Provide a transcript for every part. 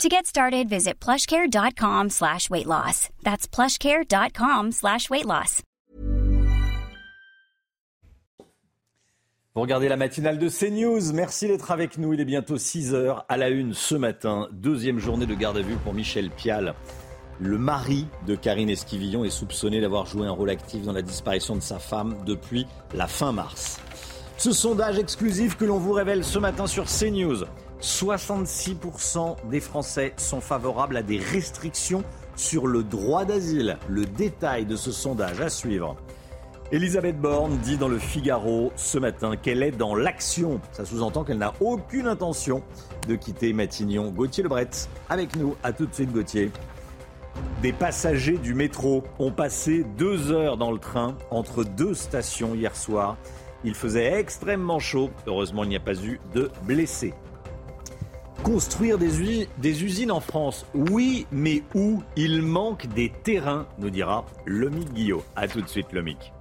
To get started, visit plushcare.com slash weight loss. That's plushcare.com slash weight loss. Vous regardez la matinale de CNews. Merci d'être avec nous. Il est bientôt 6 heures à la une ce matin. Deuxième journée de garde à vue pour Michel Pial. Le mari de Karine Esquivillon est soupçonné d'avoir joué un rôle actif dans la disparition de sa femme depuis la fin mars. Ce sondage exclusif que l'on vous révèle ce matin sur CNews. 66% des Français sont favorables à des restrictions sur le droit d'asile. Le détail de ce sondage à suivre. Elisabeth Borne dit dans le Figaro ce matin qu'elle est dans l'action. Ça sous-entend qu'elle n'a aucune intention de quitter Matignon. Gauthier Lebret, avec nous. À tout de suite, Gauthier. Des passagers du métro ont passé deux heures dans le train entre deux stations hier soir. Il faisait extrêmement chaud. Heureusement, il n'y a pas eu de blessés. Construire des, usines en France, oui, mais où? Il manque des terrains, nous dira Lomic Guillot. A tout de suite, Lomic.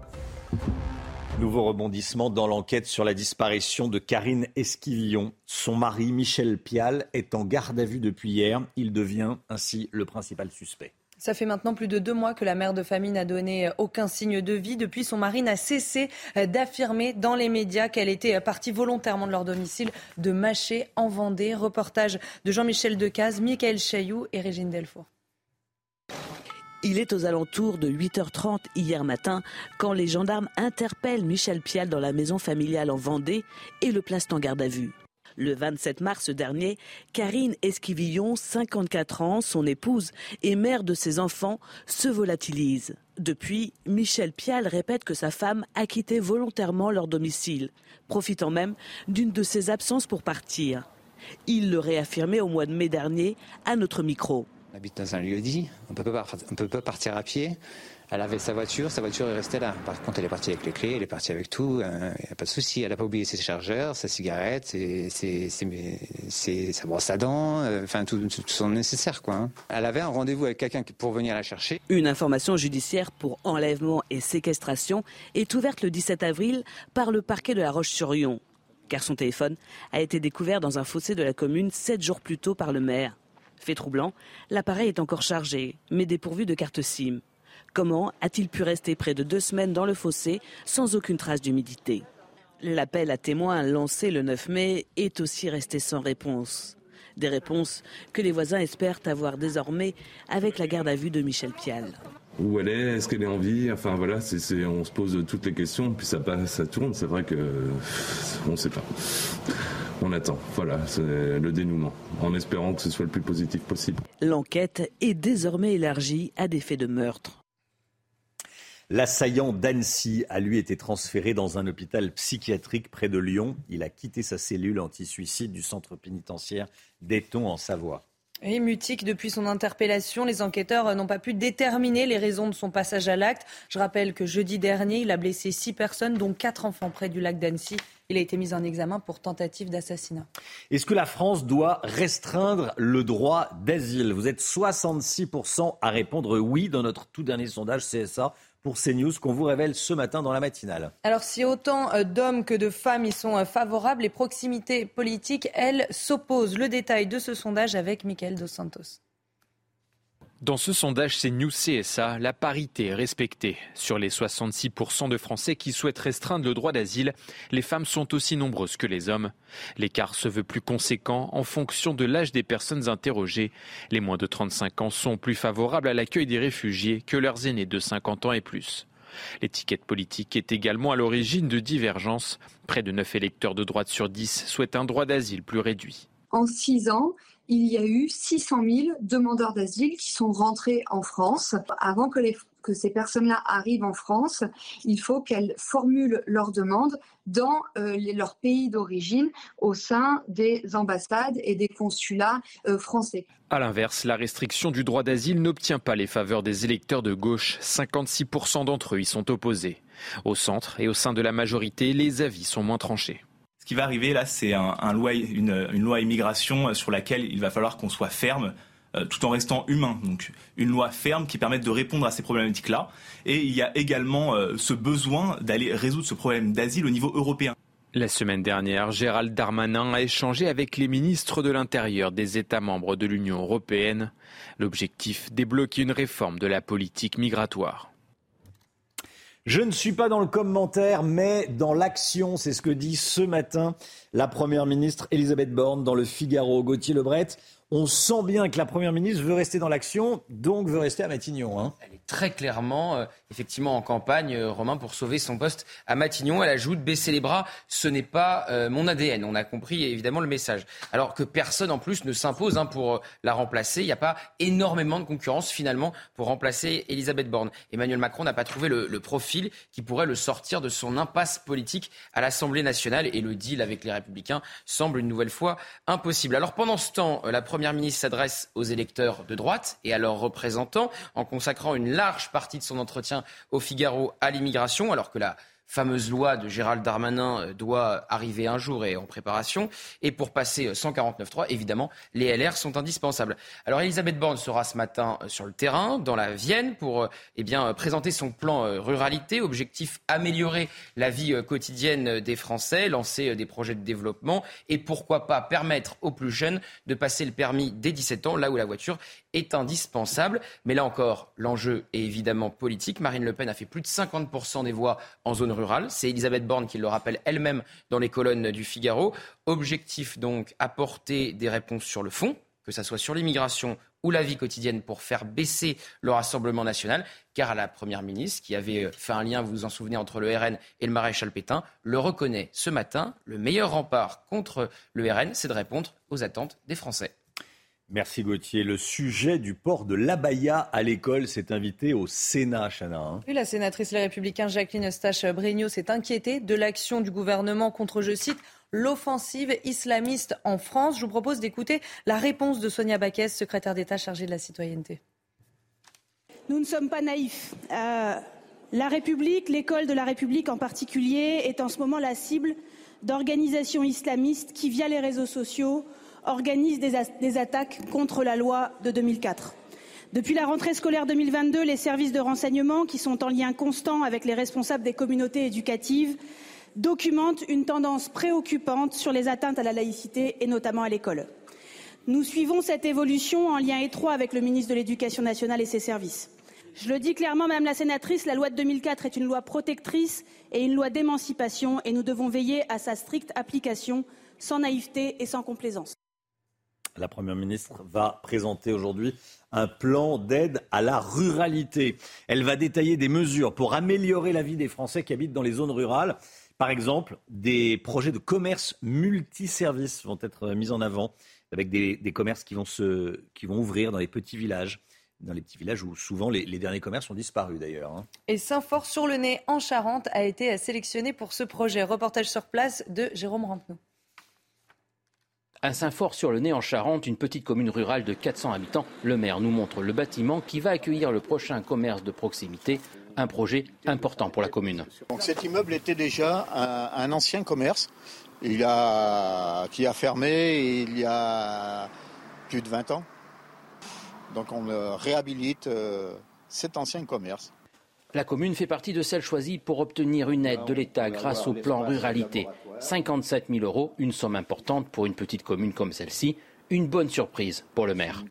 Nouveau rebondissement dans l'enquête sur la disparition de Karine Esquivillon. Son mari, Michel Pial, est en garde à vue depuis hier. Il devient ainsi le principal suspect. Ça fait maintenant plus de deux mois que la mère de famille n'a donné euh, aucun signe de vie. Depuis, son mari n'a cessé euh, d'affirmer dans les médias qu'elle était euh, partie volontairement de leur domicile de Maché en Vendée. Reportage de Jean-Michel Decaze, Michael Chailloux et Régine Delfour. Il est aux alentours de 8h30 hier matin quand les gendarmes interpellent Michel Pial dans la maison familiale en Vendée et le placent en garde à vue. Le 27 mars dernier, Karine Esquivillon, 54 ans, son épouse et mère de ses enfants, se volatilise. Depuis, Michel Pial répète que sa femme a quitté volontairement leur domicile, profitant même d'une de ses absences pour partir. Il le réaffirmait au mois de mai dernier à notre micro. On habite dans un lieu dit, on ne peut pas partir à pied. Elle avait sa voiture, sa voiture est restée là. Par contre, elle est partie avec les clés, elle est partie avec tout, il hein, n'y a pas de souci. Elle n'a pas oublié ses chargeurs, sa cigarette, ses, sa brosse à dents, euh, enfin tout, son nécessaire. Quoi, hein. Elle avait un rendez-vous avec quelqu'un pour venir la chercher. Une information judiciaire pour enlèvement et séquestration est ouverte le 17 avril par le parquet de la Roche-sur-Yon, car son téléphone a été découvert dans un fossé de la commune sept jours plus tôt par le maire. Fait troublant, l'appareil est encore chargé, mais dépourvu de carte SIM. Comment a-t-il pu rester près de deux semaines dans le fossé sans aucune trace d'humidité? L'appel à témoins lancé le 9 mai est aussi resté sans réponse. Des réponses que les voisins espèrent avoir désormais avec la garde à vue de Michel Pial. Où elle est? Est-ce qu'elle est en vie? Enfin voilà, on se pose toutes les questions, puis ça passe, ça tourne. C'est vrai que on ne sait pas. On attend. Voilà, c'est le dénouement, en espérant que ce soit le plus positif possible. L'enquête est désormais élargie à des faits de meurtre. L'assaillant d'Annecy a lui été transféré dans un hôpital psychiatrique près de Lyon. Il a quitté sa cellule anti-suicide du centre pénitentiaire d'Eton en Savoie. Et mutique depuis son interpellation, les enquêteurs n'ont pas pu déterminer les raisons de son passage à l'acte. Je rappelle que jeudi dernier, il a blessé six personnes, dont quatre enfants près du lac d'Annecy. Il a été mis en examen pour tentative d'assassinat. Est-ce que la France doit restreindre le droit d'asile? Vous êtes 66% à répondre oui dans notre tout dernier sondage CSA pour CNews qu'on vous révèle ce matin dans la matinale. Alors si autant euh, d'hommes que de femmes y sont euh, favorables, les proximités politiques, elles, s'opposent. Le détail de ce sondage avec Michael Dos Santos. Dans ce sondage c'est News CSA, la parité est respectée. Sur les 66% de Français qui souhaitent restreindre le droit d'asile, les femmes sont aussi nombreuses que les hommes. L'écart se veut plus conséquent en fonction de l'âge des personnes interrogées. Les moins de 35 ans sont plus favorables à l'accueil des réfugiés que leurs aînés de 50 ans et plus. L'étiquette politique est également à l'origine de divergences. Près de 9 électeurs de droite sur 10 souhaitent un droit d'asile plus réduit. En 6 ans, il y a eu 600 000 demandeurs d'asile qui sont rentrés en France avant que ces personnes-là arrivent en France, il faut qu'elles formulent leurs demandes dans euh, leur pays d'origine au sein des ambassades et des consulats euh, français. A l'inverse, la restriction du droit d'asile n'obtient pas les faveurs des électeurs de gauche. 56% d'entre eux y sont opposés. Au centre et au sein de la majorité, les avis sont moins tranchés. Ce qui va arriver là, c'est une, une loi immigration sur laquelle il va falloir qu'on soit ferme euh, tout en restant humain. Donc une loi ferme qui permette de répondre à ces problématiques-là. Et il y a également euh, ce besoin d'aller résoudre ce problème d'asile au niveau européen. La semaine dernière, Gérald Darmanin a échangé avec les ministres de l'Intérieur des États membres de l'Union européenne. L'objectif, débloquer une réforme de la politique migratoire. Je ne suis pas dans le commentaire, mais dans l'action. C'est ce que dit ce matin la Première ministre Elisabeth Borne dans le Figaro. Gauthier Lebret, on sent bien que la Première ministre veut rester dans l'action, donc veut rester à Matignon. Hein. Elle est très clairement, euh, effectivement, en campagne, euh, Romain, pour sauver son poste à Matignon. Elle ajoute baisser les bras, ce n'est pas euh, mon ADN. On a compris évidemment le message. Alors que personne en plus ne s'impose hein, pour la remplacer. Il n'y a pas énormément de concurrence finalement pour remplacer Elisabeth Borne. Emmanuel Macron n'a pas trouvé le, le, profil qui pourrait le sortir de son impasse politique à l'Assemblée nationale et le deal avec les Républicains semble une nouvelle fois impossible. Alors pendant ce temps, la Première Première ministre s'adresse aux électeurs de droite et à leurs représentants en consacrant une large partie de son entretien au Figaro à l'immigration, alors que la fameuse loi de Gérald Darmanin euh, doit arriver un jour et en préparation. Et pour passer 149.3, euh, évidemment, les LR sont indispensables. Alors Elisabeth Borne sera ce matin euh, sur le terrain, dans la Vienne, pour eh bien, présenter son plan ruralité. Objectif améliorer la vie quotidienne des Français, lancer des projets de développement et pourquoi pas permettre aux plus jeunes de passer le permis dès 17 ans, là où la voiture est indispensable. Mais là encore, l'enjeu est évidemment politique. Marine Le Pen a fait plus de 50% des voix en zone rurale. C'est Elisabeth Borne qui le rappelle elle-même dans les colonnes du Figaro. Objectif donc, apporter des réponses sur le fond, que ce soit sur l'immigration ou la vie quotidienne pour faire baisser le Rassemblement national, car la Première ministre, qui avait fait un lien, vous vous en souvenez, entre le RN et le maréchal Pétain, le reconnaît ce matin. Le meilleur rempart contre le RN, c'est de répondre aux attentes des Français. Merci Gauthier. Le sujet du port de l'abaya à l'école s'est invité au Sénat, Chana. Hein. Oui, la sénatrice Les Républicains Jacqueline Eustache-Bregno s'est inquiétée de l'action du gouvernement contre, je cite, l'offensive islamiste en France. Je vous propose d'écouter la réponse de Sonia Baquès, secrétaire d'État chargée de la citoyenneté. Nous ne sommes pas naïfs. Euh, la République, l'école de la République en particulier, est en ce moment la cible d'organisations islamistes qui, via les réseaux sociaux, organise des, attaques contre la loi de 2004. Depuis la rentrée scolaire 2022, les services de renseignement, qui sont en lien constant avec les responsables des communautés éducatives, documentent une tendance préoccupante sur les atteintes à la laïcité et notamment à l'école. Nous suivons cette évolution en lien étroit avec le ministre de l'Éducation nationale et ses services. Je le dis clairement, Madame la sénatrice, la loi de 2004 est une loi protectrice et une loi d'émancipation et nous devons veiller à sa stricte application sans naïveté et sans complaisance. La Première ministre va présenter aujourd'hui un plan d'aide à la ruralité. Elle va détailler des mesures pour améliorer la vie des Français qui habitent dans les zones rurales. Par exemple, des projets de commerce multiservices vont être mis en avant avec des, commerces qui vont, se, qui vont ouvrir dans les petits villages dans les petits villages où souvent les, derniers commerces ont disparu d'ailleurs. Hein. Et Saint-Fort-sur-le-Nez en Charente a été sélectionné pour ce projet. Reportage sur place de Jérôme Rampenou. À Saint-Fort-sur-le-Nez, en Charente, une petite commune rurale de 400 habitants, le maire nous montre le bâtiment qui va accueillir le prochain commerce de proximité, un projet important pour la commune. Donc cet immeuble était déjà un, ancien commerce il a, qui a fermé il y a plus de 20 ans. Donc on réhabilite euh, cet ancien commerce. La commune fait partie de celles choisies pour obtenir une aide de l'État grâce au plan ruralité. 57 000 euros, une somme importante pour une petite commune comme celle-ci. Une bonne surprise pour le maire.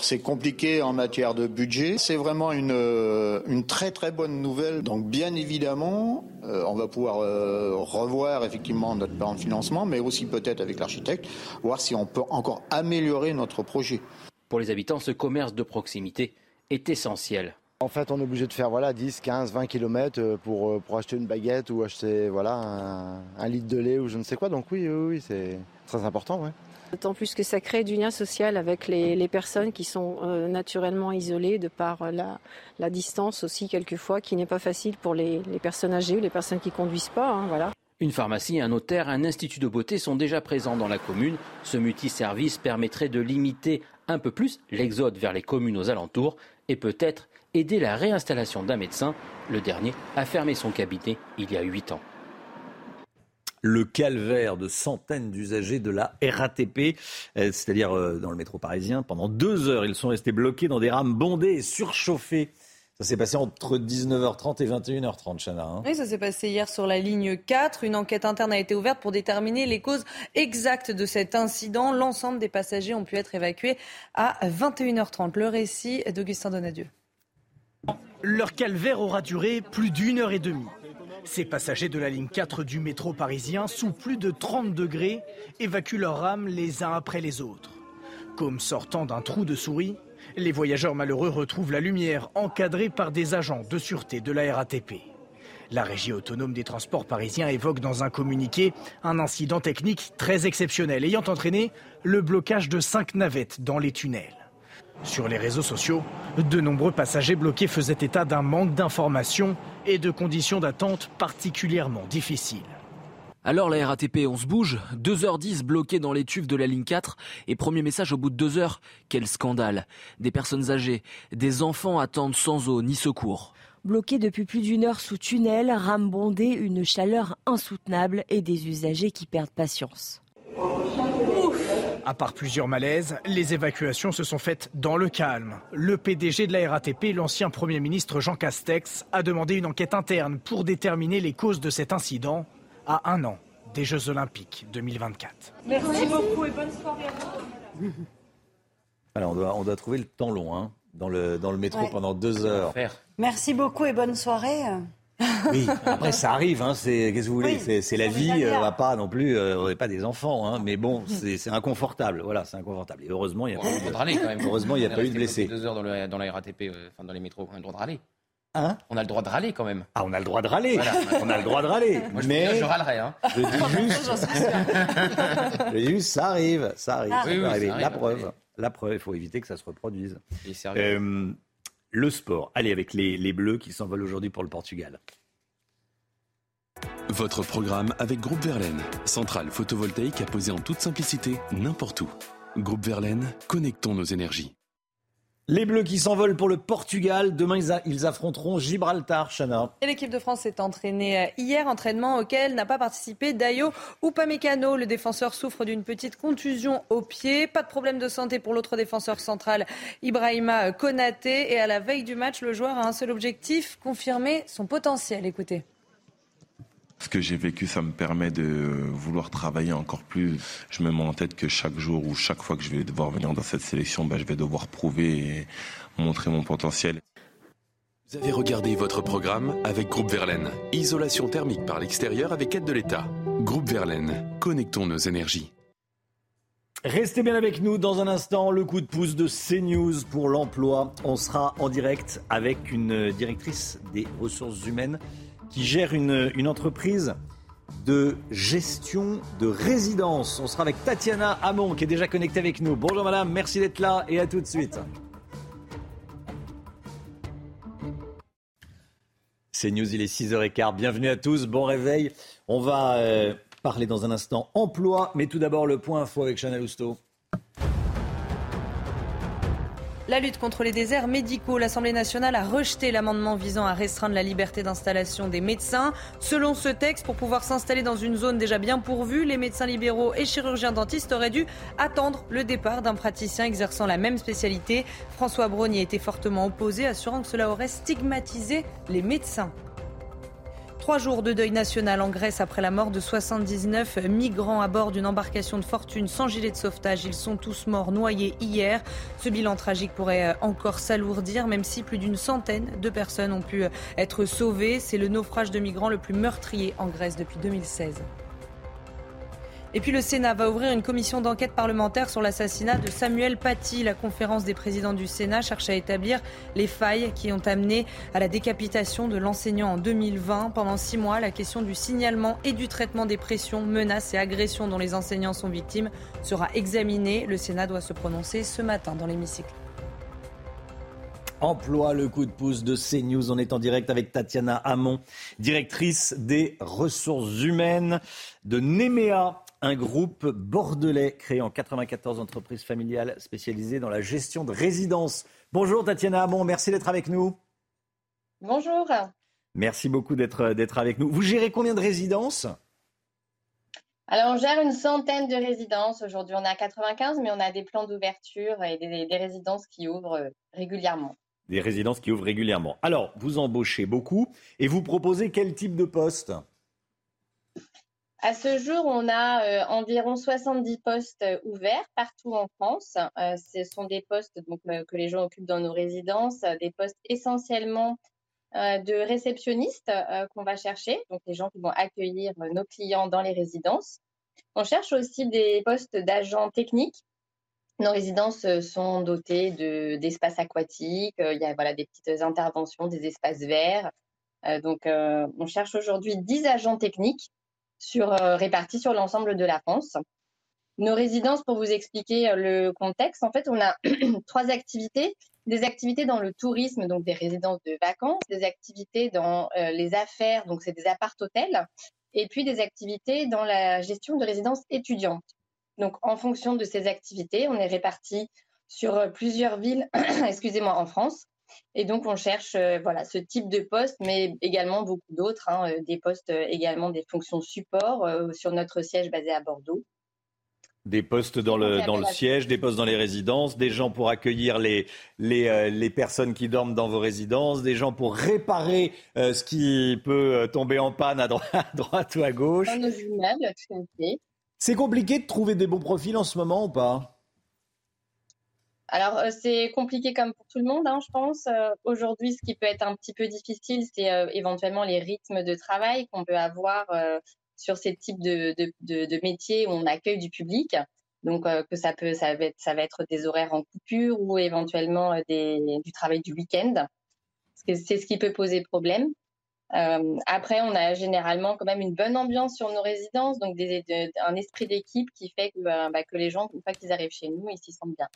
C'est compliqué en matière de budget. C'est vraiment une, euh, une, très très bonne nouvelle. Donc bien évidemment, euh, on va pouvoir euh, revoir effectivement notre plan de financement, mais aussi peut-être avec l'architecte, voir si on peut encore améliorer notre projet. Pour les habitants, ce commerce de proximité est essentiel en fait, on est obligé de faire voilà, 10, 15, 20 km pour, pour acheter une baguette ou acheter voilà, un, litre de lait ou je ne sais quoi. Donc oui, oui, oui c'est très important. D'autant plus que ça crée du lien social avec les, personnes qui sont euh, naturellement isolées de par la, la, distance aussi quelquefois qui n'est pas facile pour les, personnes âgées ou les personnes qui conduisent pas. Hein, voilà. Une pharmacie, un notaire, un institut de beauté sont déjà présents dans la commune. Ce multiservice permettrait de limiter un peu plus l'exode vers les communes aux alentours et peut-être aider la réinstallation d'un médecin. Le dernier a fermé son cabinet il y a huit ans le calvaire de centaines d'usagers de la RATP, euh, c'est-à-dire euh, dans le métro parisien. Pendant deux heures, ils sont restés bloqués dans des rames bondées et surchauffées. Ça s'est passé entre 19h30 et 21h30, Chana. Hein. Oui, ça s'est passé hier sur la ligne 4. Une enquête interne a été ouverte pour déterminer les causes exactes de cet incident. L'ensemble des passagers ont pu être évacués à 21h30. Le récit d'Augustin Donadieu. Leur calvaire aura duré plus d'une heure et demie. Ces passagers de la ligne 4 du métro parisien, sous plus de 30 degrés, évacuent leurs rames les uns après les autres. Comme sortant d'un trou de souris, les voyageurs malheureux retrouvent la lumière encadrée par des agents de sûreté de la RATP. La régie autonome des transports parisiens évoque dans un communiqué un incident technique très exceptionnel ayant entraîné le blocage de cinq navettes dans les tunnels. Sur les réseaux sociaux, de nombreux passagers bloqués faisaient état d'un manque d'informations et de conditions d'attente particulièrement difficiles. Alors la RATP, on se bouge 2h10 bloqués dans les tubes de la ligne 4 et premier message au bout de 2 heures. Quel scandale. Des personnes âgées, des enfants attendent sans eau ni secours. Bloqués depuis plus d'une heure sous tunnel, rame bondée, une chaleur insoutenable et des usagers qui perdent patience. À part plusieurs malaises, les évacuations se sont faites dans le calme. Le PDG de la RATP, l'ancien Premier ministre Jean Castex, a demandé une enquête interne pour déterminer les causes de cet incident à un an des Jeux Olympiques 2024. Merci beaucoup et bonne soirée Alors, on doit, on doit trouver le temps long hein, dans, le, dans le métro pendant deux heures. Merci beaucoup et bonne soirée. Oui, après ça arrive, hein, c'est qu'est-ce que vous voulez, c'est la vie, euh, on va pas non plus, euh, on n'est pas des enfants, hein, mais bon, c'est inconfortable, voilà, c'est inconfortable. Et heureusement, il n'y a, pas eu de... quand même. Heureusement, il y a pas eu de blessés. Deux heures dans, le, dans la RATP, euh, enfin dans les métros, on a le droit de râler. Hein? On a le droit de râler quand même. Ah, on a le droit de râler. on a le droit de râler. Moi, je, mais je râlerai. Hein. Je dis juste, je dis juste, ça arrive, ça arrive. Ah. ça oui, oui, ça arrive, la preuve, la preuve, il faut éviter que ça se reproduise. Et sérieux. Le sport. Allez, avec les, Bleus qui s'envolent aujourd'hui pour le Portugal. Votre programme avec Groupe Verlaine, centrale photovoltaïque à poser en toute simplicité n'importe où. Groupe Verlaine, connectons nos énergies. Les Bleus qui s'envolent pour le Portugal. Demain, ils affronteront Gibraltar, Chana. L'équipe de France s'est entraînée euh, hier, entraînement auquel n'a pas participé Dayo Upamecano. Le défenseur souffre d'une petite contusion au pied. Pas de problème de santé pour l'autre défenseur central, Ibrahima Konaté. Et à la veille du match, le joueur a un seul objectif, confirmer son potentiel. Écoutez. Ce que j'ai vécu, ça me permet de vouloir travailler encore plus. Je me mets en tête que chaque jour ou chaque fois que je vais devoir venir dans cette sélection, bah, je vais devoir prouver et montrer mon potentiel. Vous avez regardé votre programme avec Groupe Verlaine. Isolation thermique par l'extérieur avec aide de l'État. Groupe Verlaine, connectons nos énergies. Restez bien avec nous dans un instant, le coup de pouce de CNews pour l'emploi. On sera en direct avec une directrice des ressources humaines qui gère une, une entreprise de gestion de résidence. On sera avec Tatiana Hamon qui est déjà connectée avec nous. Bonjour madame, merci d'être là et à tout de suite. C'est News, il est 6h15. Bienvenue à tous, bon réveil. On va euh, parler dans un instant emploi, mais tout d'abord le point info avec Chanel Housteau. La lutte contre les déserts médicaux. L'Assemblée nationale a rejeté l'amendement visant à restreindre la liberté d'installation des médecins. Selon ce texte, pour pouvoir s'installer dans une zone déjà bien pourvue, les médecins libéraux et chirurgiens dentistes auraient dû attendre le départ d'un praticien exerçant la même spécialité. François Braun y était fortement opposé, assurant que cela aurait stigmatisé les médecins. Trois jours de deuil national en Grèce après la mort de 79 migrants à bord d'une embarcation de fortune sans gilet de sauvetage. Ils sont tous morts noyés hier. Ce bilan tragique pourrait encore s'alourdir, même si plus d'une centaine de personnes ont pu être sauvées. C'est le naufrage de migrants le plus meurtrier en Grèce depuis 2016. Et puis le Sénat va ouvrir une commission d'enquête parlementaire sur l'assassinat de Samuel Paty. La conférence des présidents du Sénat cherche à établir les failles qui ont amené à la décapitation de l'enseignant en 2020. Pendant six mois, la question du signalement et du traitement des pressions, menaces et agressions dont les enseignants sont victimes sera examinée. Le Sénat doit se prononcer ce matin dans l'hémicycle. Emploi, le coup de pouce de CNews. On est en direct avec Tatiana Hamon, directrice des ressources humaines de Nemea un groupe bordelais créé en 94 entreprises familiales spécialisées dans la gestion de résidences. Bonjour Tatiana Hamon, merci d'être avec nous. Bonjour. Merci beaucoup d'être avec nous. Vous gérez combien de résidences? Alors, on gère une centaine de résidences. Aujourd'hui, on est à 95, mais on a des plans d'ouverture et des, des, résidences qui ouvrent régulièrement. Des résidences qui ouvrent régulièrement. Alors, vous embauchez beaucoup et vous proposez quel type de poste? À ce jour, on a euh, environ 70 postes euh, ouverts partout en France. Euh, ce sont des postes que les gens occupent dans nos résidences, des postes essentiellement de réceptionnistes qu'on va chercher, donc les gens qui vont accueillir nos clients dans les résidences. On cherche aussi des postes d'agents techniques. Nos résidences sont dotées d'espaces aquatiques, il y a voilà, des petites interventions, des espaces verts. donc, on cherche aujourd'hui 10 agents techniques sur, euh, répartis sur l'ensemble de la France. Nos résidences, pour vous expliquer euh, le contexte, en fait, on a trois activités. Des activités dans le tourisme, donc des résidences de vacances, des activités dans euh, les affaires, donc c'est des appart-hôtels, et puis des activités dans la gestion de résidences étudiantes. Donc, en fonction de ces activités, on est répartis sur plusieurs villes, excusez-moi, en France. Et donc, on cherche euh, voilà, ce type de poste, mais également beaucoup d'autres, hein, euh, des postes euh, également des fonctions support sur notre siège basé à Bordeaux. Des postes dans le, dans le siège, des postes dans les résidences, des gens pour accueillir les, les, les personnes qui dorment dans vos résidences, des gens pour réparer ce qui peut tomber en panne à droite, à droite ou à gauche. Dans nos immeubles, tout à fait. C'est compliqué de trouver des bons profils en ce moment ou pas? Alors, euh, c'est compliqué comme pour tout le monde, hein, je pense. Euh, aujourd'hui, ce qui peut être un petit peu difficile, c'est euh, éventuellement les rythmes de travail qu'on peut avoir sur ces types de, métiers où on accueille du public. Donc, que ça peut, ça va, être, des horaires en coupure ou éventuellement du travail du week-end. C'est ce qui peut poser problème. après, on a généralement quand même une bonne ambiance sur nos résidences, donc un esprit d'équipe qui fait bah, que les gens, une fois qu'ils arrivent chez nous, ils s'y sentent bien.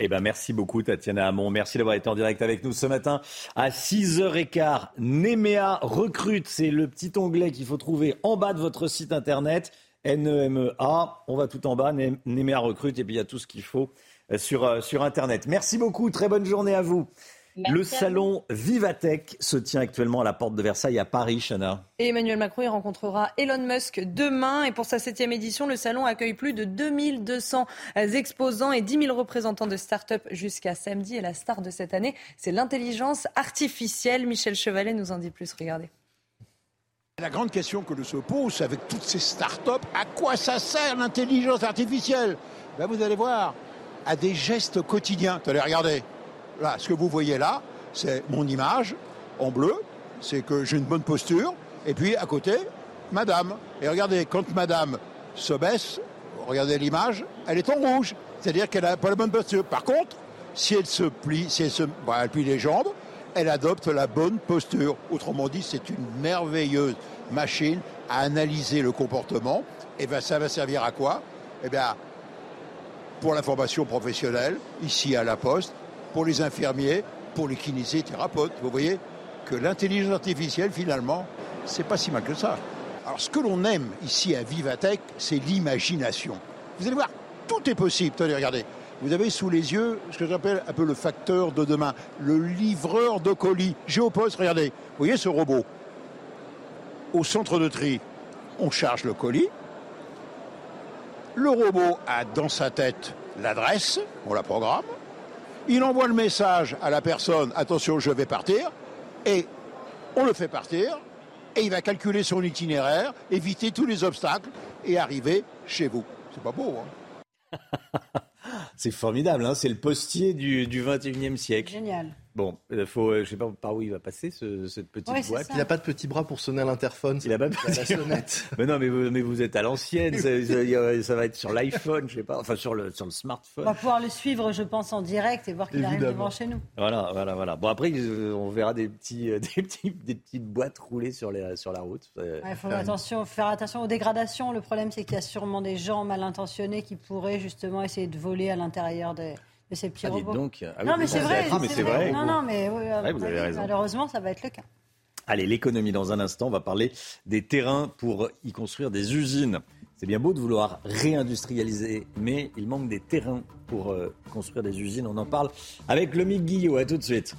Eh ben, merci beaucoup, Tatiana Hamon. Merci d'avoir été en direct avec nous ce matin à 6h15. Nemea recrute. C'est le petit onglet qu'il faut trouver en bas de votre site internet. N-E-M-E-A. On va tout en bas. Nemea recrute. Et puis, il y a tout ce qu'il faut euh, sur, euh, sur internet. Merci beaucoup. Très bonne journée à vous le salon Vivatech se tient actuellement à la porte de Versailles à Paris, Chana. Et Emmanuel Macron y rencontrera Elon Musk demain. Et pour sa septième édition, le salon accueille plus de 2200 exposants et 10 000 représentants de start-up jusqu'à samedi. Et la star de cette année, c'est l'intelligence artificielle. Michel Chevalet nous en dit plus. Regardez. La grande question que l'on se pose avec toutes ces start-up, à quoi ça sert l'intelligence artificielle? Ben Vous allez voir, à des gestes quotidiens. Allez, regardez. Là, ce que vous voyez là, c'est mon image en bleu, c'est que j'ai une bonne posture, et puis à côté, madame. Et regardez, quand madame se baisse, regardez l'image, elle est en rouge, c'est-à-dire qu'elle n'a pas la bonne posture. Par contre, si elle se plie, si elle, se, elle plie les jambes, elle adopte la bonne posture. Autrement dit, c'est une merveilleuse machine à analyser le comportement. Et bien, ça va servir à quoi? Eh bien, pour la formation professionnelle, ici à la Poste, pour les infirmiers, pour les kinésithérapeutes. Vous voyez que l'intelligence artificielle, finalement, c'est pas si mal que ça. Alors, ce que l'on aime ici à Vivatech, c'est l'imagination. Vous allez voir, tout est possible. Tenez, regardez. Vous avez sous les yeux ce que j'appelle un peu le facteur de demain, le livreur de colis. Géopost, regardez. Vous voyez ce robot? Au centre de tri, on charge le colis. Le robot a dans sa tête l'adresse, on la programme. Il envoie le message à la personne, attention, je vais partir, et on le fait partir, et il va calculer son itinéraire, éviter tous les obstacles et arriver chez vous. C'est pas beau, hein C'est formidable, hein c'est le postier du, du 21e siècle. Génial. Bon, il faut, euh, je sais pas par où il va passer ce- cette petite Ouais, boîte. Il a pas de petit bras pour sonner à l'interphone. Il a pas de la sonnette. mais non, mais vous, mais vous êtes à l'ancienne. ça, ça- ça va être sur l'iPhone, je sais pas, enfin sur le sur le On smartphone. va pouvoir le suivre, je pense, en direct et voir qu'il arrive devant chez nous. Voilà, voilà, voilà. Bon après, euh, on verra des petits, euh, des petits, des petites boîtes rouler sur les sur la route. Il faut attention, faire attention aux dégradations. Le problème, c'est qu'il y a sûrement des gens mal intentionnés qui pourraient justement essayer de voler à l'intérieur de, de ces petits Ah, robots. donc. Ah non, mais c'est vrai. à tout, mais c'est vrai. Non, non, mais oui, à Ouais, mon vous avez raison. malheureusement, ça va être le cas. Allez, l'économie dans un instant. On va parler des terrains pour y construire des usines. C'est bien beau de vouloir réindustrialiser, mais il manque des terrains pour euh, construire des usines. On en parle avec Mick Guillot. À tout de suite.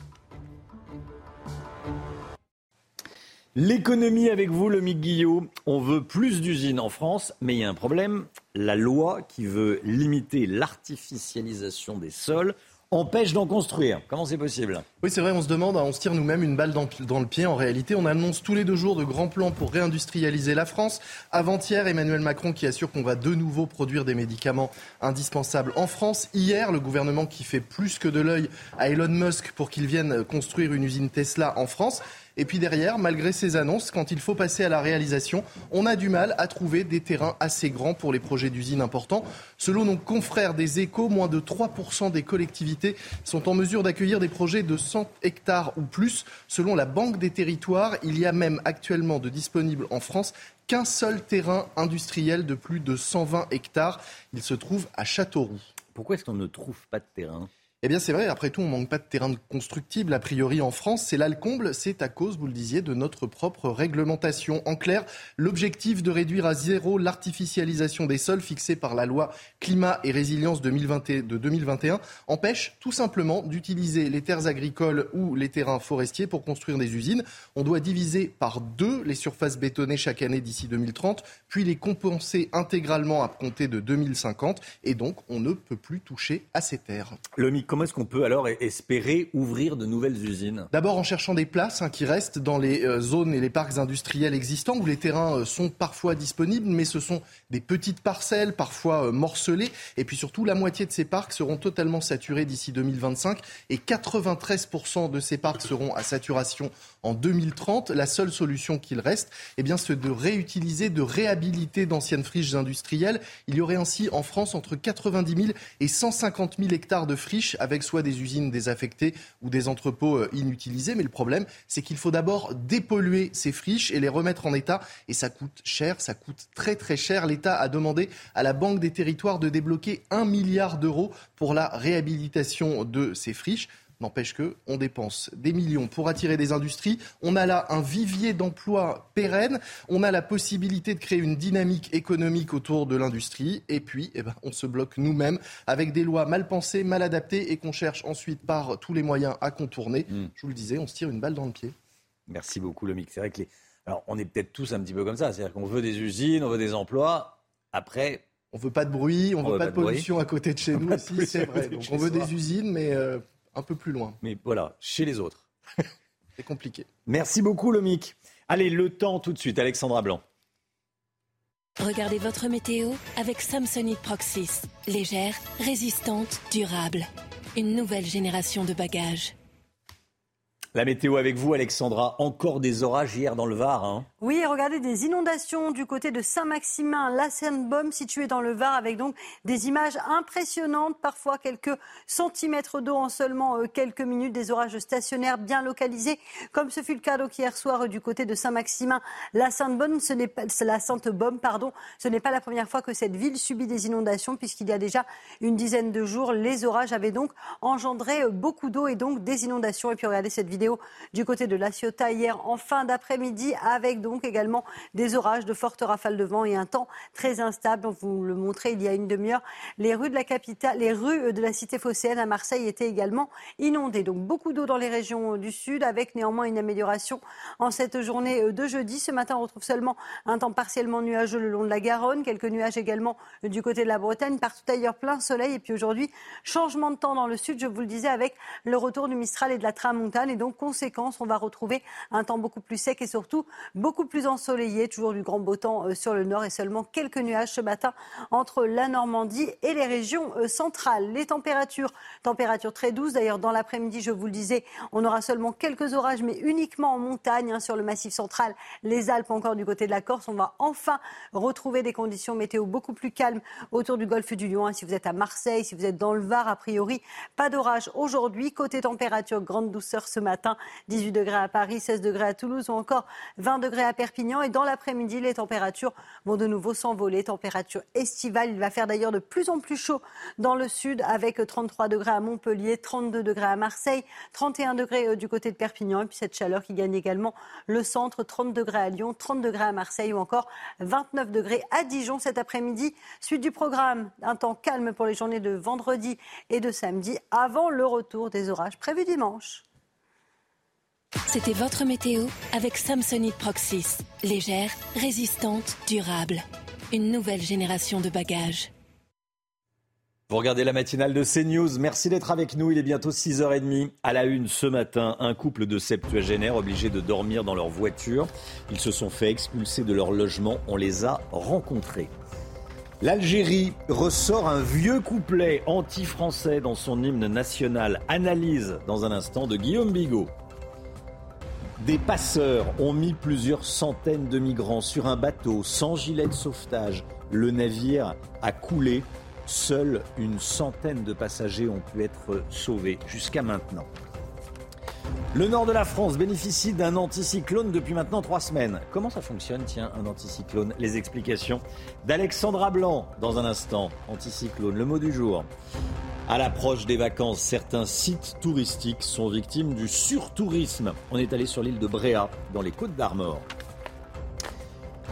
L'économie avec vous, le Mick Guillot. On veut plus d'usines en France, mais il y a un problème. La loi qui veut limiter l'artificialisation des sols empêche d'en construire. Comment c'est possible? Oui, c'est vrai, on se demande, hein, on se tire nous-mêmes une balle dans, dans le pied. En réalité, on annonce tous les deux jours de grands plans pour réindustrialiser la France. Avant-hier, Emmanuel Macron qui assure qu'on va de nouveau produire des médicaments indispensables en France. Hier, le gouvernement qui fait plus que de l'œil à Elon Musk pour qu'il vienne construire une usine Tesla en France. Et puis derrière, malgré ces annonces, quand il faut passer à la réalisation, on a du mal à trouver des terrains assez grands pour les projets d'usines importants. Selon nos confrères des échos, moins de 3% des collectivités sont en mesure d'accueillir des projets de 100 hectares ou plus. Selon la Banque des territoires, il y a même actuellement de disponibles en France qu'un seul terrain industriel de plus de 120 hectares. Il se trouve à Châteauroux. Pourquoi est-ce qu'on ne trouve pas de terrain? Eh bien, c'est vrai, après tout, on manque pas de terrain constructible, a priori, en France. C'est là le comble, c'est à cause, vous le disiez, de notre propre réglementation. En clair, l'objectif de réduire à zéro l'artificialisation des sols fixé par la loi climat et résilience 2020 de 2021 empêche tout simplement d'utiliser les terres agricoles ou les terrains forestiers pour construire des usines. On doit diviser par deux les surfaces bétonnées chaque année d'ici 2030, puis les compenser intégralement à compter de 2050. Et donc, on ne peut plus toucher à ces terres. Comment est-ce qu'on peut alors espérer ouvrir de nouvelles usines? D'abord en cherchant des places hein, qui restent dans les euh, zones et les parcs industriels existants où les terrains euh, sont parfois disponibles, mais ce sont des petites parcelles, parfois euh, morcelées. Et puis surtout, la moitié de ces parcs seront totalement saturés d'ici 2025 et 93% de ces parcs seront à saturation en 2030. La seule solution qu'il reste, eh bien, c'est de réutiliser, de réhabiliter d'anciennes friches industrielles. Il y aurait ainsi en France entre 90 000 et 150 000 hectares de friches avec soit des usines désaffectées ou des entrepôts euh, inutilisés. Mais le problème, c'est qu'il faut d'abord dépolluer ces friches et les remettre en état. Et ça coûte cher, ça coûte très très cher. L'État a demandé à la Banque des territoires de débloquer un milliard d'euros pour la réhabilitation de ces friches. N'empêche que on dépense des millions pour attirer des industries. On a là un vivier d'emplois pérenne. On a la possibilité de créer une dynamique économique autour de l'industrie. Et puis, eh ben, on se bloque nous-mêmes avec des lois mal pensées, mal adaptées et qu'on cherche ensuite par tous les moyens à contourner. Je vous le disais, on se tire une balle dans le pied. Merci beaucoup, le MIC. C'est vrai que les... Alors, on est peut-être tous un petit peu comme ça. C'est-à-dire qu'on veut des usines, on veut des emplois. Après. On veut pas de bruit, on, veut pas de pollution bruit. à côté de chez On nous aussi, c'est vrai. Donc on veut soi. des usines, mais euh, un peu plus loin. Mais voilà, chez les autres. C'est compliqué. Merci beaucoup, le MIC. Allez, le temps tout de suite, Alexandra Blanc. Regardez votre météo avec Samsonite Proxys. Légère, résistante, durable. Une nouvelle génération de bagages. La météo avec vous, Alexandra. Encore des orages hier dans le Var. hein. Oui, regardez des inondations du côté de Saint-Maximin, la Seine-Baume, située dans le Var, avec donc des images impressionnantes, parfois quelques centimètres d'eau en seulement euh, quelques minutes, des orages stationnaires bien localisés, comme ce fut le cas hier soir du côté de Saint-Maximin, la Sainte-Baume, ce n'est pas la Sainte-Baume, pardon, ce n'est pas la première fois que cette ville subit des inondations, puisqu'il y a déjà une dizaine de jours, les orages avaient donc engendré euh, beaucoup d'eau et donc des inondations. Et puis regardez cette du côté de La Ciotat hier en fin d'après-midi, avec donc également des orages, de fortes rafales de vent et un temps très instable. On vous le montrait il y a une demi-heure. Les rues de la capitale, les rues de la cité phocéenne à Marseille étaient également inondées. Donc beaucoup d'eau dans les régions du sud, avec néanmoins une amélioration en cette journée de jeudi. Ce matin, on retrouve seulement un temps partiellement nuageux le long de la Garonne, quelques nuages également du côté de la Bretagne, partout ailleurs plein soleil. Et puis aujourd'hui, changement de temps dans le sud, je vous le disais, avec le retour du Mistral et de la Tramontane. Et donc donc conséquence, on va retrouver un temps beaucoup plus sec et surtout beaucoup plus ensoleillé. Toujours du grand beau temps euh, sur le nord et seulement quelques nuages ce matin entre la Normandie et les régions euh, centrales. Les températures, températures très douces. D'ailleurs, dans l'après-midi, je vous le disais, on aura seulement quelques orages, mais uniquement en montagne, hein, sur le massif central, les Alpes, encore du côté de la Corse. On va enfin retrouver des conditions météo beaucoup plus calmes autour du golfe du Lion. Hein, si vous êtes à Marseille, si vous êtes dans le Var, a priori, pas d'orage aujourd'hui. Côté température, grande douceur ce matin, 18 degrés à Paris, 16 degrés à Toulouse ou encore 20 degrés à Perpignan. Et dans l'après-midi, les températures vont de nouveau s'envoler. Température estivale. Il va faire d'ailleurs de plus en plus chaud dans le sud avec 33 degrés à Montpellier, 32 degrés à Marseille, 31 degrés euh, du côté de Perpignan. Et puis cette chaleur qui gagne également le centre, 30 degrés à Lyon, 30 degrés à Marseille ou encore 29 degrés à Dijon cet après-midi. Suite du programme, un temps calme pour les journées de vendredi et de samedi avant le retour des orages prévus dimanche. C'était votre météo avec Samsonite Proxys. Légère, résistante, durable. Une nouvelle génération de bagages. Vous regardez la matinale de CNews. Merci d'être avec nous. Il est bientôt 6h30. À la une ce matin, un couple de septuagénaires obligés de dormir dans leur voiture. Ils se sont fait expulser de leur logement. On les a rencontrés. L'Algérie ressort un vieux couplet anti-français dans son hymne national. Analyse dans un instant de Guillaume Bigot. Des passeurs ont mis plusieurs centaines de migrants sur un bateau sans gilet de sauvetage. Le navire a coulé. Seule une centaine de passagers ont pu être sauvés jusqu'à maintenant. Le nord de la France bénéficie d'un anticyclone depuis maintenant trois semaines. Comment ça fonctionne, tiens, un anticyclone? Les explications d'Alexandra Blanc dans un instant. Anticyclone, le mot du jour. À l'approche des vacances, certains sites touristiques sont victimes du surtourisme. On est allé sur l'île de Bréa, dans les Côtes d'Armor.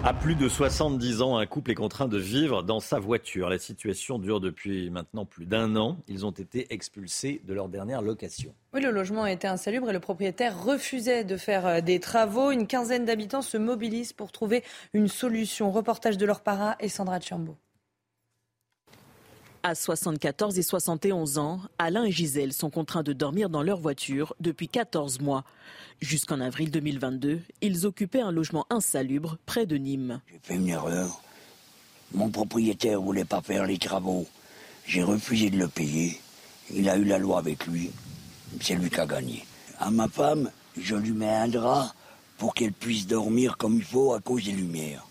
À plus de 70 ans, un couple est contraint de vivre dans sa voiture. La situation dure depuis maintenant plus d'un an. Ils ont été expulsés de leur dernière location. Oui, le logement était insalubre et le propriétaire refusait de faire euh, des travaux. Une quinzaine d'habitants se mobilisent pour trouver une solution. Reportage de leur para et Sandra Chambo. À 74 et 71 ans, Alain et Gisèle sont contraints de dormir dans leur voiture depuis 14 mois. Jusqu'en avril 2022, ils occupaient un logement insalubre près de Nîmes. J'ai fait une erreur. Mon propriétaire voulait pas faire les travaux. J'ai refusé de le payer. Il a eu la loi avec lui. C'est lui qui a gagné. À ma femme, je lui mets un drap pour qu'elle puisse dormir comme il faut à cause des lumières.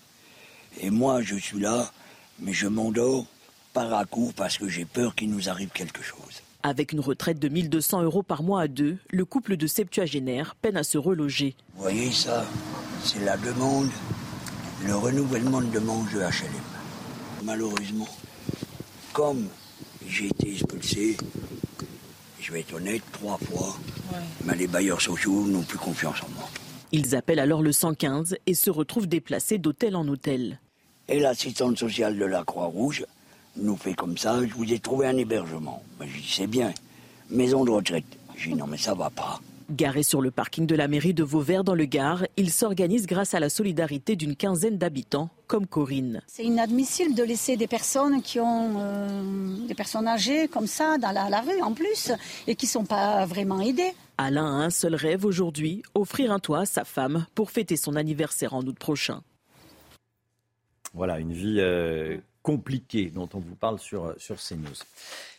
Et moi, je suis là, mais je m'endors par à coup parce que j'ai peur qu'il nous arrive quelque chose. Avec une retraite de 1200 euros par mois à deux, le couple de septuagénaires peine à se reloger. Vous voyez ça C'est la demande, le renouvellement de demande de HLM. Malheureusement, comme j'ai été expulsé, je vais être honnête, trois fois, mais les bailleurs sociaux n'ont plus confiance en moi. Ils appellent alors le 115 et se retrouvent déplacés d'hôtel en hôtel. Et l'assistante sociale de la Croix-Rouge nous fait comme ça, je vous ai trouvé un hébergement. Ben, je dis, c'est bien, maison de retraite. Je dis, non, mais ça va pas. Garé sur le parking de la mairie de Vauvert dans le Gard, il s'organise grâce à la solidarité d'une quinzaine d'habitants, comme Corinne. C'est inadmissible de laisser des personnes qui ont euh, des personnes âgées comme ça dans la, la rue en plus et qui ne sont pas vraiment aidées. Alain a un seul rêve aujourd'hui, offrir un toit à sa femme pour fêter son anniversaire en août prochain. Voilà, une vie euh, compliquée dont on vous parle sur, sur CNews.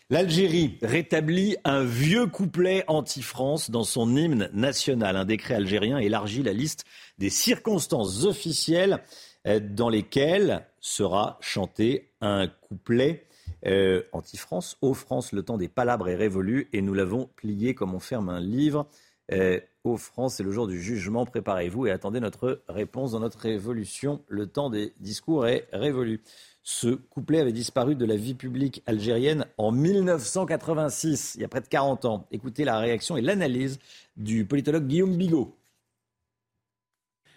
L'Algérie rétablit un vieux couplet anti-France dans son hymne national. Un décret algérien élargit la liste des circonstances officielles euh, dans lesquelles sera chanté un couplet euh, anti-France. Ô France, le temps des palabres est révolu et nous l'avons plié comme on ferme un livre. Euh, ô France, c'est le jour du jugement. Préparez-vous et attendez notre réponse dans notre révolution. Le temps des discours est révolu. Ce couplet avait disparu de la vie publique algérienne en 1986, il y a près de 40 ans. Écoutez la réaction et l'analyse du politologue Guillaume Bigot.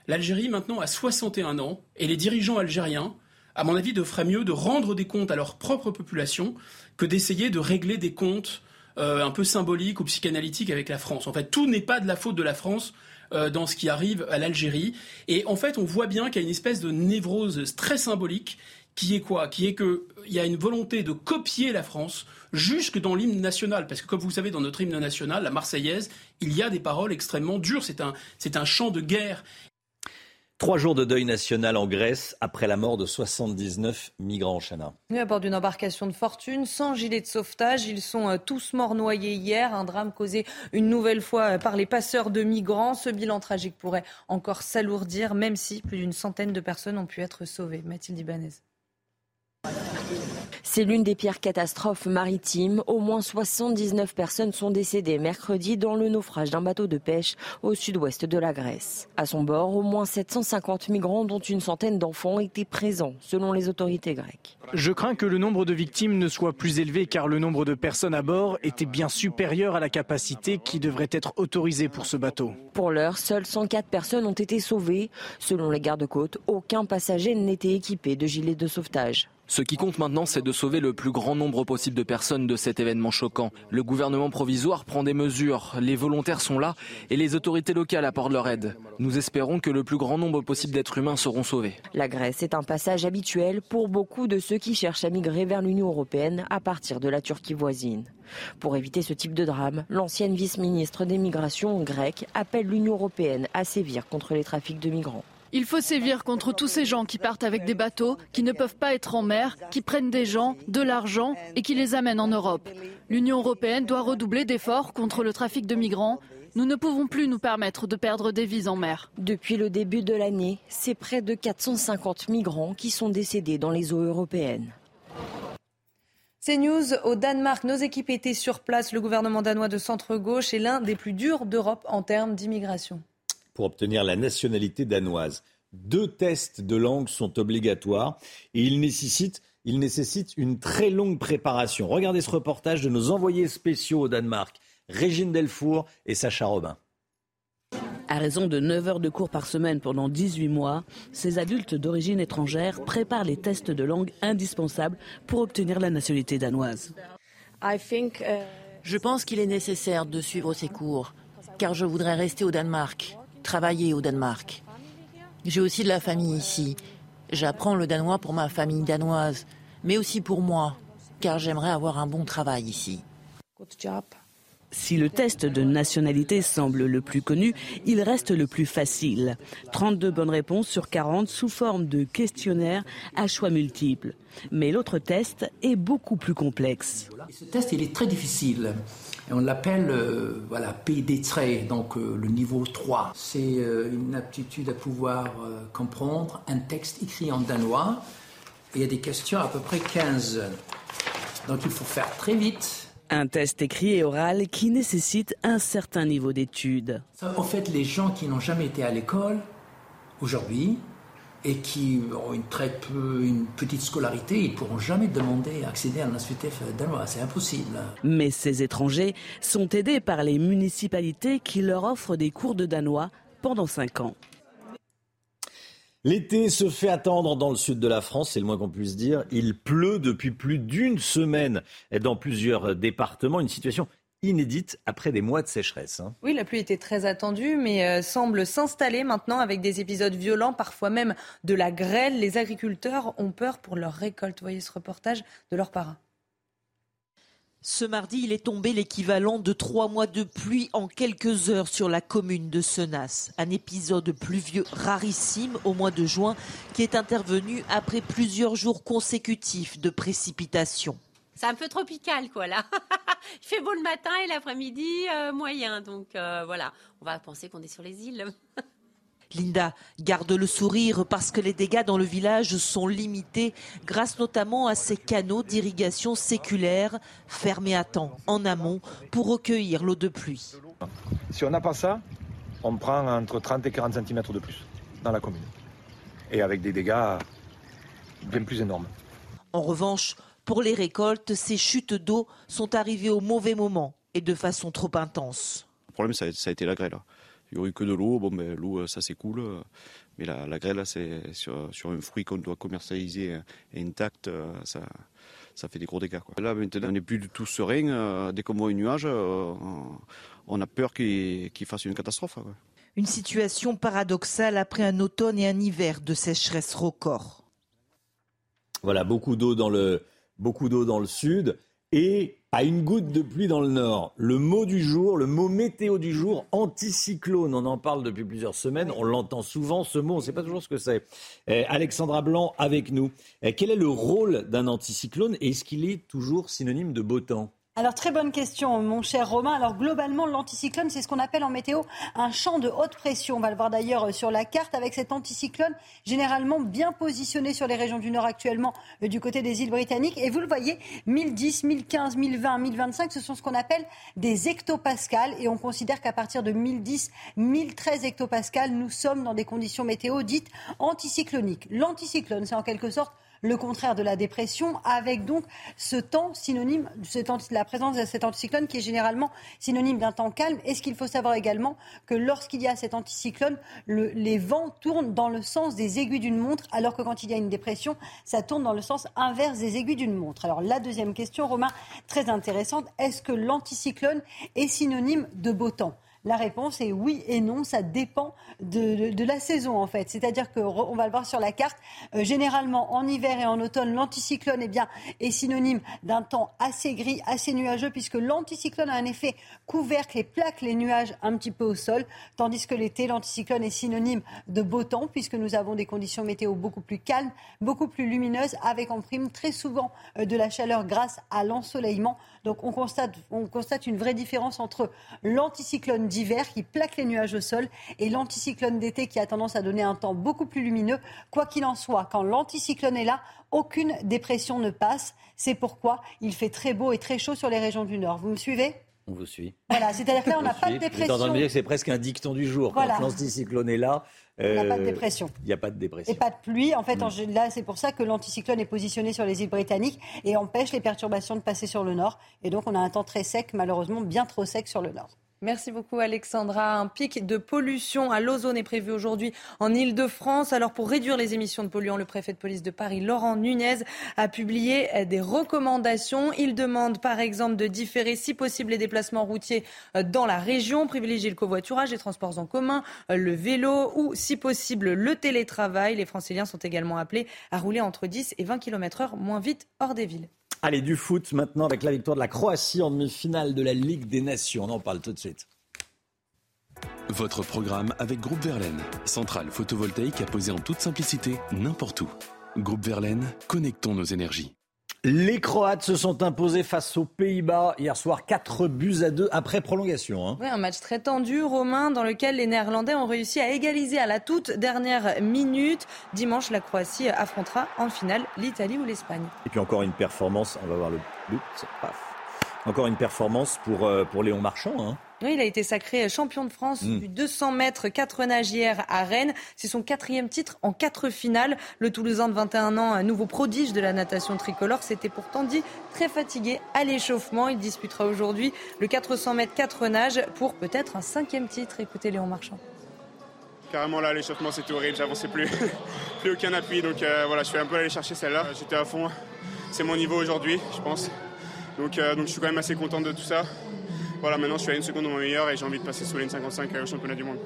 L'Algérie maintenant a 61 ans et les dirigeants algériens, à mon avis, devraient mieux de rendre des comptes à leur propre population que d'essayer de régler des comptes euh, un peu symboliques ou psychanalytiques avec la France. En fait, tout n'est pas de la faute de la France euh, dans ce qui arrive à l'Algérie. Et en fait, on voit bien qu'il y a une espèce de névrose très symbolique qui est quoi? Qui est qu'il y a une volonté de copier la France jusque dans l'hymne national. Parce que comme vous savez, dans notre hymne national, la Marseillaise, il y a des paroles extrêmement dures. C'est un, c'est un chant de guerre. Trois jours de deuil national en Grèce après la mort de 79 migrants, Chana. à bord d'une embarcation de fortune, sans gilet de sauvetage. Ils sont euh, tous morts noyés hier. Un drame causé une nouvelle fois euh, par les passeurs de migrants. Ce bilan tragique pourrait encore s'alourdir, même si plus d'une centaine de personnes ont pu être sauvées. Mathilde Ibanez. C'est l'une des pires catastrophes maritimes. Au moins 79 personnes sont décédées mercredi dans le naufrage d'un bateau de pêche au sud-ouest de la Grèce. À son bord, au moins 750 migrants, dont une centaine d'enfants, étaient présents, selon les autorités grecques. Je crains que le nombre de victimes ne soit plus élevé car le nombre de personnes à bord était bien supérieur à la capacité qui devrait être autorisée pour ce bateau. Pour l'heure, seules 104 personnes ont été sauvées. Selon les gardes-côtes, aucun passager n'était équipé de gilet de sauvetage. Ce qui compte maintenant, c'est de sauver le plus grand nombre possible de personnes de cet événement choquant. Le gouvernement provisoire prend des mesures, les volontaires sont là et les autorités locales apportent leur aide. Nous espérons que le plus grand nombre possible d'êtres humains seront sauvés. La Grèce est un passage habituel pour beaucoup de ceux qui cherchent à migrer vers l'Union européenne à partir de la Turquie voisine. Pour éviter ce type de drame, l'ancienne vice-ministre des migrations grecque appelle l'Union européenne à sévir contre les trafics de migrants. Il faut sévir contre tous ces gens qui partent avec des bateaux, qui ne peuvent pas être en mer, qui prennent des gens, de l'argent et qui les amènent en Europe. L'Union européenne doit redoubler d'efforts contre le trafic de migrants. Nous ne pouvons plus nous permettre de perdre des vies en mer. Depuis le début de l'année, c'est près de 450 migrants qui sont décédés dans les eaux européennes. C'est News au Danemark. Nos équipes étaient sur place. Le gouvernement danois de centre-gauche est l'un des plus durs d'Europe en termes d'immigration pour obtenir la nationalité danoise. Deux tests de langue sont obligatoires et ils nécessitent, une très longue préparation. Regardez ce reportage de nos envoyés spéciaux au Danemark, Régine Delfour et Sacha Robin. À raison de 9 heures de cours par semaine pendant 18 mois, ces adultes d'origine étrangère préparent les tests de langue indispensables pour obtenir la nationalité danoise. Je pense qu'il est nécessaire de suivre ces cours, car je voudrais rester au Danemark travailler au Danemark. J'ai aussi de la famille ici. J'apprends le danois pour ma famille danoise, mais aussi pour moi, car j'aimerais avoir un bon travail ici. Si le test de nationalité semble le plus connu, il reste le plus facile. 32 bonnes réponses sur 40 sous forme de questionnaire à choix multiples. Mais l'autre test est beaucoup plus complexe. Ce test, il est très difficile. Et on l'appelle euh, voilà, PD3, donc euh, le niveau 3. C'est euh, une aptitude à pouvoir comprendre un texte écrit en danois. Et il y a des questions à peu près 15. Donc il faut faire très vite. Un test écrit et oral qui nécessite un certain niveau d'études. En fait, les gens qui n'ont jamais été à l'école, aujourd'hui, et qui ont une très peu, une petite scolarité, ils ne pourront jamais demander à accéder à la nationalité danoise. C'est impossible. Mais ces étrangers sont aidés par les municipalités qui leur offrent des cours de danois pendant 5 ans. L'été se fait attendre dans le sud de la France, c'est le moins qu'on puisse dire. Il pleut depuis plus d'une semaine dans plusieurs départements, une situation inédite après des mois de sécheresse. Hein. Oui, la pluie était très attendue, mais euh, semble s'installer maintenant avec des épisodes violents, parfois même de la grêle. Les agriculteurs ont peur pour leur récolte. Voyez ce reportage de leur parrain. Ce mardi, il est tombé l'équivalent de trois mois de pluie en quelques heures sur la commune de Senas. Un épisode pluvieux rarissime au mois de juin qui est intervenu après plusieurs jours consécutifs de précipitations. C'est un peu tropical, quoi, là. Il fait beau le matin et l'après-midi, euh, moyen. Donc euh, voilà, on va penser qu'on est sur les îles. Linda garde le sourire parce que les dégâts dans le village sont limités grâce notamment à ces canaux d'irrigation séculaire fermés à temps en amont pour recueillir l'eau de pluie. Si on n'a pas ça, on prend entre 30 et 40 cm de plus dans la commune. Et avec des dégâts bien plus énormes. En revanche, pour les récoltes, ces chutes d'eau sont arrivées au mauvais moment et de façon trop intense. Le problème, ça a, été la grêle. Il n'y aurait eu que de l'eau. Bon, ben, l'eau, ça s'écoule. Mais la, grêle, c'est sur, un fruit qu'on doit commercialiser intact. Ça, ça fait des gros dégâts. Là, maintenant, on n'est plus du tout serein. Dès qu'on voit un nuage, on a peur qu'il fasse une catastrophe. Une situation paradoxale après un automne et un hiver de sécheresse record. Voilà, beaucoup d'eau dans le, beaucoup d'eau dans le sud et pas une goutte de pluie dans le nord. Le mot du jour, le mot météo du jour, anticyclone. On en parle depuis plusieurs semaines. On l'entend souvent, ce mot. On ne sait pas toujours ce que c'est. Eh, Alexandra Blanc avec nous. Eh, quel est le rôle d'un anticyclone et est-ce qu'il est toujours synonyme de beau temps? Alors très bonne question, mon cher Romain. Alors globalement, l'anticyclone, c'est ce qu'on appelle en météo un champ de haute pression. On va le voir d'ailleurs euh, sur la carte avec cet anticyclone généralement bien positionné sur les régions du Nord actuellement euh, du côté des îles britanniques. Et vous le voyez, 1010, 1015, 1020, 1025, ce sont ce qu'on appelle des hectopascales. Et on considère qu'à partir de 1010, 1013 hectopascales, nous sommes dans des conditions météo dites anticycloniques. L'anticyclone, c'est en quelque sorte le contraire de la dépression, avec donc ce temps synonyme, la présence de cet anticyclone qui est généralement synonyme d'un temps calme. Et ce qu'il faut savoir également, que lorsqu'il y a cet anticyclone, les vents tournent dans le sens des aiguilles d'une montre, alors que quand il y a une dépression, ça tourne dans le sens inverse des aiguilles d'une montre? Alors la deuxième question, Romain, très intéressante, est-ce que l'anticyclone est synonyme de beau temps? La réponse est oui et non, ça dépend de, la saison en fait. C'est-à-dire qu'on va le voir sur la carte, euh, généralement en hiver et en automne, l'anticyclone eh est synonyme d'un temps assez gris, assez nuageux, puisque l'anticyclone a un effet couvercle et plaque les nuages un petit peu au sol, tandis que l'été, l'anticyclone est synonyme de beau temps, puisque nous avons des conditions météo beaucoup plus calmes, beaucoup plus lumineuses, avec en prime très souvent euh, de la chaleur grâce à l'ensoleillement. Donc on constate, on constate une vraie différence entre l'anticyclone d'hiver qui plaque les nuages au sol et l'anticyclone d'été qui a tendance à donner un temps beaucoup plus lumineux. Quoi qu'il en soit, quand l'anticyclone est là, aucune dépression ne passe. C'est pourquoi il fait très beau et très chaud sur les régions du Nord. Vous me suivez? On vous suit. Voilà, c'est-à-dire que là, on n'a pas de dépression. C'est presque un dicton du jour. Quand l'anticyclone est là, il n'y a pas de dépression. Il n'y a pas de dépression. Et pas de pluie. En fait, mm. là, c'est pour ça que l'anticyclone est positionné sur les îles britanniques et empêche les perturbations de passer sur le nord. Et donc, on a un temps très sec, malheureusement bien trop sec sur le nord. Merci beaucoup Alexandra. Un pic de pollution à l'ozone est prévu aujourd'hui en Ile-de-France. Alors pour réduire les émissions de polluants, le préfet de police de Paris, Laurent Nunez, a publié des recommandations. Il demande par exemple de différer si possible les déplacements routiers dans la région, privilégier le covoiturage, les transports en commun, le vélo ou si possible le télétravail. Les franciliens sont également appelés à rouler entre 10 et 20 km heure moins vite hors des villes. Allez, du foot maintenant avec la victoire de la Croatie en demi-finale de la Ligue des Nations. On en parle tout de suite. Votre programme avec Groupe Verlaine, centrale photovoltaïque à poser en toute simplicité n'importe où. Groupe Verlaine, connectons nos énergies. Les Croates se sont imposés face aux Pays-Bas hier soir, 4 buts à 2 après prolongation. Hein. Oui, un match très tendu, Romain, dans lequel les Néerlandais ont réussi à égaliser à la toute dernière minute. Dimanche, la Croatie affrontera en finale l'Italie ou l'Espagne. Et puis encore une performance, on va voir le but, paf. Encore une performance pour, euh, pour Léon Marchand. Hein. Oui, il a été sacré champion de France mm. du 200 mètres 4 nages hier à Rennes. C'est son quatrième titre en quatre finales. Le Toulousain de 21 ans, un nouveau prodige de la natation tricolore, s'était pourtant dit très fatigué à l'échauffement. Il disputera aujourd'hui le 400 mètres 4 nages pour peut-être un cinquième titre. Écoutez Léon Marchand. Carrément là, l'échauffement c'était horrible, j'avançais plus, plus aucun appui. Donc euh, voilà, je suis un peu allé chercher celle-là. J'étais à fond. C'est mon niveau aujourd'hui, je pense. Donc, euh, donc je suis quand même assez content de tout ça. Voilà, maintenant je suis à une seconde de mon meilleur et j'ai envie de passer sous les 55 au championnat du monde.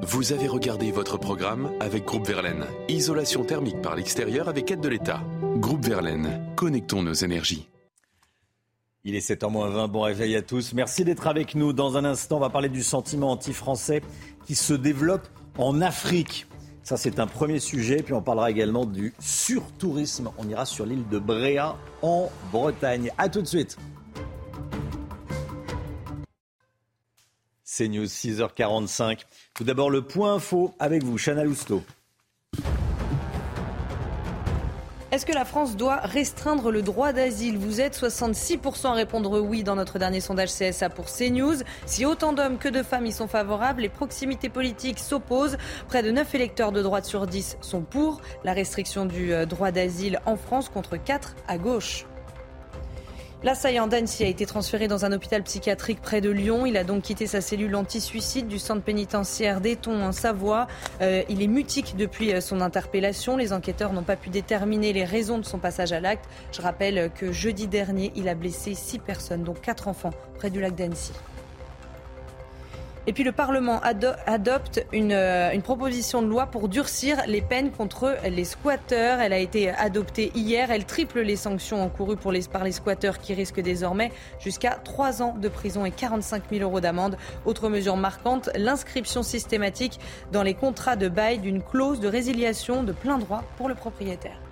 Vous avez regardé votre programme avec Groupe Verlaine. Isolation thermique par l'extérieur avec aide de l'État. Groupe Verlaine, connectons nos énergies. Il est 7h20, bon réveil à tous. Merci d'être avec nous. Dans un instant, on va parler du sentiment anti-français qui se développe en Afrique. Ça, c'est un premier sujet. Puis on parlera également du surtourisme. On ira sur l'île de Bréa en Bretagne. A tout de suite. C'est News 6h45. Tout d'abord, le point info avec vous, Chana Lousteau. Est-ce que la France doit restreindre le droit d'asile? Vous êtes 66% à répondre oui dans notre dernier sondage CSA pour CNews. Si autant d'hommes que de femmes y sont favorables, les proximités politiques s'opposent. Près de 9 électeurs de droite sur 10 sont pour la restriction du euh, droit d'asile en France contre 4 à gauche. L'assaillant d'Annecy a été transféré dans un hôpital psychiatrique près de Lyon. Il a donc quitté sa cellule anti-suicide du centre pénitentiaire d'Eton en Savoie. Euh, il est mutique depuis euh, son interpellation. Les enquêteurs n'ont pas pu déterminer les raisons de son passage à l'acte. Je rappelle que jeudi dernier, il a blessé six personnes, dont quatre enfants, près du lac d'Annecy. Et puis le Parlement adopte une, euh, une, proposition de loi pour durcir les peines contre les squatteurs. Elle a été adoptée hier. Elle triple les sanctions encourues pour les, par les squatteurs qui risquent désormais jusqu'à 3 ans de prison et 45 000 euros d'amende. Autre mesure marquante, l'inscription systématique dans les contrats de bail d'une clause de résiliation de plein droit pour le propriétaire.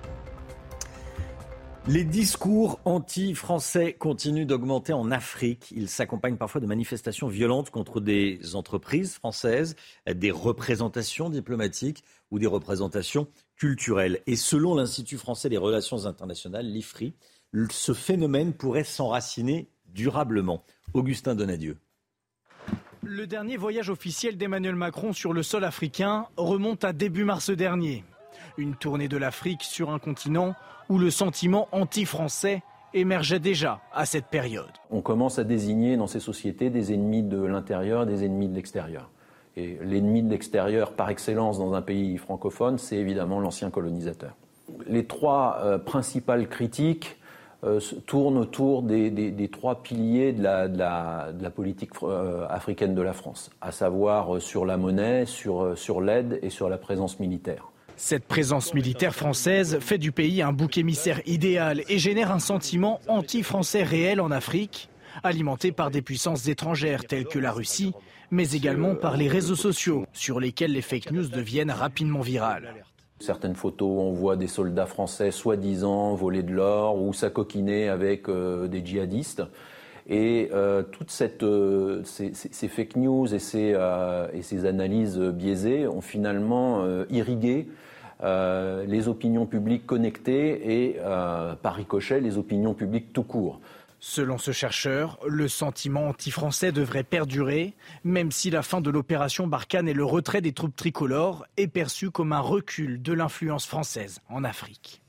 Les discours anti-français continuent d'augmenter en Afrique. Ils s'accompagnent parfois de manifestations violentes contre des entreprises françaises, des représentations diplomatiques ou des représentations culturelles. Et selon l'Institut français des relations internationales, l'IFRI, ce phénomène pourrait s'enraciner durablement. Augustin Donadieu. Le dernier voyage officiel d'Emmanuel Macron sur le sol africain remonte à début mars dernier. Une tournée de l'Afrique sur un continent où le sentiment anti-français émergeait déjà à cette période. On commence à désigner dans ces sociétés des ennemis de l'intérieur des ennemis de l'extérieur. Et l'ennemi de l'extérieur par excellence dans un pays francophone, c'est évidemment l'ancien colonisateur. Les trois euh, principales critiques euh, tournent autour des, trois piliers de la, politique euh, africaine de la France, à savoir sur la monnaie, sur l'aide et sur la présence militaire. Cette présence militaire française fait du pays un bouc émissaire idéal et génère un sentiment anti-français réel en Afrique, alimenté par des puissances étrangères telles que la Russie, mais également par les réseaux sociaux sur lesquels les fake news deviennent rapidement virales. Certaines photos, on voit des soldats français soi-disant voler de l'or ou s'acoquiner avec euh, des djihadistes. Et euh, toutes euh, ces, fake news et ces, et ces, analyses biaisées ont finalement irrigué euh, les opinions publiques connectées et, euh, par ricochet, les opinions publiques tout court. Selon ce chercheur, le sentiment anti-français devrait perdurer, même si la fin de l'opération Barkhane et le retrait des troupes tricolores est perçu comme un recul de l'influence française en Afrique.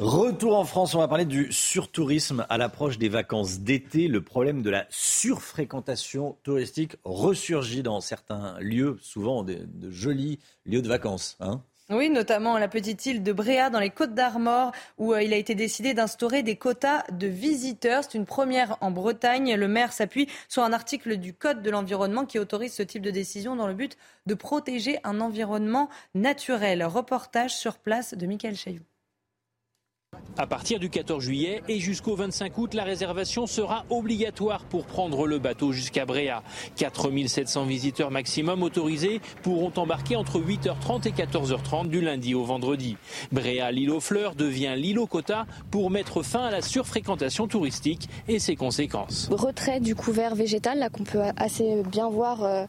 Retour en France, on va parler du surtourisme à l'approche des vacances d'été. Le problème de la surfréquentation touristique ressurgit dans certains lieux, souvent de, jolis lieux de vacances. Hein. oui, notamment la petite île de Bréa dans les Côtes d'Armor où euh, il a été décidé d'instaurer des quotas de visiteurs. C'est une première en Bretagne. Le maire s'appuie sur un article du Code de l'environnement qui autorise ce type de décision dans le but de protéger un environnement naturel. Reportage sur place de Michael Chailloux. À partir du 14 juillet et jusqu'au 25 août, la réservation sera obligatoire pour prendre le bateau jusqu'à Bréa. 4700 visiteurs maximum autorisés pourront embarquer entre 8h30 et 14h30 du lundi au vendredi. Bréa, l'île aux fleurs, devient l'île aux quotas pour mettre fin à la surfréquentation touristique et ses conséquences. Retrait du couvert végétal, là qu'on peut assez bien voir euh,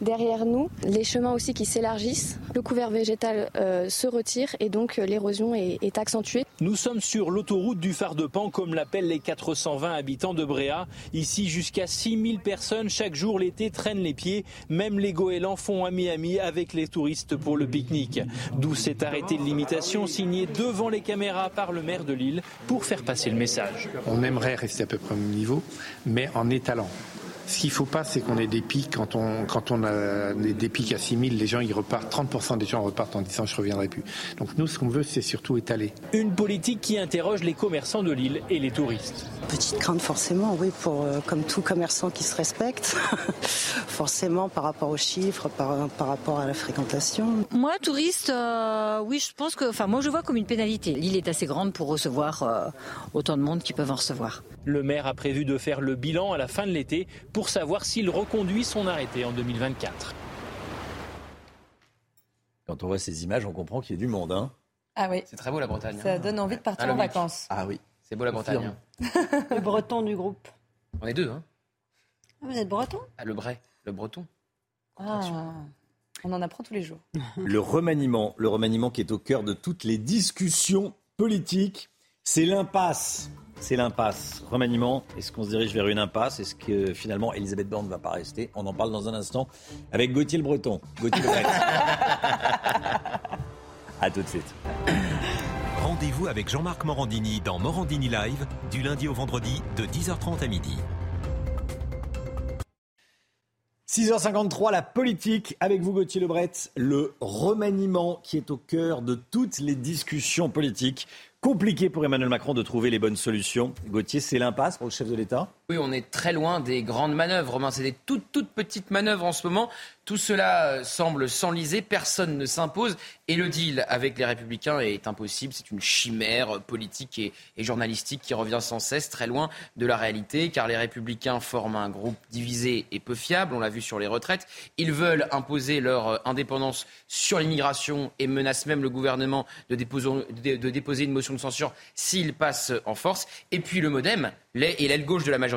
derrière nous. Les chemins aussi qui s'élargissent. Le couvert végétal euh, se retire et donc euh, l'érosion est, est accentuée. Nous sommes sur l'autoroute du phare de Pan, comme l'appellent les 420 habitants de Bréa. Ici, jusqu'à 6000 personnes chaque jour l'été traînent les pieds. Même les goélands font ami-ami avec les touristes pour le pique-nique. D'où cet arrêté de limitation signé devant les caméras par le maire de Lille pour faire passer le message. On aimerait rester à peu près au même niveau, mais en étalant. Ce qu'il ne faut pas, c'est qu'on ait des pics. Quand on, quand on a des pics à 6 000, les gens ils repartent, 30% des gens repartent en disant je ne reviendrai plus. Donc nous, ce qu'on veut, c'est surtout étaler. Une politique qui interroge les commerçants de l'île et les touristes. Petite crainte forcément, oui, pour, euh, comme tout commerçant qui se respecte, forcément par rapport aux chiffres, par, par rapport à la fréquentation. Moi, touriste, euh, oui, je pense que, enfin, moi je vois comme une pénalité. L'île est assez grande pour recevoir euh, autant de monde qu'ils peuvent en recevoir. Le maire a prévu de faire le bilan à la fin de l'été pour savoir s'il reconduit son arrêté en 2024. Quand on voit ces images, on comprend qu'il y a du monde. Hein ah oui. C'est très beau la Bretagne. Ça donne envie de partir en vacances. Ah oui, c'est beau la Bretagne. le breton du groupe. On est deux, hein ah, Vous êtes breton ah, Le bray, le breton. Ah, on en apprend tous les jours. le remaniement, le remaniement qui est au cœur de toutes les discussions politiques, c'est l'impasse c'est l'impasse. Remaniement, est-ce qu'on se dirige vers une impasse? Est-ce que finalement Elisabeth Borne ne va pas rester? On en parle dans un instant avec Gauthier le Breton. Gauthier le A tout de suite. Rendez-vous avec Jean-Marc Morandini dans Morandini Live du lundi au vendredi de 10h30 à midi. 6h53, la politique avec vous Gauthier Lebret, le remaniement qui est au cœur de toutes les discussions politiques compliqué pour Emmanuel Macron de trouver les bonnes solutions. Gauthier, c'est l'impasse pour le chef de l'État? Oui, on est très loin des grandes manœuvres. Romain, c'est des toutes, petites manœuvres en ce moment. Tout cela euh, semble s'enliser, personne ne s'impose et le deal avec les Républicains est impossible. C'est une chimère politique et, journalistique qui revient sans cesse très loin de la réalité, car les Républicains forment un groupe divisé et peu fiable. On l'a vu sur les retraites. Ils veulent imposer leur euh, indépendance sur l'immigration et menacent même le gouvernement de déposer, une motion de censure s'il passe en force. Et puis le MoDem et l'aile gauche de la majorité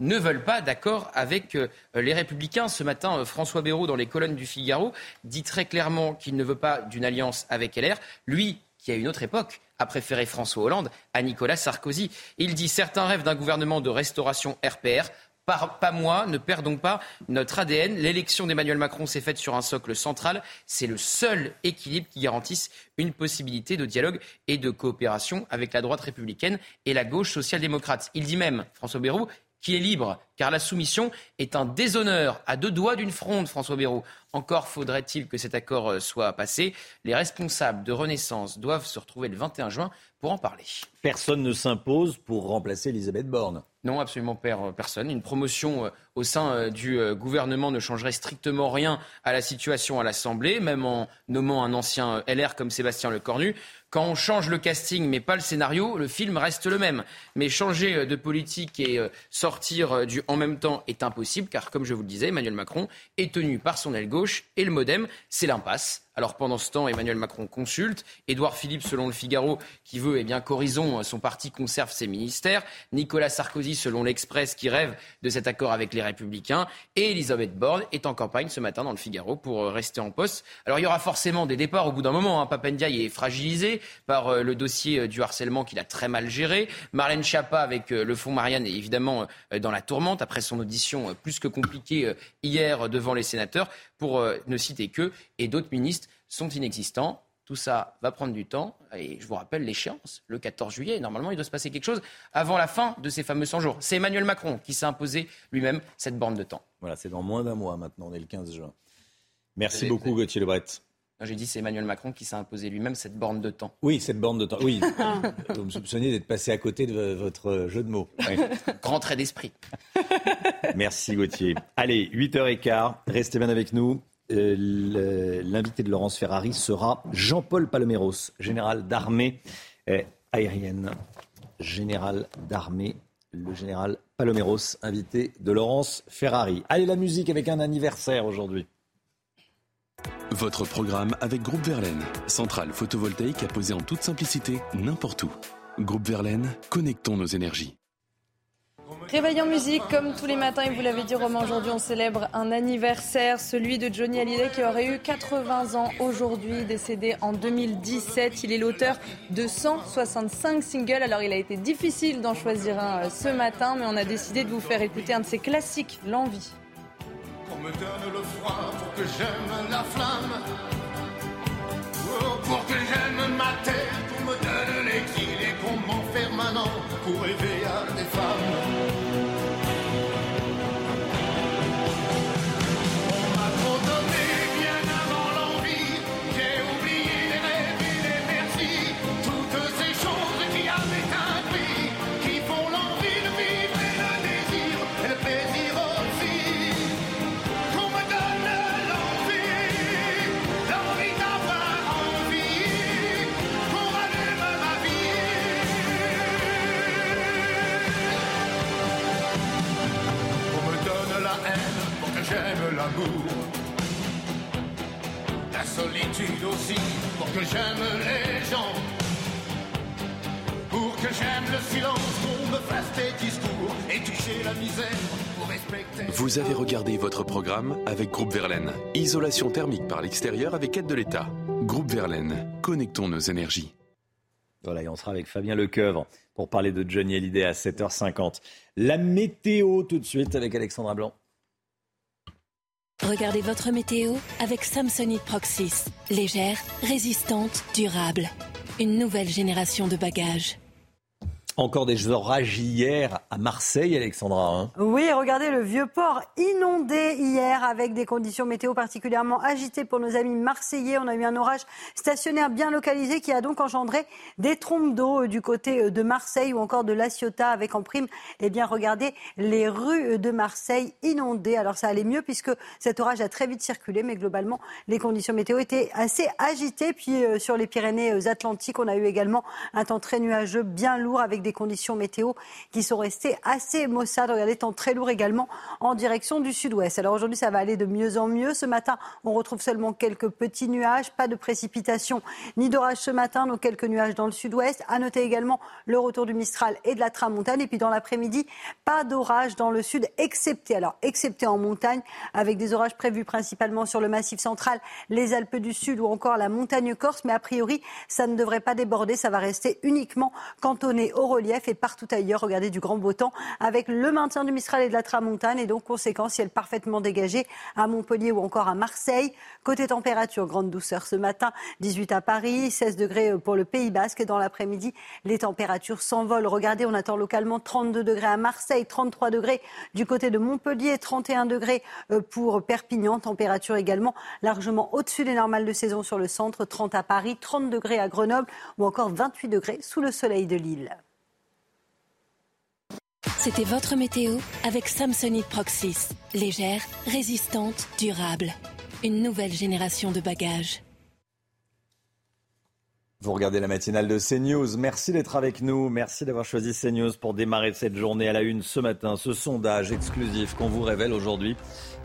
ne veulent pas d'accord avec euh, les Républicains. Ce matin, euh, François Bayrou, dans les colonnes du Figaro, dit très clairement qu'il ne veut pas d'une alliance avec LR. Lui, qui à une autre époque a préféré François Hollande à Nicolas Sarkozy. Il dit certains rêvent d'un gouvernement de restauration RPR. Pas moi, ne perdons pas notre ADN. L'élection d'Emmanuel Macron s'est faite sur un socle central. C'est le seul équilibre qui garantisse une possibilité de dialogue et de coopération avec la droite républicaine et la gauche social-démocrate. Il dit même, François Bayrou, qu'il est libre, car la soumission est un déshonneur à deux doigts d'une fronde, François Bayrou. Encore faudrait-il que cet accord euh, soit passé. Les responsables de Renaissance doivent se retrouver le 21 juin pour en parler. Personne ne s'impose pour remplacer Elisabeth Borne. Non, absolument personne. Une promotion euh, au sein euh, du gouvernement ne changerait strictement rien à la situation à l'Assemblée, même en nommant un ancien LR comme Sébastien Lecornu. Quand on change le casting mais pas le scénario, le film reste le même. Mais changer de politique et sortir du en même temps est impossible, car comme je vous le disais, Emmanuel Macron est tenu par son aile gauche et le modem, c'est l'impasse. Alors pendant ce temps, Emmanuel Macron consulte. Édouard Philippe, selon le Figaro, qui veut eh bien qu'Horizon, son parti, conserve ses ministères. Nicolas Sarkozy, selon l'Express, qui rêve de cet accord avec les Républicains. Et Elisabeth Borne est en campagne ce matin dans le Figaro pour rester en poste. Alors il y aura forcément des départs au bout d'un moment. Hein. Est fragilisé par euh, le dossier euh, du harcèlement qu'il a très mal géré. Marlène Schiappa, avec euh, le fonds Marianne, est évidemment dans la tourmente après son audition plus que compliquée hier devant les sénateurs, pour ne citer que, et d'autres ministres sont inexistants. Tout ça va prendre du temps. Et je vous rappelle l'échéance, le 14 juillet. Normalement, il doit se passer quelque chose avant la fin de ces fameux 100 jours. C'est Emmanuel Macron qui s'est imposé lui-même cette borne de temps. Voilà, c'est dans moins d'un mois maintenant. On est le 15 juin. Merci beaucoup, Gauthier Lebret. J'ai dit c'est Emmanuel Macron qui s'est imposé lui-même cette borne de temps. Oui, cette borne de temps. Oui. vous me soupçonnez d'être passé à côté de votre jeu de mots. Oui. Grand trait d'esprit. Merci Gauthier. Allez, 8h15. Restez bien avec nous. Euh, l'invité de Laurence Ferrari sera Jean-Paul Paloméros, général d'armée euh, aérienne. Général d'armée, le général Paloméros, invité de Laurence Ferrari. Allez, la musique avec un anniversaire aujourd'hui. Votre programme avec Groupe Verlaine, centrale photovoltaïque à poser en toute simplicité n'importe où. Groupe Verlaine, connectons nos énergies. Réveil en musique, comme tous les matins, et vous l'avez dit Romain, aujourd'hui on célèbre un anniversaire, celui de Johnny Hallyday qui aurait eu 80 ans aujourd'hui, décédé en 2017. Il est l'auteur de 165 singles, alors il a été difficile d'en choisir un euh, ce matin, mais on a décidé de vous faire écouter un de ses classiques, L'envie. Me donne le froid pour que j'aime la flamme, oh, pour que j'aime ma tête, pour me donne l'équilibre qu'on m'enferme maintenant pour rêver à des femmes. Aussi pour que j'aime les gens. Pour que j'aime le silence, qu'on me fasse des discours et toucher la misère pour respecter. Vous avez regardé votre programme avec Groupe Verlaine. Isolation thermique par l'extérieur avec aide de l'État. Groupe Verlaine, connectons nos énergies. Voilà, et on sera avec Fabien Lecoeuvre pour parler de Johnny Hallyday à 7h50. La météo tout de suite avec Alexandra Blanc. Regardez votre météo avec Samsonite Proxys. Légère, résistante, durable. Une nouvelle génération de bagages. Encore des orages hier à Marseille, Alexandra. hein. Oui, regardez le vieux port inondé hier avec des conditions météo particulièrement agitées pour nos amis marseillais. On a eu un orage stationnaire bien localisé qui a donc engendré des trompes d'eau euh, du côté euh, de Marseille ou encore de La Ciotat avec en prime, eh bien, regardez les rues de Marseille inondées. Alors ça allait mieux puisque cet orage a très vite circulé, mais globalement, les conditions météo étaient assez agitées. Puis euh, sur les Pyrénées-Atlantiques, on a eu également un temps très nuageux, bien lourd avec des conditions météo qui sont restées assez maussades. Regardez, temps très lourd également en direction du sud-ouest. Alors aujourd'hui, ça va aller de mieux en mieux. Ce matin, on retrouve seulement quelques petits nuages, pas de précipitations ni d'orage ce matin, donc quelques nuages dans le sud-ouest. À noter également le retour du Mistral et de la Tramontane. Et puis dans l'après-midi, pas d'orage dans le sud, excepté, alors excepté en montagne, avec des orages prévus principalement sur le massif central, les Alpes du Sud ou encore la montagne corse. Mais a priori, ça ne devrait pas déborder. Ça va rester uniquement cantonné au relief et partout ailleurs. Regardez du grand beau temps avec le maintien du Mistral et de la Tramontane et donc conséquence ciel parfaitement dégagé à Montpellier ou encore à Marseille. Côté température, grande douceur ce matin, 18 à Paris, 16 degrés pour le Pays Basque et dans l'après-midi, les températures s'envolent. Regardez, on attend localement 32 degrés à Marseille, 33 degrés du côté de Montpellier, 31 degrés euh, pour Perpignan, température également largement au-dessus des normales de saison sur le centre, 30 à Paris, 30 degrés à Grenoble ou encore 28 degrés sous le soleil de Lille. C'était votre météo avec Samsonite Proxys. Légère, résistante, durable. Une nouvelle génération de bagages. Vous regardez la matinale de CNews. Merci d'être avec nous. Merci d'avoir choisi CNews pour démarrer cette journée à la une ce matin. Ce sondage exclusif qu'on vous révèle aujourd'hui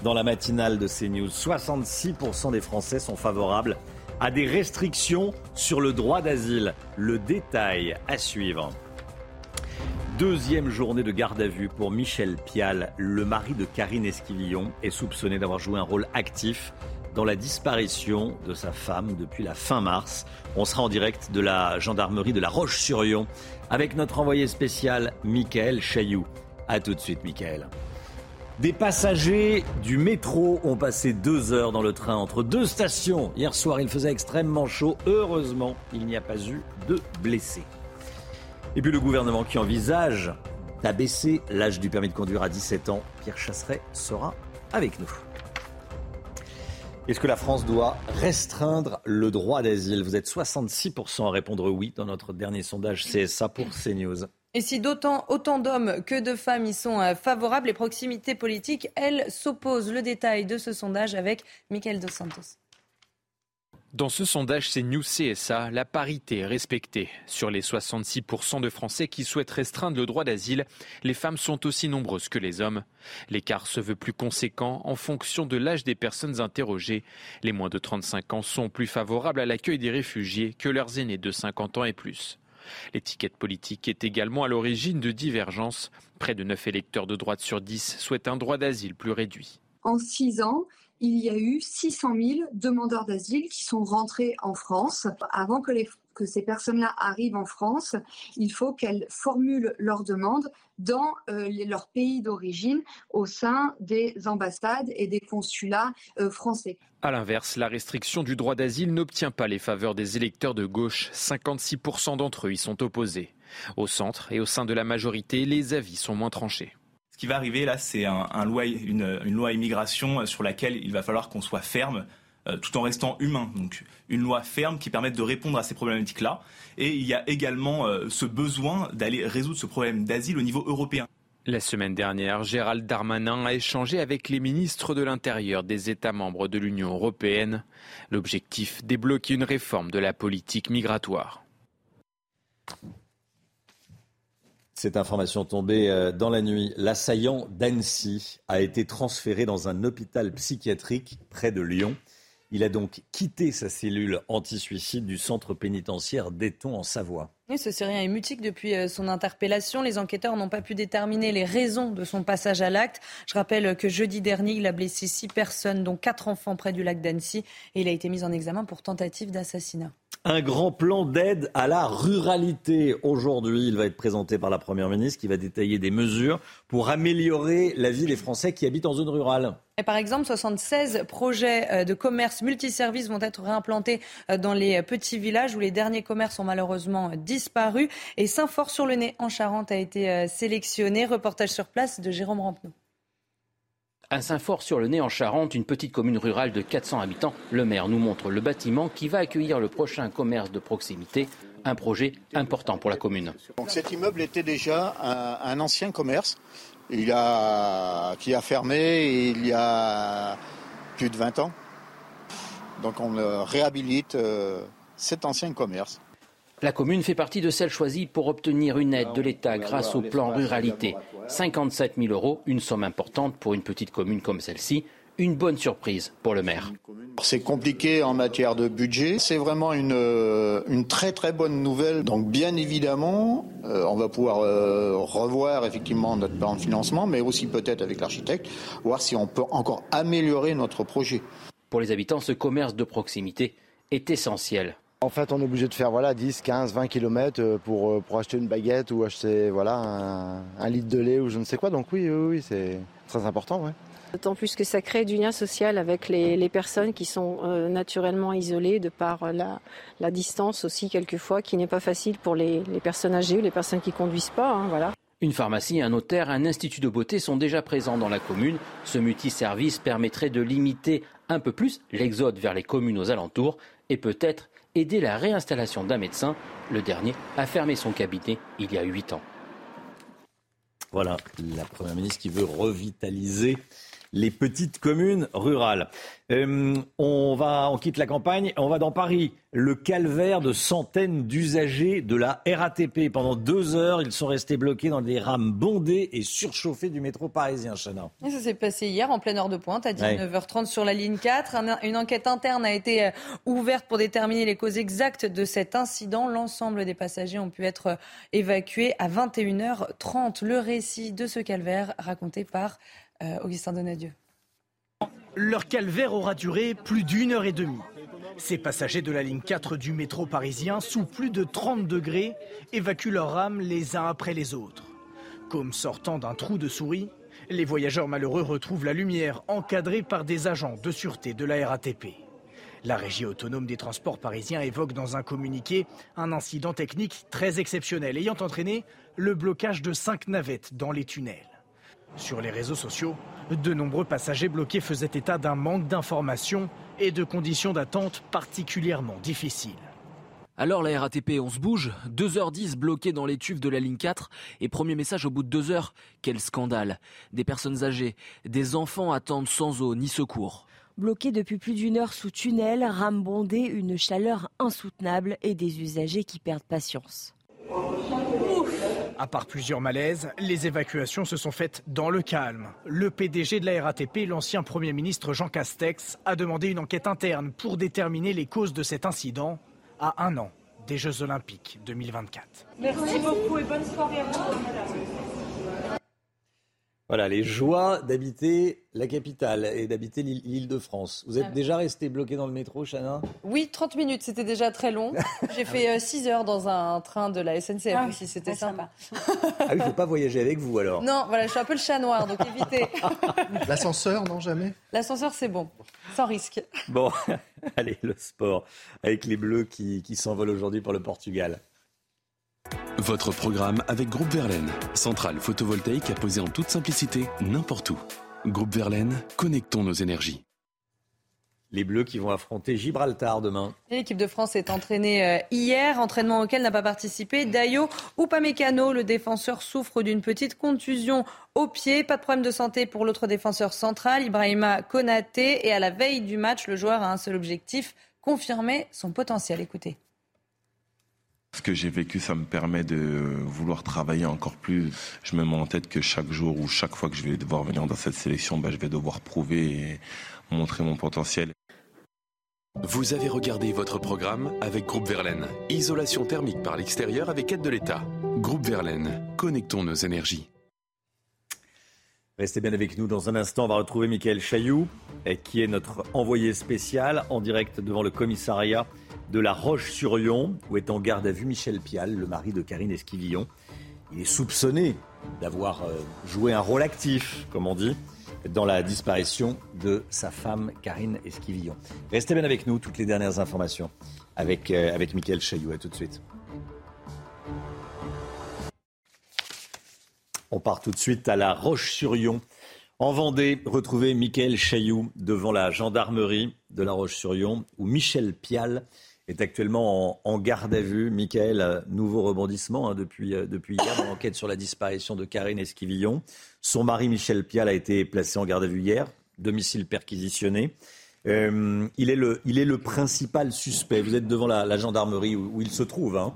dans la matinale de CNews. 66% des Français sont favorables à des restrictions sur le droit d'asile. Le détail à suivre. Deuxième journée de garde à vue pour Michel Pial. Le mari de Karine Esquivillon est soupçonné d'avoir joué un rôle actif dans la disparition de sa femme depuis la fin mars. On sera en direct de la gendarmerie de la Roche-sur-Yon avec notre envoyé spécial Michael Chailloux. A tout de suite, Michael. Des passagers du métro ont passé deux heures dans le train entre deux stations. Hier soir, il faisait extrêmement chaud. Heureusement, il n'y a pas eu de blessés. Et puis le gouvernement qui envisage d'abaisser l'âge du permis de conduire à 17 ans. Pierre Chasseret sera avec nous. Est-ce que la France doit restreindre le droit d'asile? Vous êtes 66% à répondre oui dans notre dernier sondage CSA pour CNews. Et si d'autant autant d'hommes que de femmes y sont euh, favorables, les proximités politiques, elles, s'opposent. Le détail de ce sondage avec Michael Dos Santos. Dans ce sondage CNews CSA, la parité est respectée. Sur les 66% de Français qui souhaitent restreindre le droit d'asile, les femmes sont aussi nombreuses que les hommes. L'écart se veut plus conséquent en fonction de l'âge des personnes interrogées. Les moins de 35 ans sont plus favorables à l'accueil des réfugiés que leurs aînés de 50 ans et plus. L'étiquette politique est également à l'origine de divergences. Près de 9 électeurs de droite sur 10 souhaitent un droit d'asile plus réduit. En six ans, il y a eu 600 000 demandeurs d'asile qui sont rentrés en France. Avant que, ces personnes-là arrivent en France, il faut qu'elles formulent leur demande dans euh, leur pays d'origine au sein des ambassades et des consulats euh, français. A l'inverse, la restriction du droit d'asile n'obtient pas les faveurs des électeurs de gauche. 56% d'entre eux y sont opposés. Au centre et au sein de la majorité, les avis sont moins tranchés. Qui va arriver là, c'est une loi immigration euh, sur laquelle il va falloir qu'on soit ferme euh, tout en restant humain. Donc une loi ferme qui permette de répondre à ces problématiques-là. Et il y a également euh, ce besoin d'aller résoudre ce problème d'asile au niveau européen. La semaine dernière, Gérald Darmanin a échangé avec les ministres de l'Intérieur des États membres de l'Union européenne. L'objectif, débloquer une réforme de la politique migratoire. Cette information tombée euh, dans la nuit. L'assaillant d'Annecy a été transféré dans un hôpital psychiatrique près de Lyon. Il a donc quitté sa cellule anti-suicide du centre pénitentiaire d'Eton en Savoie. Ce Syrien est mutique depuis euh, son interpellation. Les enquêteurs n'ont pas pu déterminer les raisons de son passage à l'acte. Je rappelle que jeudi dernier, il a blessé six personnes, dont quatre enfants près du lac d'Annecy, et il a été mis en examen pour tentative d'assassinat. Un grand plan d'aide à la ruralité. Aujourd'hui, il va être présenté par la Première ministre qui va détailler des mesures pour améliorer la vie des Français qui habitent en zone rurale. Par exemple, 76 projets euh, de commerce multiservices vont être réimplantés euh, dans les petits villages où les derniers commerces ont malheureusement disparu. Et Saint-Fort-sur-le-Nez en Charente a été euh, sélectionné. Reportage sur place de Jérôme Rampenot. À Saint-Fort-sur-le-Nez, en Charente, une petite commune rurale de 400 habitants, le maire nous montre le bâtiment qui va accueillir le prochain commerce de proximité, un projet important pour la commune. Cet immeuble était déjà un, ancien commerce il a, qui a fermé il y a plus de 20 ans. Donc on réhabilite euh, cet ancien commerce. La commune fait partie de celles choisies pour obtenir une aide de l'État grâce au plan ruralité. 57 000 euros, une somme importante pour une petite commune comme celle-ci. Une bonne surprise pour le maire. C'est compliqué en matière de budget. C'est vraiment une, euh, une, très très bonne nouvelle. Donc bien évidemment, euh, on va pouvoir euh, revoir effectivement notre plan de financement, mais aussi peut-être avec l'architecte, voir si on peut encore améliorer notre projet. Pour les habitants, ce commerce de proximité est essentiel. En fait, on est obligé de faire voilà, 10, 15, 20 km pour, pour acheter une baguette ou acheter voilà, un, un, litre de lait ou je ne sais quoi. Donc oui, oui, oui c'est très important. Ouais. D'autant plus que ça crée du lien social avec les, les personnes qui sont euh, naturellement isolées de par la, la, distance aussi quelquefois qui n'est pas facile pour les, les, personnes âgées ou les personnes qui conduisent pas. Hein, voilà. Une pharmacie, un notaire, un institut de beauté sont déjà présents dans la commune. Ce multiservice permettrait de limiter un peu plus l'exode vers les communes aux alentours et peut-être aider la réinstallation d'un médecin. Le dernier a fermé son cabinet il y a huit ans. Voilà, la Première ministre qui veut revitaliser les petites communes rurales. Euh, on va, on quitte la campagne, on va dans Paris. Le calvaire de centaines d'usagers de la RATP. Pendant deux heures, ils sont restés bloqués dans des rames bondées et surchauffées du métro parisien, Chana. Ça s'est passé hier en pleine heure de pointe à 19h30 ouais. sur la ligne 4. une enquête interne a été euh, ouverte pour déterminer les causes exactes de cet incident. L'ensemble des passagers ont pu être euh, évacués à 21h30. Le récit de ce calvaire raconté par Augustin Donadieu. Leur calvaire aura duré plus d'une heure et demie. Ces passagers de la ligne 4 du métro parisien, sous plus de 30 degrés, évacuent leurs rames les uns après les autres. Comme sortant d'un trou de souris, les voyageurs malheureux retrouvent la lumière encadrée par des agents de sûreté de la RATP. La régie autonome des transports parisiens évoque dans un communiqué un incident technique très exceptionnel ayant entraîné le blocage de cinq navettes dans les tunnels. Sur les réseaux sociaux, de nombreux passagers bloqués faisaient état d'un manque d'informations et de conditions d'attente particulièrement difficiles. Alors la RATP, on se bouge 2h10 bloqués dans les tubes de la ligne 4 et premier message au bout de 2 heures. Quel scandale. Des personnes âgées, des enfants attendent sans eau ni secours. Bloqués depuis plus d'une heure sous tunnel, rames bondées, une chaleur insoutenable et des usagers qui perdent patience. À part plusieurs malaises, les évacuations se sont faites dans le calme. Le PDG de la RATP, l'ancien Premier ministre Jean Castex, a demandé une enquête interne pour déterminer les causes de cet incident à un an des Jeux Olympiques 2024. Merci beaucoup et bonne soirée à vous. Voilà, les joies d'habiter la capitale et d'habiter l'île de France. Vous êtes ah. déjà resté bloqué dans le métro, Chana? Oui, 30 minutes, c'était déjà très long. J'ai fait euh, 6 heures dans un train de la SNCF ah, aussi, c'était sympa. ah oui, il ne faut pas voyager avec vous alors Non, voilà, je suis un peu le chat noir, donc évitez. L'ascenseur, non, jamais? L'ascenseur, c'est bon, sans risque. Bon, allez, le sport, avec les Bleus qui, qui s'envolent aujourd'hui pour le Portugal. Votre programme avec Groupe Verlaine, centrale photovoltaïque à poser en toute simplicité n'importe où. Groupe Verlaine, connectons nos énergies. Les Bleus qui vont affronter Gibraltar demain. L'équipe de France est entraînée hier, entraînement auquel n'a pas participé Dayo Upamecano. Le défenseur souffre d'une petite contusion au pied. Pas de problème de santé pour l'autre défenseur central, Ibrahima Konaté. Et à la veille du match, le joueur a un seul objectif, confirmer son potentiel. Écoutez. Ce que j'ai vécu, ça me permet de vouloir travailler encore plus. Je me mets en tête que chaque jour ou chaque fois que je vais devoir venir dans cette sélection, bah, je vais devoir prouver et montrer mon potentiel. Vous avez regardé votre programme avec Groupe Verlaine. Isolation thermique par l'extérieur avec aide de l'État. Groupe Verlaine, connectons nos énergies. Restez bien avec nous. Dans un instant, on va retrouver Michael Chailloux, eh, qui est notre envoyé spécial en direct devant le commissariat de la Roche-sur-Yon, où est en garde à vue Michel Pial, le mari de Karine Esquivillon. Il est soupçonné d'avoir euh, joué un rôle actif, comme on dit, dans la disparition de sa femme Karine Esquivillon. Restez bien avec nous, toutes les dernières informations avec, euh, avec Michael Chailloux. À tout de suite. On part tout de suite à la Roche-sur-Yon. En Vendée, retrouvez Michael Chailloux devant la gendarmerie de la Roche-sur-Yon, où Michel Pial est actuellement en, garde à vue. Michael, nouveau rebondissement hein, depuis, euh, depuis hier dans l'enquête sur la disparition de Karine Esquivillon. Son mari Michel Pial a été placé en garde à vue hier, domicile perquisitionné. Euh, il, est le, principal suspect. Vous êtes devant la, gendarmerie où, où il se trouve. Hein.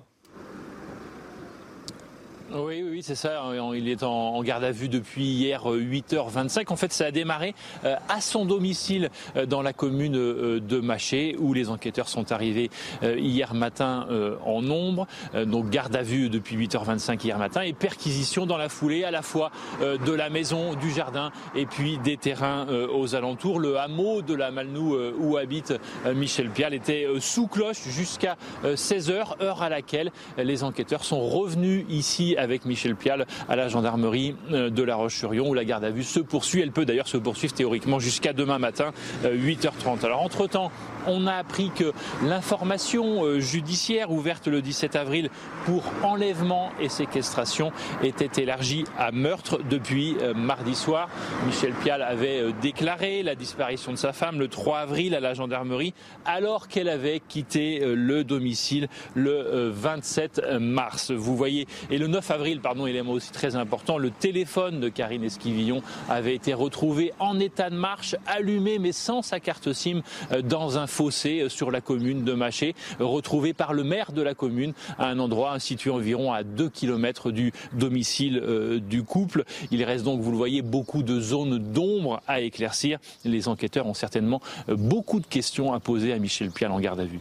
Oui, oui, c'est ça. Il est en garde à vue depuis hier 8h25. En fait, ça a démarré euh, à son domicile euh, dans la commune euh, de Maché, où les enquêteurs sont arrivés hier matin en nombre. Donc garde à vue depuis 8h25 hier matin et perquisition dans la foulée à la fois de la maison, du jardin et puis des terrains aux alentours. Le hameau de la Malnou où habite Michel Pial était sous cloche jusqu'à 16h, heure à laquelle les enquêteurs sont revenus ici avec Michel Pial à la gendarmerie euh, de La Roche-sur-Yon où la garde à vue se poursuit. Elle peut d'ailleurs se poursuivre théoriquement jusqu'à demain matin, 8h30. Euh, Alors entre-temps, on a appris que l'information euh, judiciaire ouverte le 17 avril pour enlèvement et séquestration était élargie à meurtre depuis mardi soir. Michel Pial avait déclaré la disparition de sa femme le 3 avril à la gendarmerie alors qu'elle avait quitté le domicile le 27 mars. Vous voyez, et le 9 avril, pardon, élément aussi très important, le téléphone de Karine Esquivillon avait été retrouvé en état de marche, allumé mais sans sa carte SIM dans un fossé sur la commune de Maché, retrouvé par le maire de la commune à un endroit situé environ à 2 km du domicile euh, du couple. Il reste donc, vous le voyez, beaucoup de zones d'ombre à éclaircir. Les enquêteurs ont certainement euh, beaucoup de questions à poser à Michel Pial en garde à vue.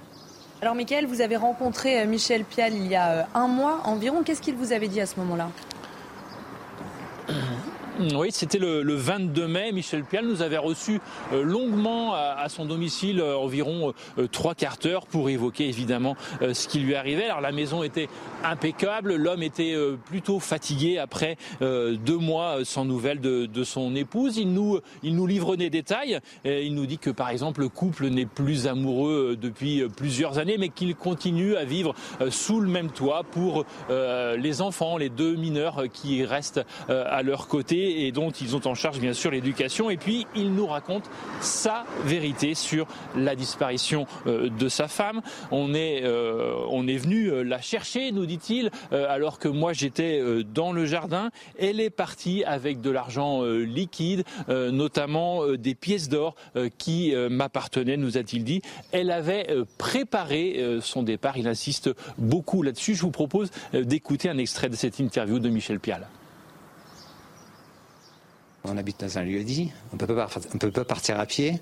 Alors, Mickaël, vous avez rencontré euh, Michel Pial il y a un mois environ. Qu'est-ce qu'il vous avait dit à ce moment-là? Oui, c'était le, le, 22 mai. Michel Pial nous avait reçu euh, longuement à, à, son domicile euh, environ euh, trois quarts d'heure pour évoquer évidemment euh, ce qui lui arrivait. Alors la maison était impeccable, l'homme était euh, plutôt fatigué après euh, deux mois sans nouvelles de, de, son épouse. Il nous, il nous livre des détails. Il nous dit que par exemple le couple n'est plus amoureux depuis plusieurs années, mais qu'il continue à vivre sous le même toit pour les enfants, les deux mineurs qui restent à leur côté et dont ils ont en charge bien sûr l'éducation. Et puis il nous raconte sa vérité sur la disparition euh, de sa femme. On est, euh, on est venu euh, la chercher, nous dit-il, alors que moi j'étais dans le jardin. Elle est partie avec de l'argent liquide, notamment des pièces d'or qui m'appartenaient, nous a-t-il dit. Elle avait préparé son départ. Il insiste beaucoup là-dessus. Je vous propose d'écouter un extrait de cette interview de Michel Pial. On habite dans un lieu dit, on ne peut pas partir à pied.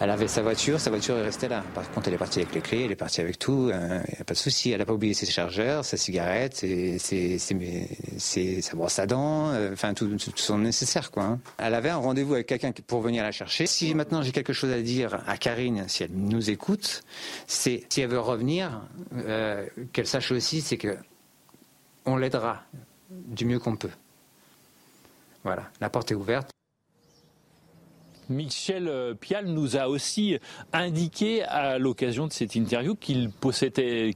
Elle avait sa voiture, sa voiture est restée là. Par contre, elle est partie avec les clés, elle est partie avec tout, il euh, n'y a pas de souci. Elle n'a pas oublié ses chargeurs, sa cigarette, ses, ses, sa brosse à dents, euh, enfin tout, tout, son nécessaire. Quoi, hein. Elle avait un rendez-vous avec quelqu'un pour venir la chercher. Si maintenant j'ai quelque chose à dire à Karine, si elle nous écoute, c'est si elle veut revenir, euh, qu'elle sache aussi, c'est que on l'aidera du mieux qu'on peut. Voilà, la porte est ouverte. Michel Pial nous a aussi indiqué à l'occasion de cette interview qu'il possédait,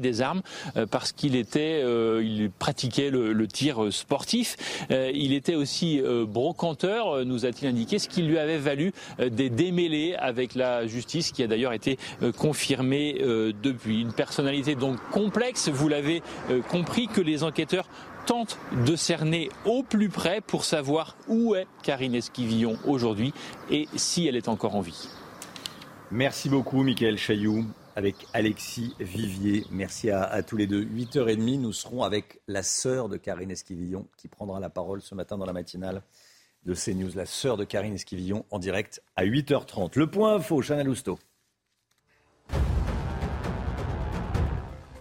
des armes euh, parce qu'il était, euh, pratiquait le, tir sportif. Euh, il était aussi brocanteur, nous a-t-il indiqué, ce qui lui avait valu des démêlés avec la justice, qui a d'ailleurs été confirmée depuis. Une personnalité donc complexe, vous l'avez compris, que les enquêteurs tente de cerner au plus près pour savoir où est Karine Esquivillon aujourd'hui et si elle est encore en vie. Merci beaucoup, Michael Chailloux, avec Alexis Vivier. Merci à, à, tous les deux. 8h30, nous serons avec la sœur de Karine Esquivillon qui prendra la parole ce matin dans la matinale de CNews. La sœur de Karine Esquivillon en direct à 8h30. Le point info, Chana Lousteau.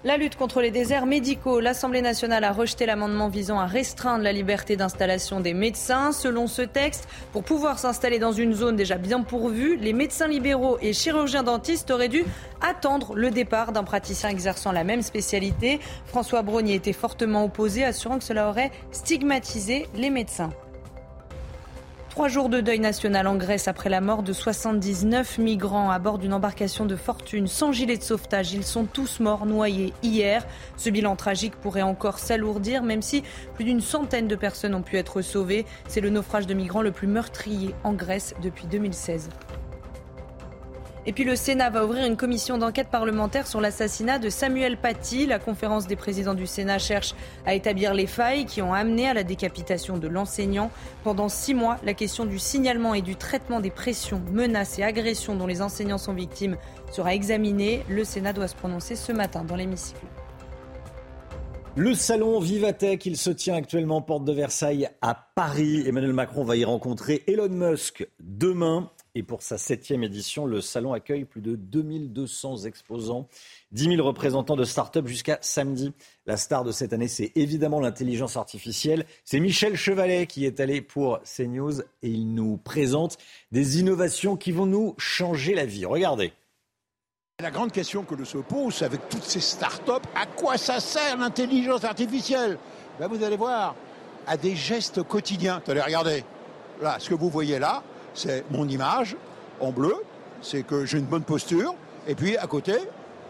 La lutte contre les déserts médicaux. L'Assemblée nationale a rejeté l'amendement visant à restreindre la liberté d'installation des médecins. Selon ce texte, pour pouvoir s'installer dans une zone déjà bien pourvue, les médecins libéraux et chirurgiens dentistes auraient dû attendre le départ d'un praticien exerçant la même spécialité. François Braun était fortement opposé, assurant que cela aurait stigmatisé les médecins. Trois jours de deuil national en Grèce après la mort de 79 migrants à bord d'une embarcation de fortune sans gilet de sauvetage. Ils sont tous morts noyés hier. Ce bilan tragique pourrait encore s'alourdir, même si plus d'une centaine de personnes ont pu être sauvées. C'est le naufrage de migrants le plus meurtrier en Grèce depuis 2016. Et puis le Sénat va ouvrir une commission d'enquête parlementaire sur l'assassinat de Samuel Paty. La conférence des présidents du Sénat cherche à établir les failles qui ont amené à la décapitation de l'enseignant. Pendant six mois, la question du signalement et du traitement des pressions, menaces et agressions dont les enseignants sont victimes sera examinée. Le Sénat doit se prononcer ce matin dans l'hémicycle. Le salon Vivatech, il se tient actuellement porte de Versailles à Paris. Emmanuel Macron va y rencontrer Elon Musk demain. Et pour sa septième édition, le salon accueille plus de 2200 exposants, 10 000 représentants de start-up jusqu'à samedi. La star de cette année, c'est évidemment l'intelligence artificielle. C'est Michel Chevalet qui est allé pour CNews et il nous présente des innovations qui vont nous changer la vie. Regardez. La grande question que l'on se pose avec toutes ces start-up, à quoi ça sert l'intelligence artificielle? Ben Vous allez voir, à des gestes quotidiens. Allez, regardez, là, ce que vous voyez là, c'est mon image en bleu, c'est que j'ai une bonne posture, et puis à côté,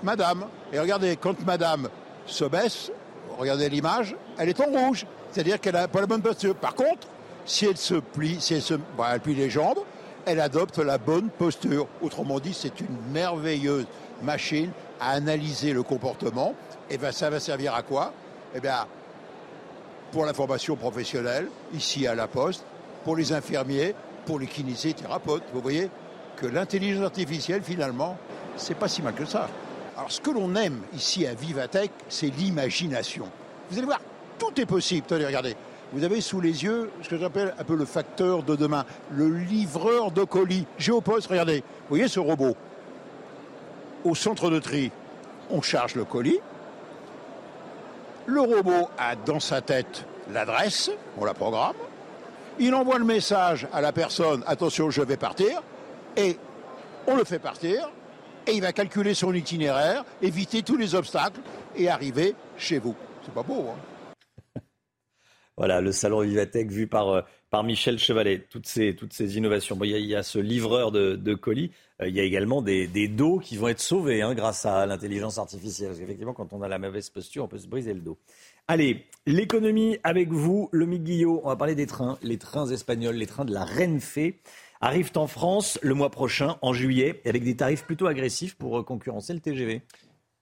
madame. Et regardez, quand madame se baisse, regardez l'image, elle est en rouge, c'est-à-dire qu'elle n'a pas la bonne posture. Par contre, si elle se plie, si elle, se, elle plie les jambes, elle adopte la bonne posture. Autrement dit, c'est une merveilleuse machine à analyser le comportement. Et bien, ça va servir à quoi? Eh bien, pour la formation professionnelle, ici à la Poste, pour les infirmiers, pour les kinésithérapeutes. Vous voyez que l'intelligence artificielle, finalement, c'est pas si mal que ça. Alors, ce que l'on aime ici à Vivatech, c'est l'imagination. Vous allez voir, tout est possible. Attendez, regardez. Vous avez sous les yeux ce que j'appelle un peu le facteur de demain, le livreur de colis. Géopost, regardez. Vous voyez ce robot? Au centre de tri, on charge le colis. Le robot a dans sa tête l'adresse, on la programme. Il envoie le message à la personne, attention, je vais partir, et on le fait partir, et il va calculer son itinéraire, éviter tous les obstacles et arriver chez vous. C'est pas beau, hein Voilà, le salon Vivatech vu par, euh, par Michel Chevalet. Toutes ces, toutes ces innovations. Bon, il, y a, il, y a, ce livreur de, colis. Euh, il y a également des, des, dos qui vont être sauvés hein, grâce à l'intelligence artificielle. Parce qu'effectivement, quand on a la mauvaise posture, on peut se briser le dos. Allez, l'économie avec vous, le Guillot. On va parler des trains, les trains espagnols, les trains de la Renfe arrivent en France le mois prochain, en juillet, avec des tarifs plutôt agressifs pour concurrencer le TGV.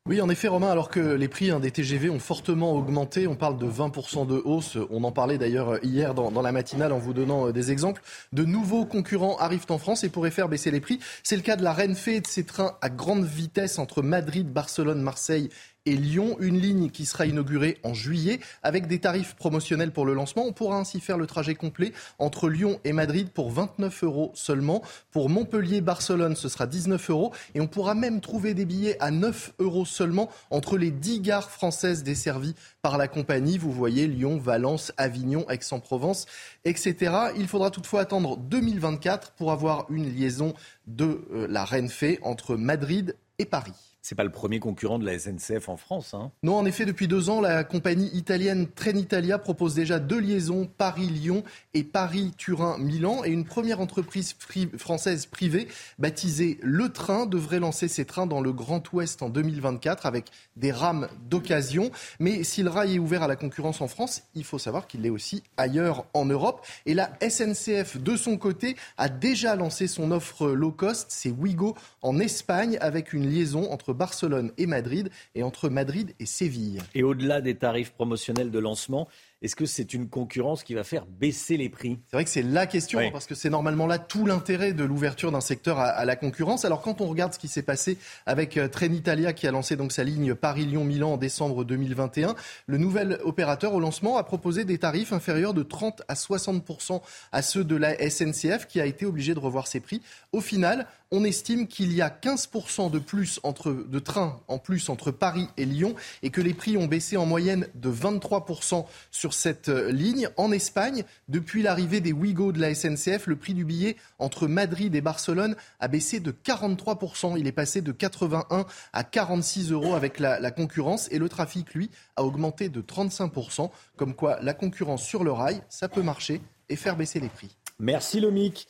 Oui, en effet, Romain, alors que les prix hein, des TGV ont fortement augmenté, on parle de 20% de hausse. On en parlait d'ailleurs hier dans, dans, la matinale en vous donnant des exemples. De nouveaux concurrents arrivent en France et pourraient faire baisser les prix. C'est le cas de la Renfe et de ces trains à grande vitesse entre Madrid, Barcelone, Marseille et Lyon, une ligne qui sera inaugurée en juillet avec des tarifs promotionnels pour le lancement. On pourra ainsi faire le trajet complet entre Lyon et Madrid pour 29 euros seulement. Pour Montpellier-Barcelone, ce sera 19 euros et on pourra même trouver des billets à 9 euros seulement entre les 10 gares françaises desservies par la compagnie. Vous voyez Lyon, Valence, Avignon, Aix-en-Provence, etc. Il faudra toutefois attendre 2024 pour avoir une liaison de euh, la Renfe entre Madrid et Paris. C'est pas le premier concurrent de la SNCF en France. Hein. Non, en effet, depuis deux ans, la compagnie italienne Trenitalia propose déjà deux liaisons Paris-Lyon et Paris-Turin-Milan. Et une première entreprise pri française privée, baptisée Le Train, devrait lancer ses trains dans le Grand Ouest en 2024 avec des rames d'occasion. Mais si le rail est ouvert à la concurrence en France, il faut savoir qu'il l'est aussi ailleurs en Europe. Et la SNCF, de son côté, a déjà lancé son offre low cost, c'est Wigo en Espagne, avec une liaison entre Barcelone et Madrid et entre Madrid et Séville. Et au-delà des tarifs promotionnels de lancement, est-ce que c'est une concurrence qui va faire baisser les prix? C'est vrai que c'est la question, Oui. parce que c'est normalement là tout l'intérêt de l'ouverture d'un secteur à, à la concurrence. Alors quand on regarde ce qui s'est passé avec euh, Trenitalia qui a lancé donc sa ligne Paris-Lyon-Milan en décembre 2021, le nouvel opérateur au lancement a proposé des tarifs inférieurs de 30 à 60% à ceux de la SNCF qui a été obligé de revoir ses prix. Au final, on estime qu'il y a 15% de plus entre, de trains en plus entre Paris et Lyon et que les prix ont baissé en moyenne de 23% sur cette euh, ligne. En Espagne, depuis l'arrivée des Ouigo de la SNCF, le prix du billet entre Madrid et Barcelone a baissé de 43%. Il est passé de 81 à 46 euros avec la, la concurrence et le trafic, lui, a augmenté de 35%. Comme quoi, la concurrence sur le rail, ça peut marcher et faire baisser les prix. Merci Lomic.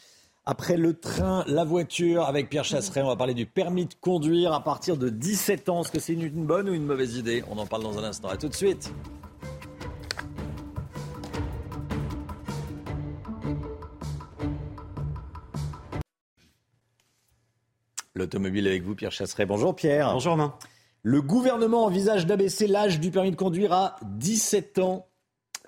Après le train, la voiture, avec Pierre Chasseret, on va parler du permis de conduire à partir de 17 ans. Est-ce que c'est une, bonne ou une mauvaise idée? On en parle dans un instant. À tout de suite. L'automobile avec vous, Pierre Chasseret. Bonjour Pierre. Bonjour Romain. Le gouvernement envisage d'abaisser l'âge du permis de conduire à 17 ans.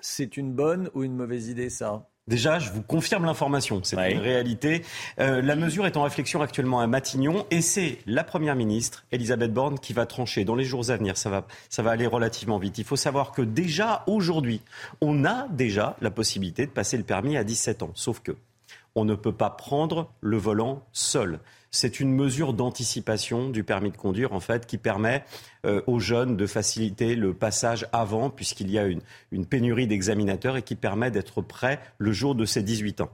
C'est une bonne ou une mauvaise idée ça? Déjà, je vous confirme l'information, c'est une réalité. Euh, la mesure est en réflexion actuellement à Matignon et c'est la Première ministre, Elisabeth Borne, qui va trancher dans les jours à venir. Ça va, ça va aller relativement vite. Il faut savoir que déjà aujourd'hui, on a déjà la possibilité de passer le permis à 17 ans. Sauf que on ne peut pas prendre le volant seul. C'est une mesure d'anticipation du permis de conduire, en fait, qui permet euh, aux jeunes de faciliter le passage avant, puisqu'il y a une, une pénurie d'examinateurs et qui permet d'être prêt le jour de ses 18 ans.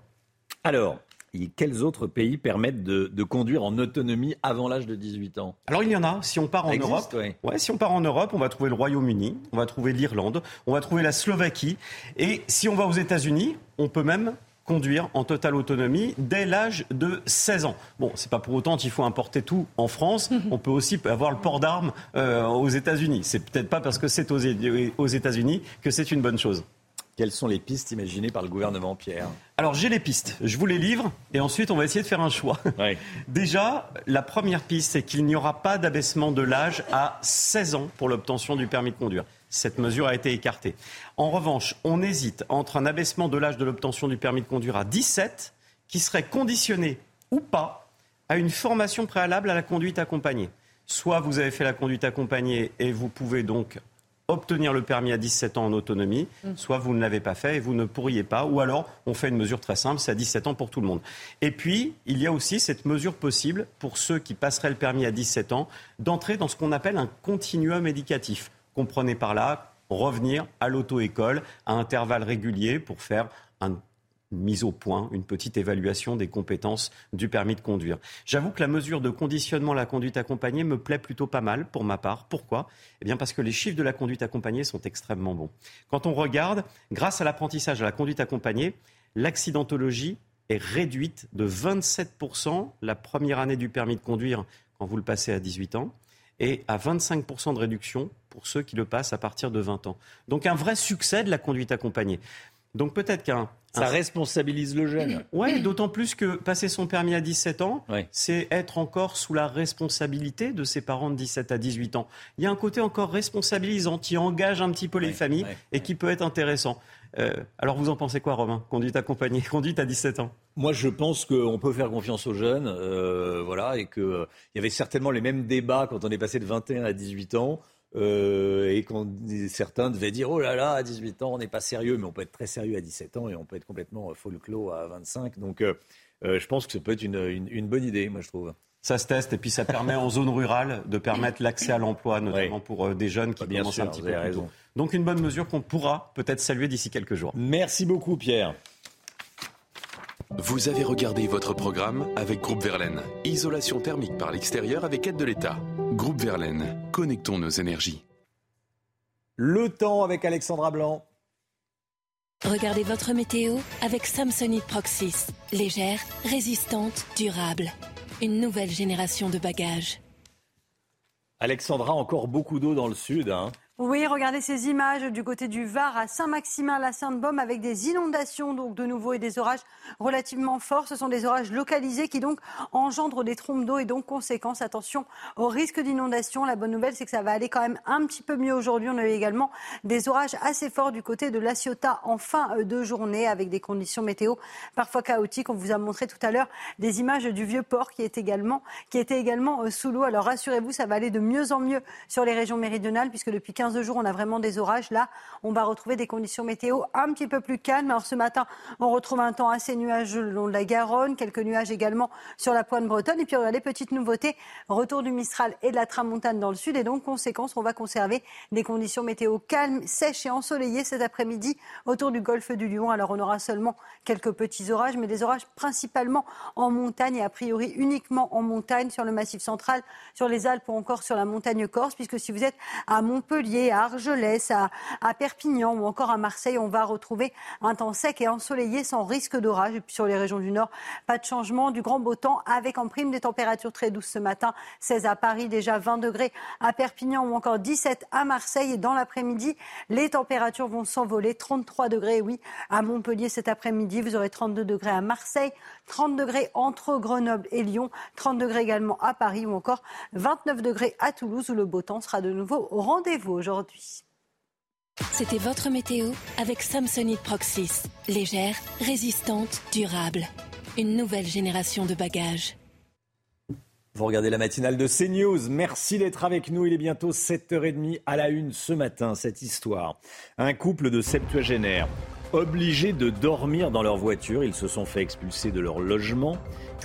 Alors, et quels autres pays permettent de, de conduire en autonomie avant l'âge de 18 ans? Alors il y en a. Si on part en existe, Europe, ouais. ouais, si on part en Europe, on va trouver le Royaume-Uni, on va trouver l'Irlande, on va trouver la Slovaquie, et si on va aux États-Unis, on peut même conduire en totale autonomie dès l'âge de 16 ans. Bon, c'est pas pour autant qu'il faut importer tout en France. On peut aussi avoir le port d'armes euh, aux États-Unis. C'est peut-être pas parce que c'est aux, aux États-Unis que c'est une bonne chose. Quelles sont les pistes imaginées par le gouvernement, Pierre? Alors j'ai les pistes, je vous les livre et ensuite on va essayer de faire un choix. Déjà, la première piste, c'est qu'il n'y aura pas d'abaissement de l'âge à 16 ans pour l'obtention du permis de conduire. Cette mesure a été écartée. En revanche, on hésite entre un abaissement de l'âge de l'obtention du permis de conduire à 17, qui serait conditionné ou pas à une formation préalable à la conduite accompagnée. Soit vous avez fait la conduite accompagnée et vous pouvez donc obtenir le permis à 17 ans en autonomie, soit vous ne l'avez pas fait et vous ne pourriez pas, ou alors on fait une mesure très simple, c'est à 17 ans pour tout le monde. Et puis, il y a aussi cette mesure possible pour ceux qui passeraient le permis à 17 ans d'entrer dans ce qu'on appelle un continuum éducatif. Comprenez par là revenir à l'auto-école à intervalles réguliers pour faire un mise au point, une petite évaluation des compétences du permis de conduire. J'avoue que la mesure de conditionnement à la conduite accompagnée me plaît plutôt pas mal pour ma part. Pourquoi? Eh bien parce que les chiffres de la conduite accompagnée sont extrêmement bons. Quand on regarde, grâce à l'apprentissage à la conduite accompagnée, l'accidentologie est réduite de 27% la première année du permis de conduire quand vous le passez à 18 ans et à 25% de réduction pour ceux qui le passent à partir de 20 ans. Donc un vrai succès de la conduite accompagnée. Donc peut-être qu'un... Ça un- responsabilise le jeune. Ouais, d'autant plus que passer son permis à 17 ans, c'est être encore sous la responsabilité de ses parents de 17 à 18 ans. Il y a un côté encore responsabilisant qui engage un petit peu les familles et qui peut être intéressant. Euh, alors vous en pensez quoi, Romain Conduite accompagnée, conduite à 17 ans? Moi, je pense qu'on peut faire confiance aux jeunes, euh, voilà, et qu'il euh, y avait certainement les mêmes débats quand on est passé de 21 à 18 ans. euh, et quand certains devaient dire oh là là à 18 ans on n'est pas sérieux mais on peut être très sérieux à 17 ans et on peut être complètement folklore à 25 donc je pense que ça peut être une- une bonne idée moi je trouve Ça se teste et puis ça permet en zone rurale de permettre l'accès à l'emploi, notamment pour euh, des jeunes qui Bien commencent sûr, un petit peu plus tôt. raison. Donc une bonne mesure qu'on pourra peut-être saluer d'ici quelques jours. Merci beaucoup Pierre. Vous avez regardé votre programme avec Groupe Verlaine. Isolation thermique par l'extérieur avec aide de l'État. Groupe Verlaine, connectons nos énergies. Le temps avec Alexandra Blanc. Regardez votre météo avec Samsonite Proxys. Légère, résistante, durable. Une nouvelle génération de bagages. Alexandra, encore beaucoup d'eau dans le sud. hein. Oui, regardez ces images du côté du Var à Saint-Maximin, la Sainte-Baume, avec des inondations donc de nouveau et des orages relativement forts. Ce sont des orages localisés qui donc engendrent des trompes d'eau et donc conséquence, attention au risque d'inondation. La bonne nouvelle, c'est que ça va aller quand même un petit peu mieux aujourd'hui. On a eu également des orages assez forts du côté de La Ciotat en fin de journée avec des conditions météo parfois chaotiques. On vous a montré tout à l'heure des images du vieux port qui est également, était également euh, sous l'eau. Alors rassurez-vous, ça va aller de mieux en mieux sur les régions méridionales puisque depuis 15 jours, on a vraiment des orages. Là, on va retrouver des conditions météo un petit peu plus calmes. Alors ce matin, on retrouve un temps assez nuageux le long de la Garonne, quelques nuages également sur la pointe bretonne. Et puis, des petites nouveautés, retour du Mistral et de la Tramontane dans le sud. Et donc, conséquence, on va conserver des conditions météo calmes, sèches et ensoleillées cet après-midi autour du golfe du Lion. Alors, on aura seulement quelques petits orages, mais des orages principalement en montagne et a priori uniquement en montagne sur le massif central, sur les Alpes ou encore sur la montagne corse, puisque si vous êtes à Montpellier, à Argelès, à, Perpignan ou encore à Marseille, on va retrouver un temps sec et ensoleillé sans risque d'orage. Et puis sur les régions du Nord, pas de changement, du grand beau temps avec en prime des températures très douces ce matin. 16 à Paris, déjà 20 degrés à Perpignan ou encore 17 à Marseille. Et dans l'après-midi, les températures vont s'envoler. 33 degrés, oui, à Montpellier cet après-midi. Vous aurez 32 degrés à Marseille, 30 degrés entre Grenoble et Lyon, 30 degrés également à Paris ou encore 29 degrés à Toulouse où le beau temps sera de nouveau au rendez-vous aujourd'hui. C'était votre météo avec Samsonite Proxys. Légère, résistante, durable. Une nouvelle génération de bagages. Vous regardez la matinale de CNews. Merci d'être avec nous. Il est bientôt 7h30 à la une ce matin, cette histoire. Un couple de septuagénaires obligés de dormir dans leur voiture. Ils se sont fait expulser de leur logement.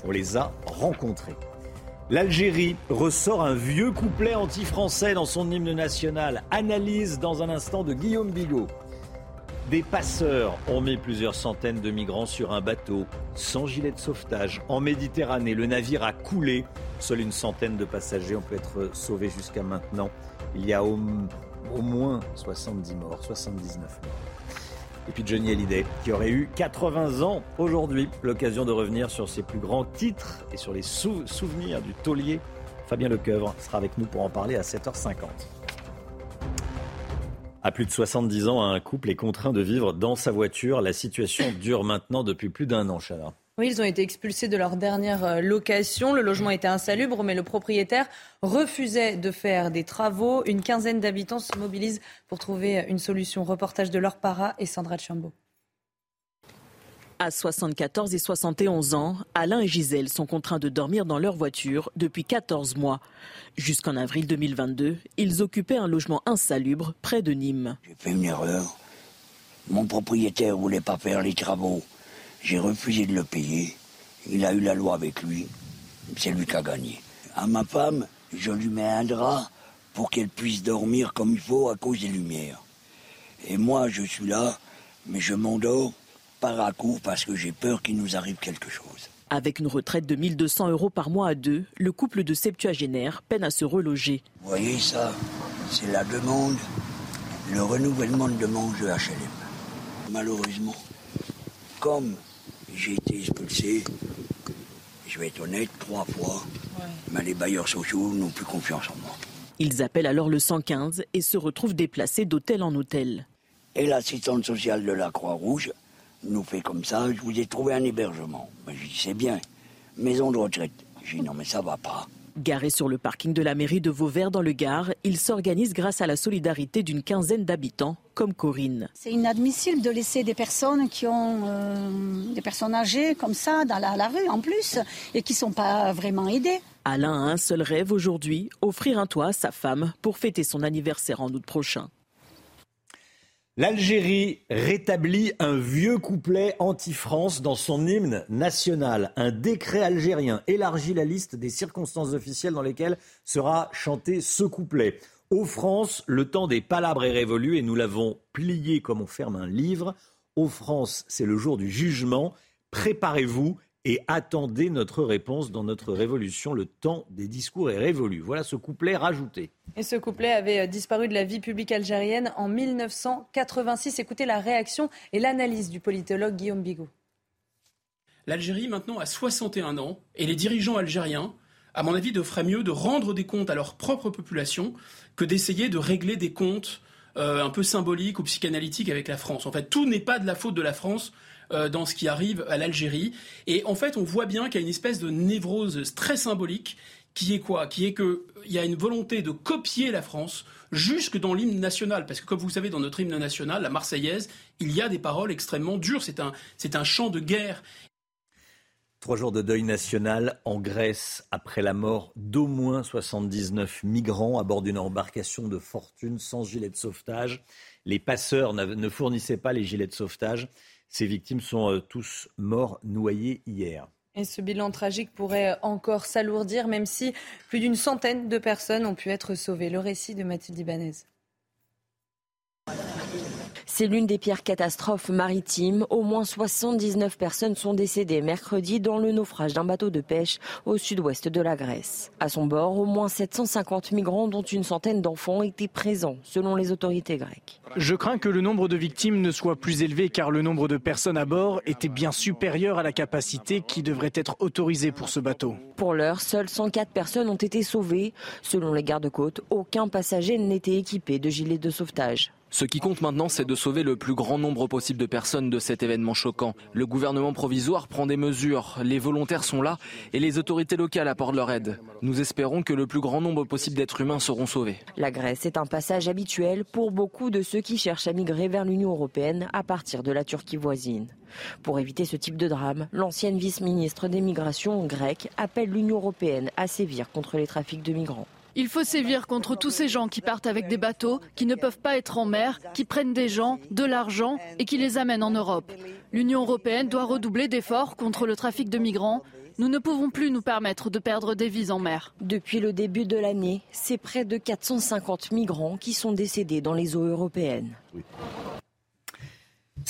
On les a rencontrés. L'Algérie ressort un vieux couplet anti-français dans son hymne national. Analyse dans un instant de Guillaume Bigot. Des passeurs ont mis plusieurs centaines de migrants sur un bateau sans gilet de sauvetage en Méditerranée. Le navire a coulé. Seule une centaine de passagers ont pu être sauvés jusqu'à maintenant. Il y a au, au moins 70 morts, 79 morts. Et puis Johnny Hallyday, qui aurait eu 80 ans aujourd'hui. L'occasion de revenir sur ses plus grands titres et sur les souvenirs du taulier. Fabien Lecoeuvre sera avec nous pour en parler à 7h50. À plus de 70 ans, un couple est contraint de vivre dans sa voiture. La situation dure maintenant depuis plus d'un an, Chana. Oui, ils ont été expulsés de leur dernière euh, location. Le logement était insalubre, mais le propriétaire refusait de faire des travaux. Une quinzaine d'habitants se mobilisent pour trouver une solution. Reportage de leur para et Sandra Chambaud. À 74 et 71 ans, Alain et Gisèle sont contraints de dormir dans leur voiture depuis 14 mois. Jusqu'en avril 2022, ils occupaient un logement insalubre près de Nîmes. J'ai fait une erreur. Mon propriétaire voulait pas faire les travaux. J'ai refusé de le payer. Il a eu la loi avec lui. C'est lui qui a gagné. À ma femme, je lui mets un drap pour qu'elle puisse dormir comme il faut à cause des lumières. Et moi, je suis là, mais je m'endors par à coup parce que j'ai peur qu'il nous arrive quelque chose. Avec une retraite de 1200 euros par mois à deux, le couple de septuagénaires peine à se reloger. Vous voyez ça C'est la demande, le renouvellement de demande de HLM. Malheureusement, comme j'ai été expulsé, je vais être honnête, trois fois. Mais les bailleurs sociaux n'ont plus confiance en moi. Ils appellent alors le 115 et se retrouvent déplacés d'hôtel en hôtel. Et l'assistante sociale de la Croix-Rouge nous fait comme ça, je vous ai trouvé un hébergement. je dis, c'est bien, maison de retraite. Je dis, non mais ça va pas. Garé sur le parking de la mairie de Vauvert dans le Gard, il s'organise grâce à la solidarité d'une quinzaine d'habitants, comme Corinne. C'est inadmissible de laisser des personnes qui ont euh, des personnes âgées comme ça dans la, rue en plus et qui ne sont pas vraiment aidées. Alain a un seul rêve aujourd'hui, offrir un toit à sa femme pour fêter son anniversaire en août prochain. L'Algérie rétablit un vieux couplet anti-France dans son hymne national. Un décret algérien élargit la liste des circonstances officielles dans lesquelles sera chanté ce couplet. Aux France, le temps des palabres est révolu et nous l'avons plié comme on ferme un livre. Aux France, c'est le jour du jugement. Préparez-vous et attendez notre réponse dans notre révolution. Le temps des discours est révolu. Voilà ce couplet rajouté. Et ce couplet avait euh, disparu de la vie publique algérienne en 1986. Écoutez la réaction et l'analyse du politologue Guillaume Bigot. L'Algérie maintenant a 61 ans et les dirigeants algériens à mon avis, de ferait mieux de rendre des comptes à leur propre population que d'essayer de régler des comptes euh, un peu symboliques ou psychanalytiques avec la France. En fait, tout n'est pas de la faute de la France dans ce qui arrive à l'Algérie. Et en fait, on voit bien qu'il y a une espèce de névrose très symbolique qui est quoi? Qui est qu'il y a une volonté de copier la France jusque dans l'hymne national. Parce que comme vous savez, dans notre hymne national, la Marseillaise, il y a des paroles extrêmement dures. C'est un, c'est un chant de guerre. Trois jours de deuil national en Grèce après la mort d'au moins 79 migrants à bord d'une embarcation de fortune sans gilet de sauvetage. Les passeurs ne fournissaient pas les gilets de sauvetage. Ces victimes sont euh, tous morts noyés hier. Et ce bilan tragique pourrait encore s'alourdir, même si plus d'une centaine de personnes ont pu être sauvées. Le récit de Mathilde Ibanez. C'est l'une des pires catastrophes maritimes. Au moins 79 personnes sont décédées mercredi dans le naufrage d'un bateau de pêche au sud-ouest de la Grèce. À son bord, au moins 750 migrants, dont une centaine d'enfants, étaient présents, selon les autorités grecques. Je crains que le nombre de victimes ne soit plus élevé car le nombre de personnes à bord était bien supérieur à la capacité qui devrait être autorisée pour ce bateau. Pour l'heure, seules 104 personnes ont été sauvées. Selon les gardes-côtes, aucun passager n'était équipé de gilet de sauvetage. Ce qui compte maintenant, c'est de sauver le plus grand nombre possible de personnes de cet événement choquant. Le gouvernement provisoire prend des mesures, les volontaires sont là et les autorités locales apportent leur aide. Nous espérons que le plus grand nombre possible d'êtres humains seront sauvés. La Grèce est un passage habituel pour beaucoup de ceux qui cherchent à migrer vers l'Union européenne à partir de la Turquie voisine. Pour éviter ce type de drame, l'ancienne vice-ministre des migrations grecque appelle l'Union européenne à sévir contre les trafics de migrants. Il faut sévir contre tous ces gens qui partent avec des bateaux, qui ne peuvent pas être en mer, qui prennent des gens, de l'argent et qui les amènent en Europe. L'Union européenne doit redoubler d'efforts contre le trafic de migrants. Nous ne pouvons plus nous permettre de perdre des vies en mer. Depuis le début de l'année, c'est près de 450 migrants qui sont décédés dans les eaux européennes.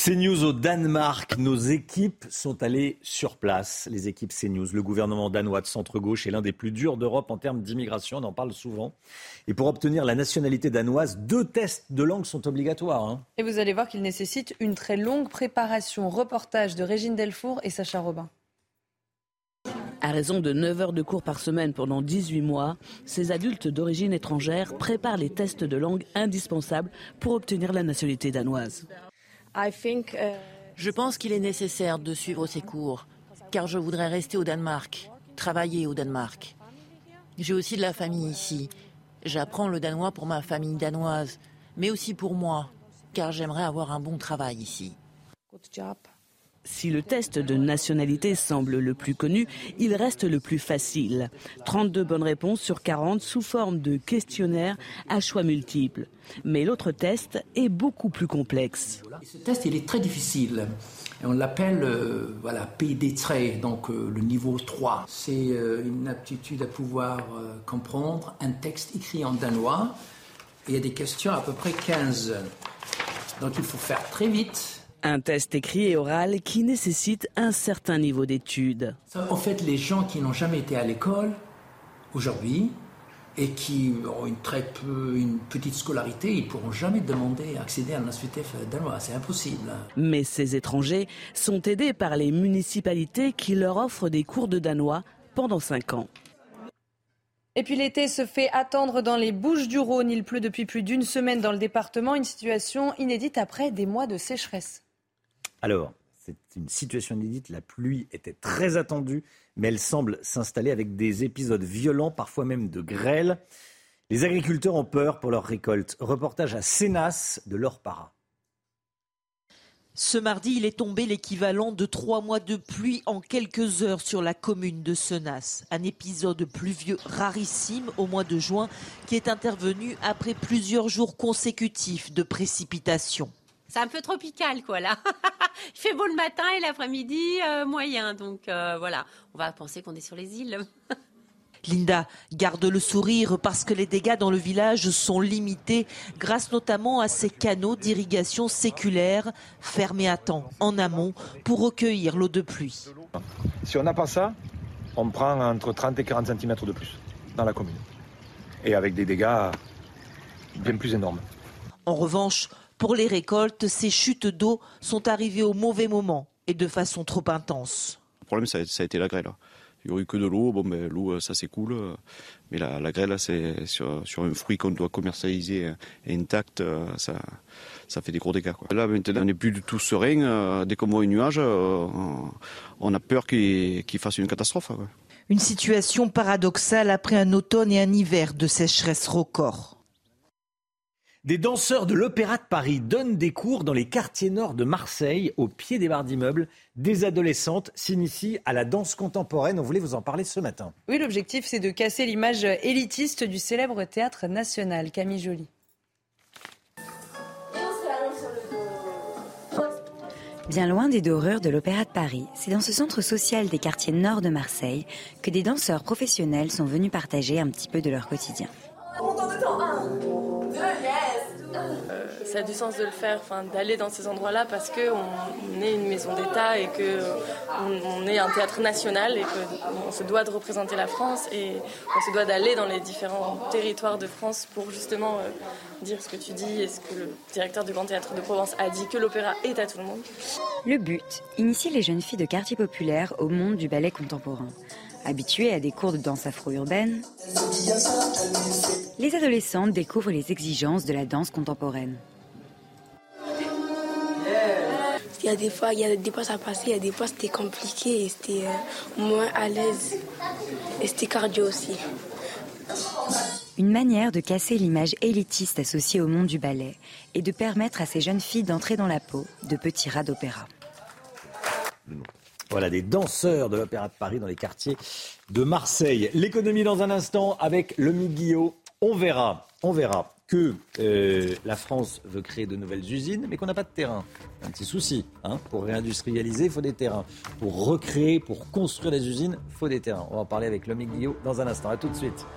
CNews au Danemark, nos équipes sont allées sur place, les équipes CNews. Le gouvernement danois de centre-gauche est l'un des plus durs d'Europe en termes d'immigration, on en parle souvent. Et pour obtenir la nationalité danoise, deux tests de langue sont obligatoires. Hein. Et vous allez voir qu'il nécessite une très longue préparation. Reportage de Régine Delfour et Sacha Robin. À raison de 9 heures de cours par semaine pendant 18 mois, ces adultes d'origine étrangère préparent les tests de langue indispensables pour obtenir la nationalité danoise. Uh, je pense qu'il est nécessaire de suivre ces cours, car je voudrais rester au Danemark, travailler au Danemark. J'ai aussi de la famille ici. J'apprends le danois pour ma famille danoise, mais aussi pour moi, car j'aimerais avoir un bon travail ici. Si le test de nationalité semble le plus connu, il reste le plus facile. 32 bonnes réponses sur 40 sous forme de questionnaire à choix multiples. Mais l'autre test est beaucoup plus complexe. Ce test, il est très difficile. on l'appelle euh, voilà, PD donc euh, le niveau 3. C'est euh, une aptitude à pouvoir comprendre un texte écrit en danois. il y a des questions à peu près 15. Donc il faut faire très vite un test écrit et oral qui nécessite un certain niveau d'études. En fait, les gens qui n'ont jamais été à l'école aujourd'hui et qui ont une très peu, une petite scolarité, ils pourront jamais demander à accéder à la nationalité danoise. C'est impossible. Mais ces étrangers sont aidés par les municipalités qui leur offrent des cours de danois pendant 5 ans. Et puis l'été se fait attendre dans les Bouches du Rhône. Il pleut depuis plus d'une semaine dans le département, une situation inédite après des mois de sécheresse. Alors, c'est une situation inédite. La pluie était très attendue, mais elle semble s'installer avec des épisodes violents, parfois même de grêle. Les agriculteurs ont peur pour leur récolte. Reportage à Sénas de Para. Ce mardi, il est tombé l'équivalent de trois mois de pluie en quelques heures sur la commune de Senas. Un épisode pluvieux rarissime au mois de juin qui est intervenu après plusieurs jours consécutifs de précipitations. C'est un peu tropical, quoi, là. Il fait beau le matin et l'après-midi, euh, moyen. Donc euh, voilà, on va penser qu'on est sur les îles. Linda garde le sourire parce que les dégâts dans le village sont limités grâce notamment à ces canaux d'irrigation séculaire fermés à temps en amont pour recueillir l'eau de pluie. Si on n'a pas ça, on prend entre 30 et 40 cm de plus dans la commune. Et avec des dégâts bien plus énormes. En revanche, pour les récoltes, ces chutes d'eau sont arrivées au mauvais moment et de façon trop intense. Le problème, ça a, été la grêle. il y aurait que de l'eau. Bon, ben, l'eau, ça c'est cool. Mais la, la grêle, c'est sur, sur, un fruit qu'on doit commercialiser intact, ça, ça fait des gros dégâts. Quoi. Là, maintenant, on n'est plus du tout serein. Dès qu'on voit un nuage, on a peur qu'il fasse une catastrophe. Une situation paradoxale après un automne et un hiver de sécheresse record. Des danseurs de l'Opéra de Paris donnent des cours dans les quartiers nord de Marseille, au pied des barres d'immeubles. Des adolescentes s'initient à la danse contemporaine. On voulait vous en parler ce matin. Oui, l'objectif, c'est de casser l'image élitiste du célèbre théâtre national. Camille Joly. Bien loin des dorures de l'Opéra de Paris, c'est dans ce centre social des quartiers nord de Marseille que des danseurs professionnels sont venus partager un petit peu de leur quotidien. Ça a du sens de le faire, d'aller dans ces endroits-là parce qu'on est une maison d'État et qu'on on est un théâtre national et qu'on se doit de représenter la France et on se doit d'aller dans les différents territoires de France pour justement euh, dire ce que tu dis et ce que le directeur du Grand Théâtre de Provence a dit, que l'opéra est à tout le monde. Le but, initier les jeunes filles de quartier populaire au monde du ballet contemporain. Habituées à des cours de danse afro-urbaine, les adolescentes découvrent les exigences de la danse contemporaine. Il y a des fois, il y a des fois ça passait, il y a des fois c'était compliqué et c'était euh, moins à l'aise. Et c'était cardio aussi. Une manière de casser l'image élitiste associée au monde du ballet et de permettre à ces jeunes filles d'entrer dans la peau de petits rats d'opéra. Voilà, des danseurs de l'Opéra de Paris dans les quartiers de Marseille. L'économie dans un instant avec le Guillot. On verra, on verra que euh, la France veut créer de nouvelles usines, mais qu'on n'a pas de terrain. Un petit souci. Hein. Pour réindustrialiser, il faut des terrains. Pour recréer, pour construire des usines, il faut des terrains. On va en parler avec Lomi Guillot dans un instant. A tout de suite.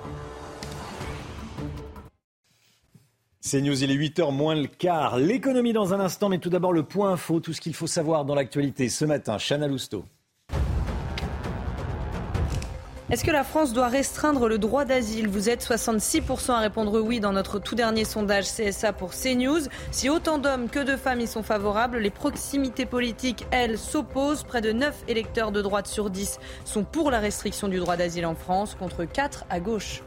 C'est News, il est 8h moins le quart. L'économie dans un instant, mais tout d'abord le point info, tout ce qu'il faut savoir dans l'actualité ce matin. Chana Lousteau. Est-ce que la France doit restreindre le droit d'asile? Vous êtes 66% à répondre oui dans notre tout dernier sondage CSA pour CNews. Si autant d'hommes que de femmes y sont favorables, les proximités politiques, elles, s'opposent. Près de 9 électeurs de droite sur 10 sont pour la restriction du droit d'asile en France, contre 4 à gauche.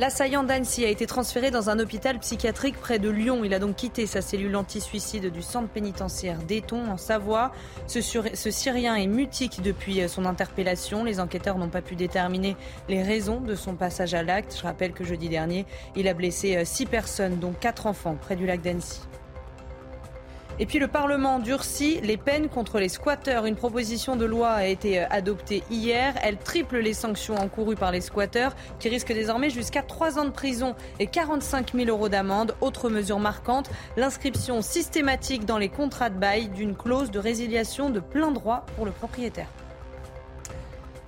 L'assaillant d'Annecy a été transféré dans un hôpital psychiatrique près de Lyon. Il a donc quitté sa cellule anti-suicide du centre pénitentiaire d'Eton en Savoie. Ce, Syrien est mutique depuis son interpellation. Les enquêteurs n'ont pas pu déterminer les raisons de son passage à l'acte. Je rappelle que jeudi dernier, il a blessé six personnes, dont quatre enfants, près du lac d'Annecy. Et puis le Parlement durcit les peines contre les squatteurs. Une proposition de loi a été euh, adoptée hier. Elle triple les sanctions encourues par les squatteurs qui risquent désormais jusqu'à 3 ans de prison et 45 000 euros d'amende. Autre mesure marquante, l'inscription systématique dans les contrats de bail d'une clause de résiliation de plein droit pour le propriétaire.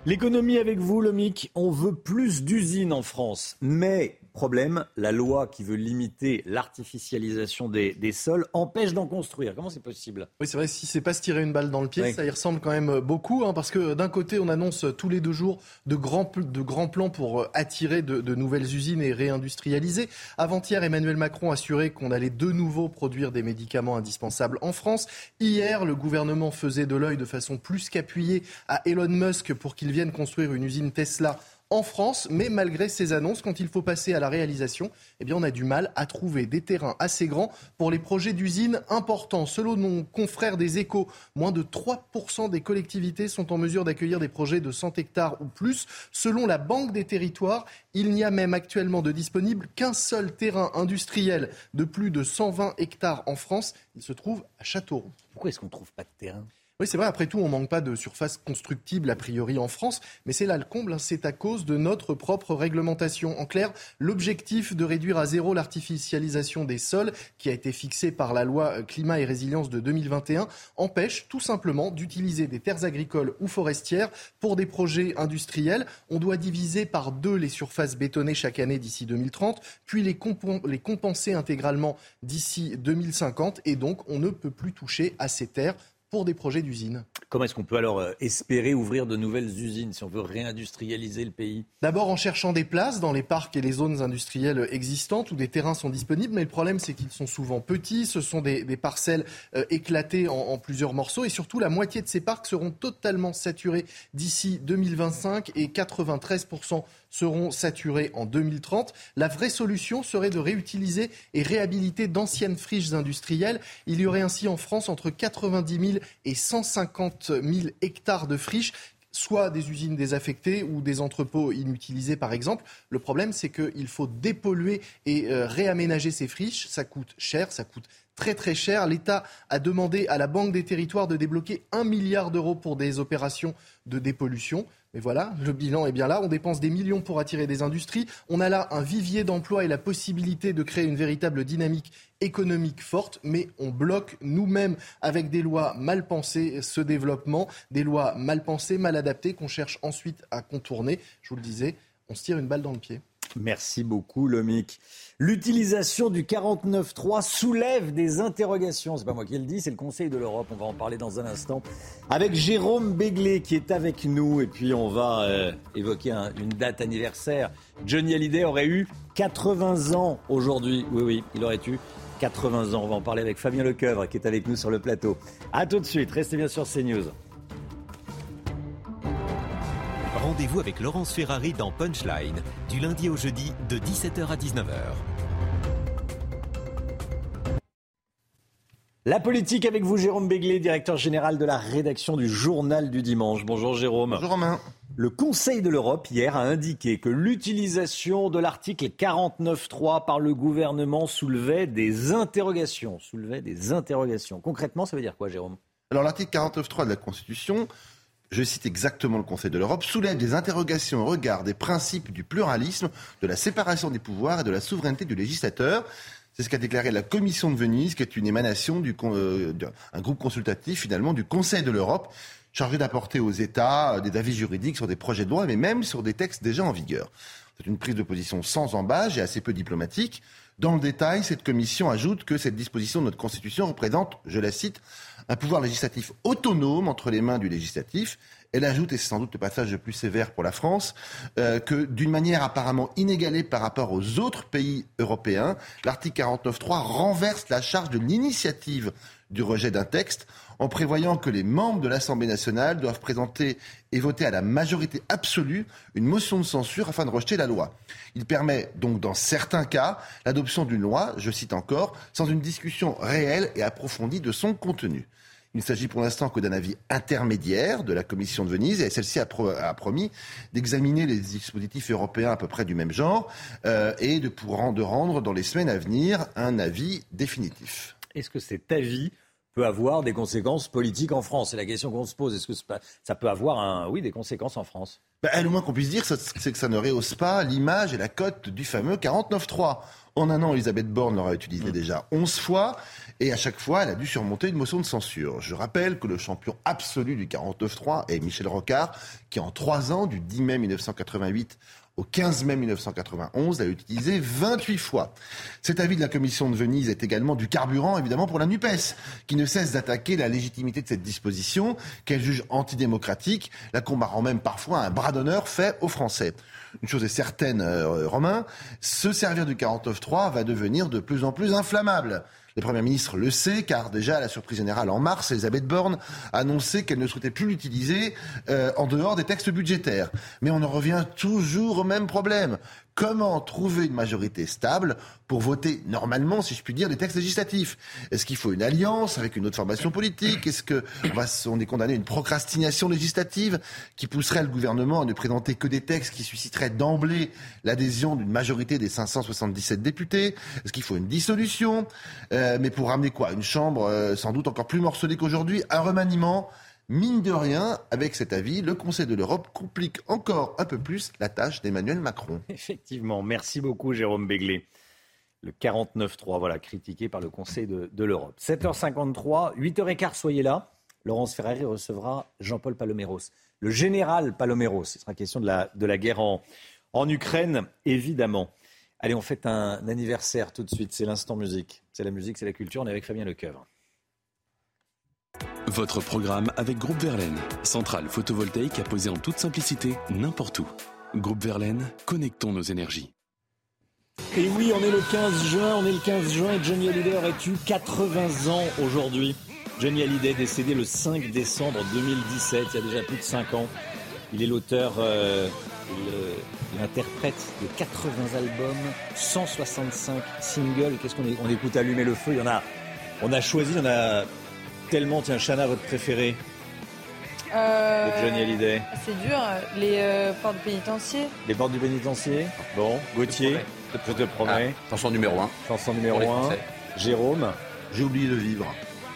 L'économie avec vous, le MIC. On veut plus d'usines en France, mais Problème, la loi qui veut limiter l'artificialisation des, sols empêche d'en construire. Comment c'est possible? Oui, c'est vrai, si c'est pas se tirer une balle dans le pied, ça y ressemble quand même beaucoup, hein, parce que d'un côté, on annonce tous les deux jours de grands, de grands plans pour euh, attirer de, de nouvelles usines et réindustrialiser. Avant-hier, Emmanuel Macron assurait qu'on allait de nouveau produire des médicaments indispensables en France. Hier, le gouvernement faisait de l'œil de façon plus qu'appuyée à Elon Musk pour qu'il vienne construire une usine Tesla en France, mais malgré ces annonces, quand il faut passer à la réalisation, eh bien, on a du mal à trouver des terrains assez grands pour les projets d'usines importants. Selon nos confrères des échos, moins de 3% des collectivités sont en mesure d'accueillir des projets de 100 hectares ou plus. Selon la Banque des territoires, il n'y a même actuellement de disponible qu'un seul terrain industriel de plus de 120 hectares en France. Il se trouve à Châteauroux. Pourquoi est-ce qu'on ne trouve pas de terrain? Oui, c'est vrai, après tout, on manque pas de surface constructible a priori en France, mais c'est là le comble, hein. c'est à cause de notre propre réglementation. En clair, l'objectif de réduire à zéro l'artificialisation des sols, qui a été fixé par la loi euh, climat et résilience de 2021, empêche tout simplement d'utiliser des terres agricoles ou forestières pour des projets industriels. On doit diviser par deux les surfaces bétonnées chaque année d'ici 2030, puis les, les compenser intégralement d'ici 2050, et donc on ne peut plus toucher à ces terres pour des projets d'usines. Comment est-ce qu'on peut alors euh, espérer ouvrir de nouvelles usines si on veut réindustrialiser le pays? D'abord en cherchant des places dans les parcs et les zones industrielles existantes où des terrains sont disponibles, mais le problème c'est qu'ils sont souvent petits, ce sont des, parcelles euh, éclatées en, en, plusieurs morceaux et surtout la moitié de ces parcs seront totalement saturés d'ici 2025 et 93% seront saturés en 2030. La vraie solution serait de réutiliser et réhabiliter d'anciennes friches industrielles. Il y aurait ainsi en France entre 90 000 et 150 000 hectares de friches soit des usines désaffectées ou des entrepôts inutilisés, par exemple. Le problème, c'est qu'il faut dépolluer et euh, réaménager ces friches. Ça coûte cher, ça coûte très très cher. L'État a demandé à la Banque des territoires de débloquer un milliard d'euros pour des opérations de dépollution. Mais voilà, le bilan est bien là. On dépense des millions pour attirer des industries. On a là un vivier d'emploi et la possibilité de créer une véritable dynamique économique forte, mais on bloque nous-mêmes avec des lois mal pensées ce développement, des lois mal pensées, mal adaptées qu'on cherche ensuite à contourner. Je vous le disais, on se tire une balle dans le pied. Merci beaucoup, Lomic. L'utilisation du 49.3 soulève des interrogations. C'est pas moi qui le dis, c'est le Conseil de l'Europe. On va en parler dans un instant avec Jérôme Béglé qui est avec nous. Et puis on va euh, évoquer une date anniversaire. Johnny Hallyday aurait eu 80 ans aujourd'hui. Oui, oui, il aurait eu 80 ans. On va en parler avec Fabien Lecoeuvre qui est avec nous sur le plateau. A tout de suite. Restez bien sur CNews. Rendez-vous avec Laurence Ferrari dans Punchline, du lundi au jeudi de 17h à 19h. La politique avec vous, Jérôme Béglé, directeur général de la rédaction du Journal du Dimanche. Bonjour Jérôme. Bonjour Romain. Le Conseil de l'Europe hier a indiqué que l'utilisation de l'article 49.3 par le gouvernement soulevait des interrogations. Soulevait des interrogations. Concrètement, ça veut dire quoi, Jérôme? Alors l'article 49.3 de la Constitution je cite exactement le Conseil de l'Europe, soulève des interrogations au regard des principes du pluralisme, de la séparation des pouvoirs et de la souveraineté du législateur. C'est ce qu'a déclaré la Commission de Venise, qui est une émanation du, euh, d'un groupe consultatif finalement du Conseil de l'Europe, chargé d'apporter aux États euh, des avis juridiques sur des projets de loi, mais même sur des textes déjà en vigueur. C'est une prise de position sans embâche et assez peu diplomatique. Dans le détail, cette commission ajoute que cette disposition de notre Constitution représente, je la cite, un pouvoir législatif autonome entre les mains du législatif. Elle ajoute, et c'est sans doute le passage le plus sévère pour la France, euh, que d'une manière apparemment inégalée par rapport aux autres pays européens, l'article 49.3 renverse la charge de l'initiative du rejet d'un texte en prévoyant que les membres de l'Assemblée nationale doivent présenter et voter à la majorité absolue une motion de censure afin de rejeter la loi. Il permet donc dans certains cas l'adoption d'une loi, je cite encore, sans une discussion réelle et approfondie de son contenu. Il ne s'agit pour l'instant que d'un avis intermédiaire de la Commission de Venise et celle-ci a, promis d'examiner les dispositifs européens à peu près du même genre euh, et de, pour, de rendre dans les semaines à venir un avis définitif. Est-ce que cet avis peut avoir des conséquences politiques en France C'est la question qu'on se pose. Est-ce que ça peut avoir un, oui, des conséquences en France? Ben, Le moins qu'on puisse dire, c'est que ça ne rehausse pas l'image et la cote du fameux 49-3. En un an, Elisabeth Borne l'aura utilisé mmh. déjà 11 fois et à chaque fois, elle a dû surmonter une motion de censure. Je rappelle que le champion absolu du 49-3 est Michel Rocard, qui en trois ans, du 10 mai 1988 au 15 mai 1991, l'a utilisé 28 fois. Cet avis de la commission de Venise est également du carburant, évidemment, pour la NUPES, qui ne cesse d'attaquer la légitimité de cette disposition, qu'elle juge antidémocratique, la comparant même parfois à un bras d'honneur fait aux Français. Une chose est certaine, euh, Romain, se servir du 49.3 va devenir de plus en plus inflammable. Le Premier ministre le sait, car déjà à la surprise générale en mars, Elisabeth Borne a annoncé qu'elle ne souhaitait plus l'utiliser euh, en dehors des textes budgétaires. Mais on en revient toujours au même problème. Comment trouver une majorité stable pour voter normalement, si je puis dire, des textes législatifs. Est-ce qu'il faut une alliance avec une autre formation politique? Est-ce qu'on est condamné à une procrastination législative qui pousserait le gouvernement à ne présenter que des textes qui susciteraient d'emblée l'adhésion d'une majorité des 577 députés? Est-ce qu'il faut une dissolution? Euh, Mais pour ramener quoi? Une chambre euh, sans doute encore plus morcelée qu'aujourd'hui? Un remaniement? Mine de rien, avec cet avis, le Conseil de l'Europe complique encore un peu plus la tâche d'Emmanuel Macron. Effectivement, merci beaucoup Jérôme Béglé. Le 49-3, voilà, critiqué par le Conseil de, l'Europe. 7h53, 8h15, soyez là. Laurence Ferrari recevra Jean-Paul Paloméros, le général Paloméros. Ce sera question de la, de la guerre en, en Ukraine, évidemment. Allez, on fête un anniversaire tout de suite. C'est l'instant musique. C'est la musique, c'est la culture. On est avec Fabien Lecoeuvre. Votre programme avec Groupe Verlaine, centrale photovoltaïque à poser en toute simplicité n'importe où. Groupe Verlaine, connectons nos énergies. Et oui, on est le 15 juin, on est le 15 juin et Johnny Hallyday aurait eu 80 ans aujourd'hui. Johnny Hallyday décédé le 5 décembre 2017, il y a déjà plus de 5 ans. Il est l'auteur, euh, l'interprète de 80 albums, 165 singles. Qu'est-ce qu'on on écoute Allumer le feu? Il y en a, on a choisi, on a tellement. Tiens, Chana, votre préféré Euh, de Johnny Hallyday C'est dur, les euh, portes pénitentiaires. Les portes du pénitencier Bon, Gauthier, je te promets. chanson numéro 1. Chanson numéro Pour les 1. Français. Jérôme. J'ai oublié de vivre.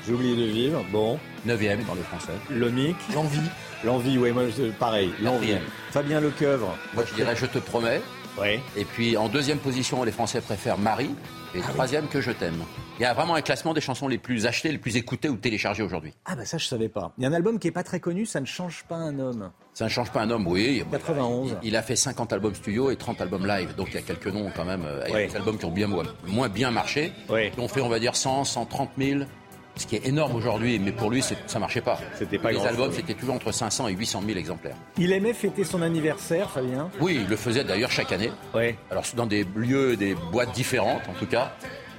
J'ai oublié de vivre. Bon. 9e dans le français. Lomic. L'envie. L'envie, oui, moi, je- pareil. L'envie. Fabien Lecoeuvre. Moi, je dirais Je te promets. Oui. Et puis, en deuxième position, les Français préfèrent Marie. Et troisième, Que je t'aime. Il y a vraiment un classement des chansons les plus achetées, les plus écoutées ou téléchargées aujourd'hui. Ah bah ça je savais pas. Il y a un album qui est pas très connu, ça ne change pas un homme. Ça ne change pas un homme, oui. 91. Il, il a fait 50 albums studio et 30 albums live. Donc il y a quelques noms quand même. euh, Il y a des albums qui ont bien, moins- moins bien marché. Qui ont fait, on va dire, 100, 130 000. Ce qui est énorme aujourd'hui, mais pour lui, ça marchait pas. C'était pas Les albums, c'était toujours entre 500 et 800 000 exemplaires. Il aimait fêter son anniversaire, Fabien. Oui, il le faisait d'ailleurs chaque année. Alors dans des lieux, des boîtes différentes en tout cas.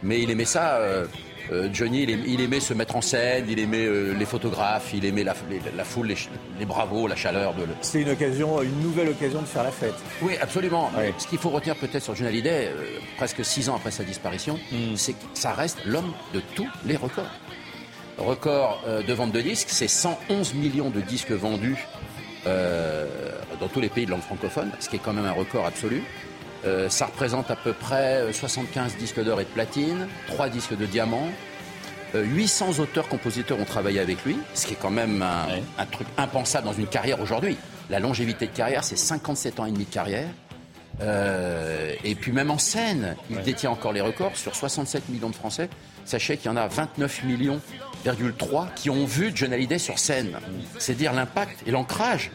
Mais il aimait ça. euh, euh, Johnny, il aimait, il aimait se mettre en scène, il aimait euh, les photographes, il aimait la, les- la foule, les, bravos, la chaleur. De, le- C'est une occasion, une nouvelle occasion de faire la fête. Oui, absolument. Ce qu'il faut retenir peut-être sur Johnny Hallyday, euh, presque six ans après sa disparition, c'est que ça reste l'homme de tous les records. Record euh, de vente de disques, c'est 111 millions de disques vendus euh, dans tous les pays de langue francophone, ce qui est quand même un record absolu. Euh, ça représente à peu près euh, 75 disques d'or et de platine, 3 disques de diamant. Euh, 800 auteurs-compositeurs ont travaillé avec lui, ce qui est quand même un, un truc impensable dans une carrière aujourd'hui. La longévité de carrière, c'est 57 ans et demi de carrière. Euh, et puis même en scène, il détient encore les records sur 67 millions de Français. Sachez qu'il y en a 29 millions, 3 qui ont vu John Hallyday sur scène. C'est dire l'impact et l'ancrage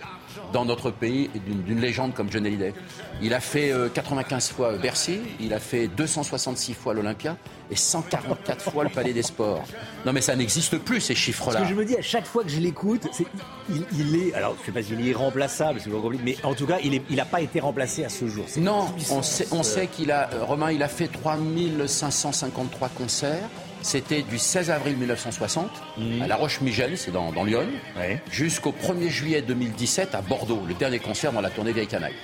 dans notre pays d'une légende comme John Hallyday. Il a fait euh, 95 fois Bercy, il a fait 266 fois l'Olympia et 144 fois le Palais des Sports. Non mais ça n'existe plus ces Ce chiffres-là. que je me dis à chaque fois que je l'écoute, c'est il, il est. Alors je sais pas s'il est c'est toujours compliqué, mais en tout cas, il n'a il pas été remplacé à ce jour. Non, on sait, ce- on sait qu'il a, euh, Romain, il a fait 3553 concerts. C'était du 16 avril 1960 Mhm. à La Roche-Migène, c'est dans, dans Lyon, jusqu'au 1er juillet 2017 à Bordeaux, le dernier concert dans la tournée Vieille Canaille.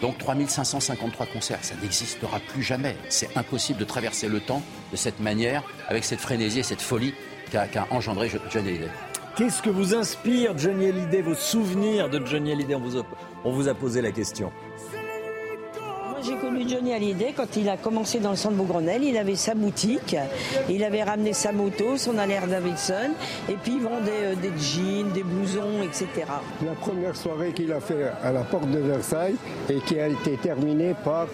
Donc 3553 concerts, ça n'existera plus jamais. C'est impossible de traverser le temps de cette manière, avec cette frénésie et cette folie qu'a qu'a engendré John Hallyday. Qu'est-ce que vous inspire Johnny Hallyday, vos souvenirs de Johnny Hallyday? On vous, a, on vous a posé la question. J'ai connu Johnny Hallyday quand il a commencé dans le centre Beaugrenelle. Il avait sa boutique, il avait ramené sa moto, son Allaire Davidson, et puis il vendait euh, des jeans, des blousons, etc. La première soirée qu'il a fait à la porte de Versailles et qui a été terminée par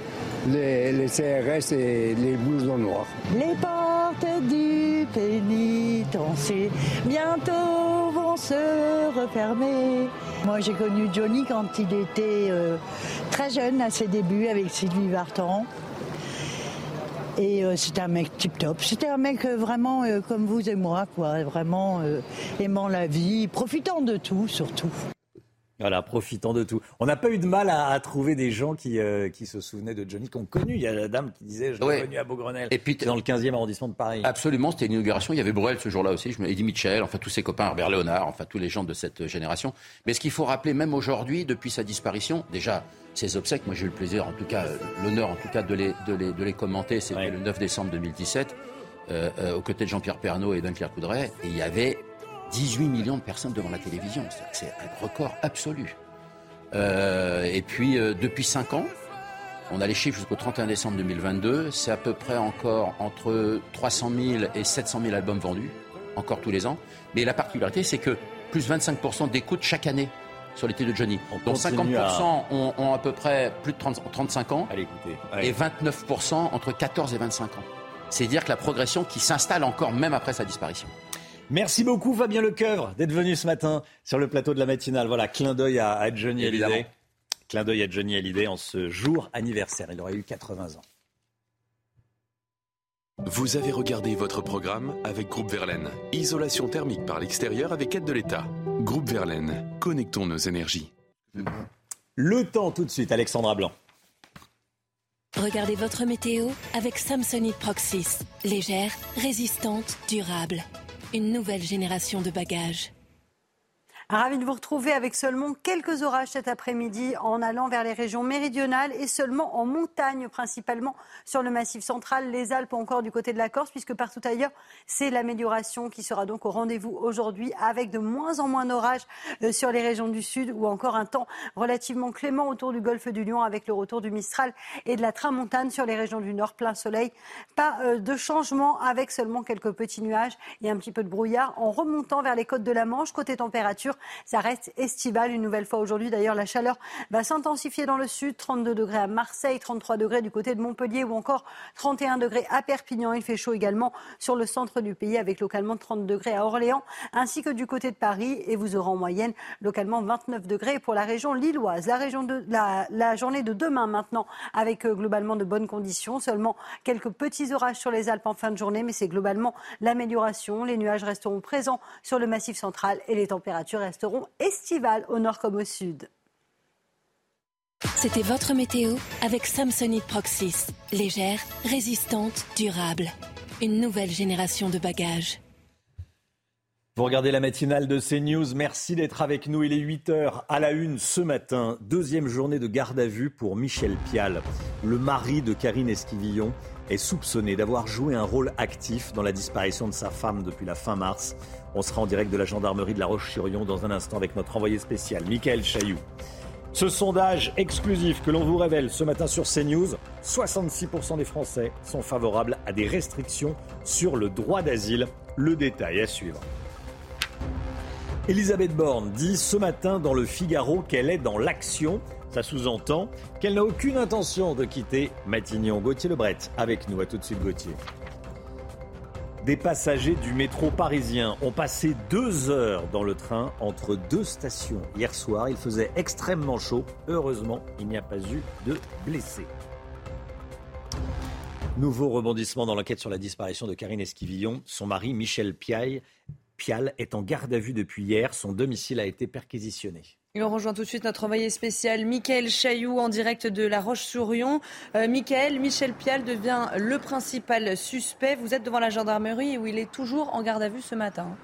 les, les CRS et les blousons noirs. Les portes du pénitencier bientôt se refermer. Moi, j'ai connu Johnny quand il était euh, très jeune à ses débuts avec Sylvie Vartan. Et euh, c'était un mec tip-top. C'était un mec euh, vraiment euh, comme vous et moi, quoi. Vraiment aimant la vie, profitant de tout, surtout. Voilà, profitant de tout. On n'a pas eu de mal à, à trouver des gens qui, euh, qui se souvenaient de Johnny, qu'on connu. Il y a la dame qui disait Je l'ai Ouais. connu à Beaugrenelle. Et puis, dans le 15e arrondissement de Paris. Absolument, c'était une inauguration. Il y avait Bruel ce jour-là aussi, je me- Eddie Mitchell, enfin tous ses copains, Herbert Léonard, enfin tous les gens de cette génération. Mais ce qu'il faut rappeler, même aujourd'hui, depuis sa disparition, déjà, ses obsèques, moi j'ai eu le plaisir, en tout cas, euh, l'honneur en tout cas de les, de les, de les commenter, c'était le 9 décembre 2017, euh, euh, aux côtés de Jean-Pierre Pernaud et d'Anne-Claire Coudray, et il y avait 18 millions de personnes devant la télévision. C'est- un record absolu. Euh, et puis, euh, depuis 5 ans, on a les chiffres jusqu'au 31 décembre 2022. C'est à peu près encore entre 300 000 et 700 000 albums vendus, encore tous les ans. Mais la particularité, c'est que plus 25% d'écoute chaque année sur les titres de Johnny. Donc continue 50% à- ont, ont à peu près plus de 30 35 ans et 29% entre 14 et 25 ans. C'est dire que la progression qui s'installe encore même après sa disparition. Merci beaucoup Fabien Lecoeuvre d'être venu ce matin sur le plateau de la matinale. Voilà, clin d'œil à, à Johnny Évidemment. Hallyday. Clin d'œil à Johnny Hallyday en ce jour anniversaire. Il aurait eu 80 ans. Vous avez regardé votre programme avec Groupe Verlaine. Isolation thermique par l'extérieur avec aide de l'État. Groupe Verlaine, connectons nos énergies. Le temps tout de suite, Alexandra Blanc. Regardez votre météo avec Samsonite Proxys. Légère, résistante, durable. Une nouvelle génération de bagages. Ravi de vous retrouver avec seulement quelques orages cet après-midi en allant vers les régions méridionales et seulement en montagne, principalement sur le massif central, les Alpes encore du côté de la Corse, puisque partout ailleurs, c'est l'amélioration qui sera donc au rendez-vous aujourd'hui avec de moins en moins d'orages euh, sur les régions du sud ou encore un temps relativement clément autour du golfe du Lion avec le retour du Mistral et de la Tramontane sur les régions du nord, plein soleil. Pas euh, de changement avec seulement quelques petits nuages et un petit peu de brouillard en remontant vers les côtes de la Manche. Côté température, ça reste estival une nouvelle fois aujourd'hui. D'ailleurs, la chaleur va s'intensifier dans le sud. 32 degrés à Marseille, 33 degrés du côté de Montpellier ou encore 31 degrés à Perpignan. Il fait chaud également sur le centre du pays avec localement 30 degrés à Orléans ainsi que du côté de Paris. Et vous aurez en moyenne localement 29 degrés pour la région lilloise. La, journée de demain maintenant avec euh, globalement de bonnes conditions. Seulement quelques petits orages sur les Alpes en fin de journée, mais c'est globalement l'amélioration. Les nuages resteront présents sur le massif central et les températures resteront estivales au nord comme au sud. C'était votre météo avec Samsonite Proxys. Légère, résistante, durable. Une nouvelle génération de bagages. Vous regardez la matinale de CNews. Merci d'être avec nous. Il est 8h à la une ce matin. Deuxième journée de garde à vue pour Michel Pial. Le mari de Karine Esquivillon est soupçonné d'avoir joué un rôle actif dans la disparition de sa femme depuis la fin mars. On sera en direct de la gendarmerie de La Roche-sur-Yon dans un instant avec notre envoyé spécial, Michael Chailloux. Ce sondage exclusif que l'on vous révèle ce matin sur CNews, 66% des Français sont favorables à des restrictions sur le droit d'asile. Le détail à suivre. Elisabeth Borne dit ce matin dans le Figaro qu'elle est dans l'action. Ça sous-entend qu'elle n'a aucune intention de quitter Matignon. Gauthier Lebret avec nous. À tout de suite, Gauthier. Des passagers du métro parisien ont passé deux heures dans le train entre deux stations. Hier soir, il faisait extrêmement chaud. Heureusement, il n'y a pas eu de blessés. Nouveau rebondissement dans l'enquête sur la disparition de Karine Esquivillon. Son mari, Michel Piaille, Pial, est en garde à vue depuis hier. Son domicile a été perquisitionné. Et on rejoint tout de suite notre envoyé spécial, Michael Chailloux, en direct de La Roche-sur-Yon. Euh, Michel Pial devient le principal suspect. Vous êtes devant la gendarmerie où il est toujours en garde à vue ce matin.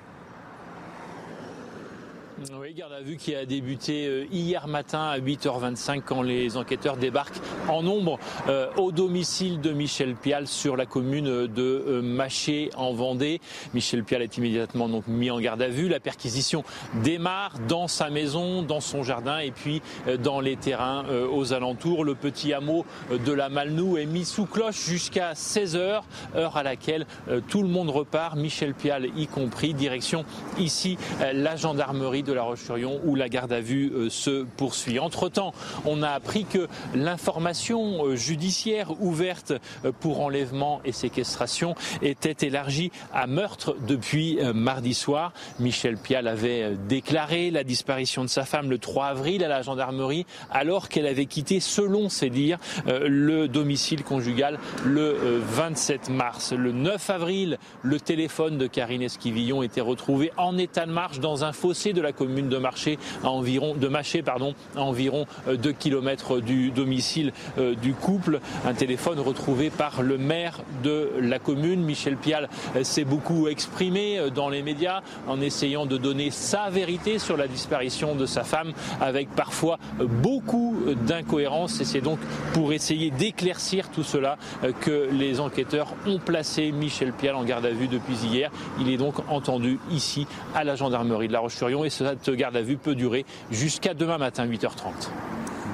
Oui, garde à vue qui a débuté euh, hier matin à 8h25 quand les enquêteurs débarquent en nombre euh, au domicile de Michel Pial sur la commune de euh, Maché en Vendée. Michel Pial est immédiatement donc mis en garde à vue. La perquisition démarre dans sa maison, dans son jardin et puis dans les terrains aux alentours. Le petit hameau de la Malnou est mis sous cloche jusqu'à 16h, heure à laquelle tout le monde repart, Michel Pial y compris. Direction ici la gendarmerie de la Roche-sur-Yon où la garde à vue euh, se poursuit. Entre-temps, on a appris que l'information euh, judiciaire ouverte euh, pour enlèvement et séquestration était élargie à meurtre depuis mardi soir. Michel Pial avait déclaré la disparition de sa femme le 3 avril à la gendarmerie alors qu'elle avait quitté, selon ses dires, le domicile conjugal le 27 mars. Le 9 avril, le téléphone de Karine Esquivillon était retrouvé en état de marche dans un fossé de la commune de Marché, à environ, de Maché, à environ 2 km du domicile euh, du couple. Un téléphone retrouvé par le maire de la commune. Michel Pial euh, s'est beaucoup exprimé euh, dans les médias en essayant de donner sa vérité sur la disparition de sa femme avec parfois beaucoup d'incohérences et c'est donc pour essayer d'éclaircir tout cela que les enquêteurs ont placé Michel Pial en garde à vue depuis hier. Il est donc entendu ici à la gendarmerie de La Roche-sur-Yon cette garde à vue peut durer jusqu'à demain matin 8h30.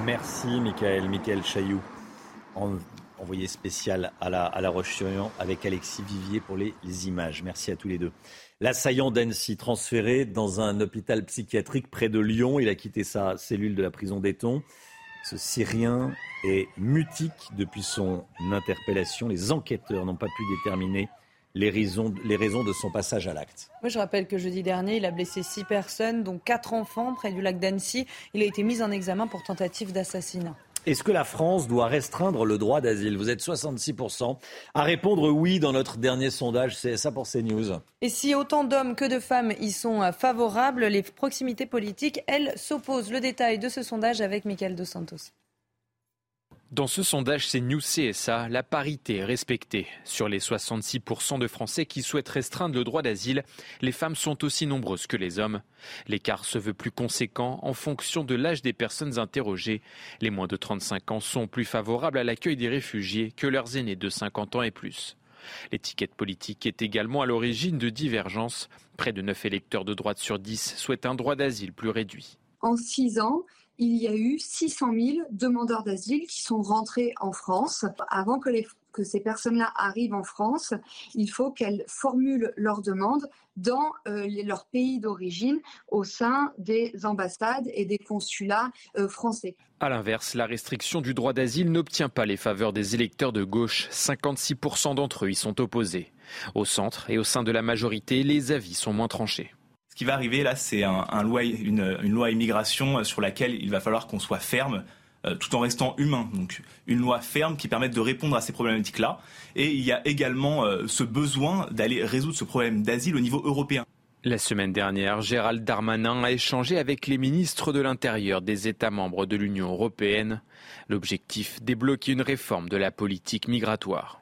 Merci Michael, Michael Chailloux, envoyé spécial à la, Roche-sur-Yon avec Alexis Vivier pour les, les images. Merci à tous les deux. L'assaillant d'Annecy, transféré dans un hôpital psychiatrique près de Lyon, il a quitté sa cellule de la prison d'Eton. Ce Syrien est mutique depuis son interpellation. Les enquêteurs n'ont pas pu déterminer les raisons, les raisons de son passage à l'acte. Moi, je rappelle que jeudi dernier, il a blessé six personnes, dont quatre enfants, près du lac d'Annecy. Il a été mis en examen pour tentative d'assassinat. Est-ce que la France doit restreindre le droit d'asile? Vous êtes 66% à répondre oui dans notre dernier sondage. C'est ça pour CNews. Et si autant d'hommes que de femmes y sont favorables, les proximités politiques, elles, s'opposent. Le détail de ce sondage avec Michael Dos Santos. Dans ce sondage c'est News CSA, la parité est respectée. Sur les 66% de Français qui souhaitent restreindre le droit d'asile, les femmes sont aussi nombreuses que les hommes. L'écart se veut plus conséquent en fonction de l'âge des personnes interrogées. Les moins de 35 ans sont plus favorables à l'accueil des réfugiés que leurs aînés de 50 ans et plus. L'étiquette politique est également à l'origine de divergences. Près de 9 électeurs de droite sur 10 souhaitent un droit d'asile plus réduit. En 6 ans, il y a eu 600 000 demandeurs d'asile qui sont rentrés en France. Avant que, ces personnes-là arrivent en France, il faut qu'elles formulent leur demande dans euh, leur pays d'origine au sein des ambassades et des consulats euh, français. A l'inverse, la restriction du droit d'asile n'obtient pas les faveurs des électeurs de gauche. 56% d'entre eux y sont opposés. Au centre et au sein de la majorité, les avis sont moins tranchés. Qui va arriver là, c'est une, loi immigration euh, sur laquelle il va falloir qu'on soit ferme euh, tout en restant humain. Donc une loi ferme qui permette de répondre à ces problématiques-là. Et il y a également euh, ce besoin d'aller résoudre ce problème d'asile au niveau européen. La semaine dernière, Gérald Darmanin a échangé avec les ministres de l'Intérieur des États membres de l'Union européenne. L'objectif, débloquer une réforme de la politique migratoire.